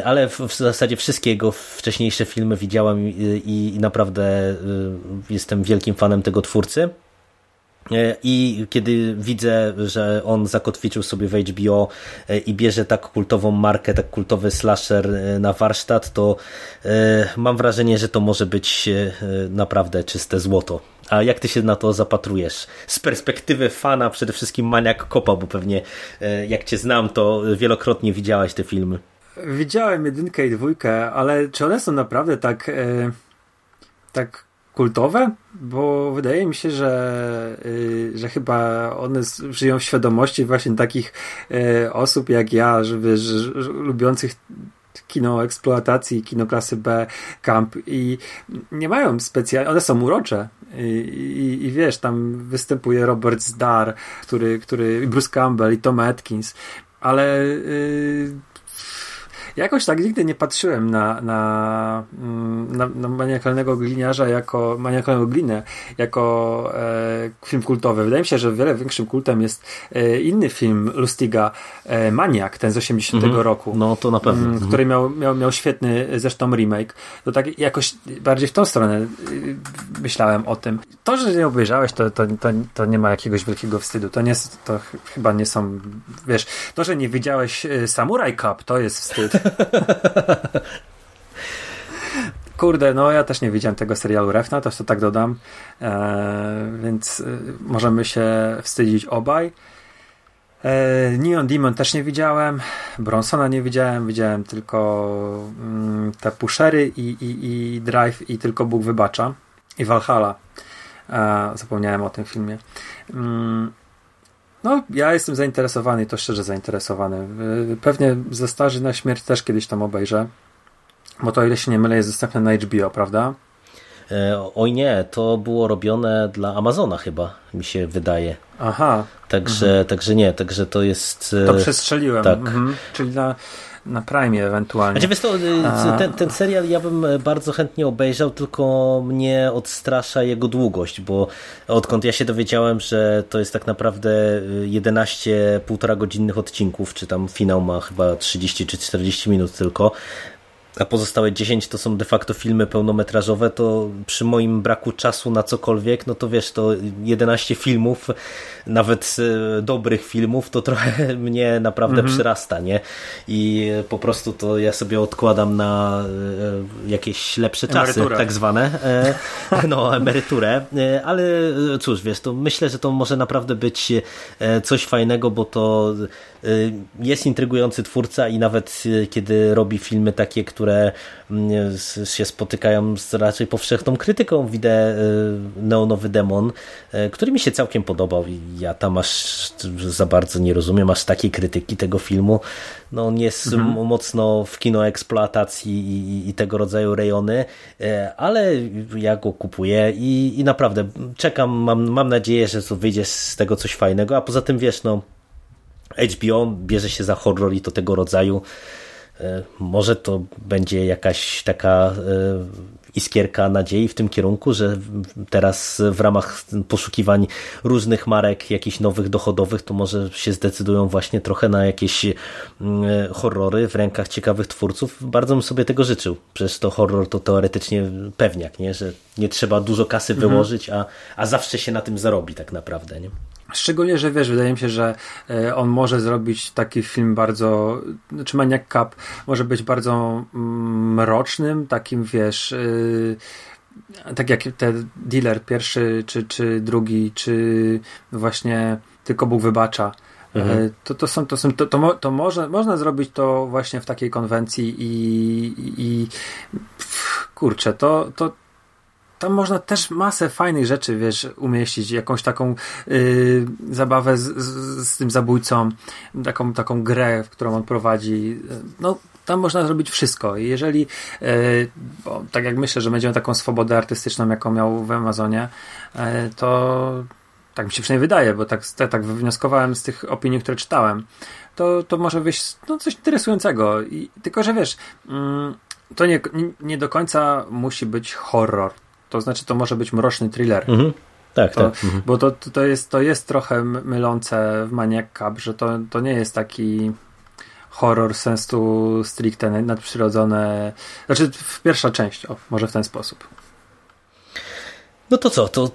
ale w, zasadzie wszystkie jego wcześniejsze filmy widziałem i, i naprawdę jestem wielkim fanem tego twórcy. E, I kiedy widzę, że on zakotwiczył sobie w HBO e, i bierze tak kultową markę, tak kultowy slasher e, na warsztat, to mam wrażenie, że to może być naprawdę czyste złoto. A jak ty się na to zapatrujesz? Z perspektywy fana, przede wszystkim maniak kopa, bo pewnie jak cię znam, to wielokrotnie widziałeś te filmy. Widziałem jedynkę i dwójkę, ale czy one są naprawdę tak, tak kultowe, bo wydaje mi się, że, y, że chyba one żyją w świadomości właśnie takich y, osób jak ja, żeby, że, lubiących kino eksploatacji, kino klasy B, camp i nie mają specjalnie, one są urocze I, i, i, wiesz, tam występuje Robert Zdar, który, który Bruce Campbell i Tom Atkins, ale yy, Jakoś tak nigdy nie patrzyłem na, na, mm, na, na maniakalnego gliniarza jako maniakalnego glinę jako e, film kultowy. Wydaje mi się, że wiele większym kultem jest e, inny film Lustiga, e, Maniak, ten z 80 mm -hmm. roku. No to na pewno. Mm, który mhm. miał, miał, miał świetny zresztą remake. To tak jakoś bardziej w tą stronę y, myślałem o tym. To, że nie obejrzałeś, to, to, to, to nie ma jakiegoś wielkiego wstydu. To, nie, to chyba nie są, wiesz, to, że nie widziałeś y, Samurai Cup, to jest wstyd. Kurde, no ja też nie widziałem tego serialu Refna, też to tak dodam, e, więc e, możemy się wstydzić obaj. E, Neon Demon też nie widziałem, Bronsona nie widziałem, widziałem tylko mm, te Pushery i, i, i Drive i tylko Bóg wybacza i Valhalla. E, zapomniałem o tym filmie. Mm, no, ja jestem zainteresowany i to szczerze zainteresowany. Y, pewnie ze starzy na śmierć też kiedyś tam obejrzę, bo to, ile się nie mylę, jest dostępne na HBO, prawda? E, oj nie, to było robione dla Amazona chyba, mi się wydaje. Aha. Także, mhm. także nie, także to jest... To przestrzeliłem. Tak. Mhm. Czyli na, na Prime ewentualnie. Znaczy, wiesz to, y, ten, ten serial ja bym bardzo chętnie obejrzał, tylko mnie odstrasza jego długość, bo odkąd ja się dowiedziałem, że to jest tak naprawdę 11 półtora godzinnych odcinków, czy tam finał ma chyba 30 czy 40 minut tylko, a pozostałe 10 to są de facto filmy pełnometrażowe, to przy moim braku czasu na cokolwiek, no to wiesz, to 11 filmów, nawet e, dobrych filmów, to trochę mnie naprawdę mhm. przyrasta, nie? I po prostu to ja sobie odkładam na e, jakieś lepsze czasy, emeryturę. tak zwane, e, no emeryturę, ale cóż, wiesz, to myślę, że to może naprawdę być coś fajnego, bo to jest intrygujący twórca i nawet kiedy robi filmy takie, które mm, się spotykają z raczej powszechną krytyką. Widzę y, Neonowy Demon, y, który mi się całkiem podobał i ja tam aż za bardzo nie rozumiem aż takiej krytyki tego filmu. No on jest mhm. mocno w kino eksploatacji i, i, tego rodzaju rejony, y, ale ja go kupuję i, i naprawdę czekam, mam, mam nadzieję, że wyjdzie z tego coś fajnego, a poza tym wiesz, no HBO bierze się za horror i to tego rodzaju E, może to będzie jakaś taka e, iskierka nadziei w tym kierunku, że teraz w ramach poszukiwań różnych marek, jakichś nowych dochodowych, to może się zdecydują właśnie trochę na jakieś mm, horrory w rękach ciekawych twórców. Bardzo bym sobie tego życzył. Przecież to horror to teoretycznie pewniak, nie? że nie trzeba dużo kasy mhm. wyłożyć, a, a zawsze się na tym zarobi tak naprawdę. Nie? Szczególnie, że wiesz, wydaje mi się, że e, on może zrobić taki film bardzo, znaczy Maniac Cup może być bardzo mm, mrocznym, takim wiesz, yy, tak jak ten dealer pierwszy, czy, czy drugi, czy właśnie tylko Bóg wybacza. Mhm. To, to są, to są, to, to, to może, można zrobić to właśnie w takiej konwencji i, i, i kurczę, to, to, tam można też masę fajnych rzeczy, wiesz, umieścić, jakąś taką yy, zabawę z, z, z, tym zabójcą, taką, taką grę, w którą on prowadzi. No, tam można zrobić wszystko. I jeżeli, yy, bo, tak jak myślę, że będziemy taką swobodę artystyczną, jaką miał w Amazonie, yy, to tak mi się przynajmniej wydaje, bo tak, tak, tak wywnioskowałem z tych opinii, które czytałem, to, to może wyjść no, coś interesującego. I, tylko, że wiesz, mm, to nie, nie do końca musi być horror to znaczy, to może być mroczny thriller. Mhm. Tak, to, tak. Mhm. Bo to, to, jest, to jest trochę mylące w Maniac Cup, że to, to nie jest taki horror sensu stricte nadprzyrodzone. Znaczy, w pierwsza część, o, może w ten sposób. No to co, to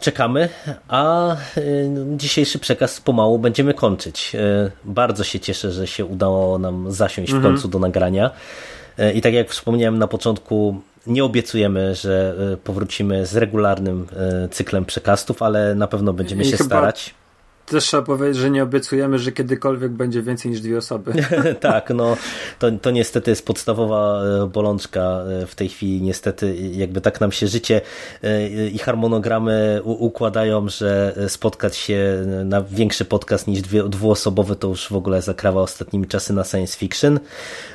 czekamy, a y, dzisiejszy przekaz pomału będziemy kończyć. Y, bardzo się cieszę, że się udało nam zasiąść w mhm. końcu do nagrania. Y, I tak jak wspomniałem na początku, nie obiecujemy, że e, powrócimy z regularnym e, cyklem przekastów, ale na pewno będziemy I się starać. Też trzeba powiedzieć, że nie obiecujemy, że kiedykolwiek będzie więcej niż dwie osoby. tak, no to, to niestety jest podstawowa e, bolączka w tej chwili. Niestety, jakby tak nam się życie i harmonogramy układają, że spotkać się na większy podcast niż dwie, dwuosobowy to już w ogóle zakrawa ostatnimi czasy na science fiction.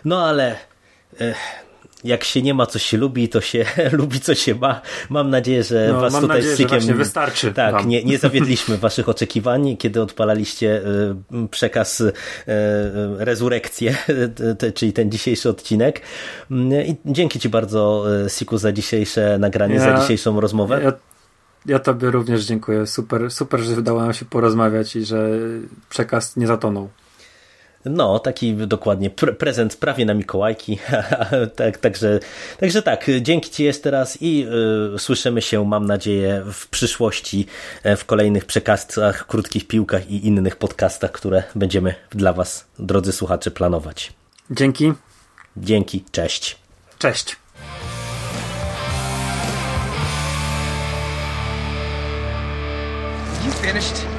No ale jak się nie ma, co się lubi, to się lubi, co się ma. Mam nadzieję, że no, was tutaj nadzieję, z Sykiem... wystarczy. Tak, nie, nie zawiedliśmy waszych oczekiwań, kiedy odpalaliście y, przekaz y, y, Rezurekcję, czyli ten dzisiejszy odcinek. I dzięki ci bardzo, Siku, za dzisiejsze nagranie, ja, za dzisiejszą rozmowę. Ja... Ja tobie również dziękuję. Super, super, że udało nam się porozmawiać i że przekaz nie zatonął. No, taki dokładnie pre prezent prawie na Mikołajki. tak, także, także tak, dzięki Ci jeszcze raz i y, słyszymy się, mam nadzieję, w przyszłości e, w kolejnych przekazach, krótkich piłkach i innych podcastach, które będziemy dla Was, drodzy słuchacze, planować. Dzięki. Dzięki, cześć. Cześć. You finished?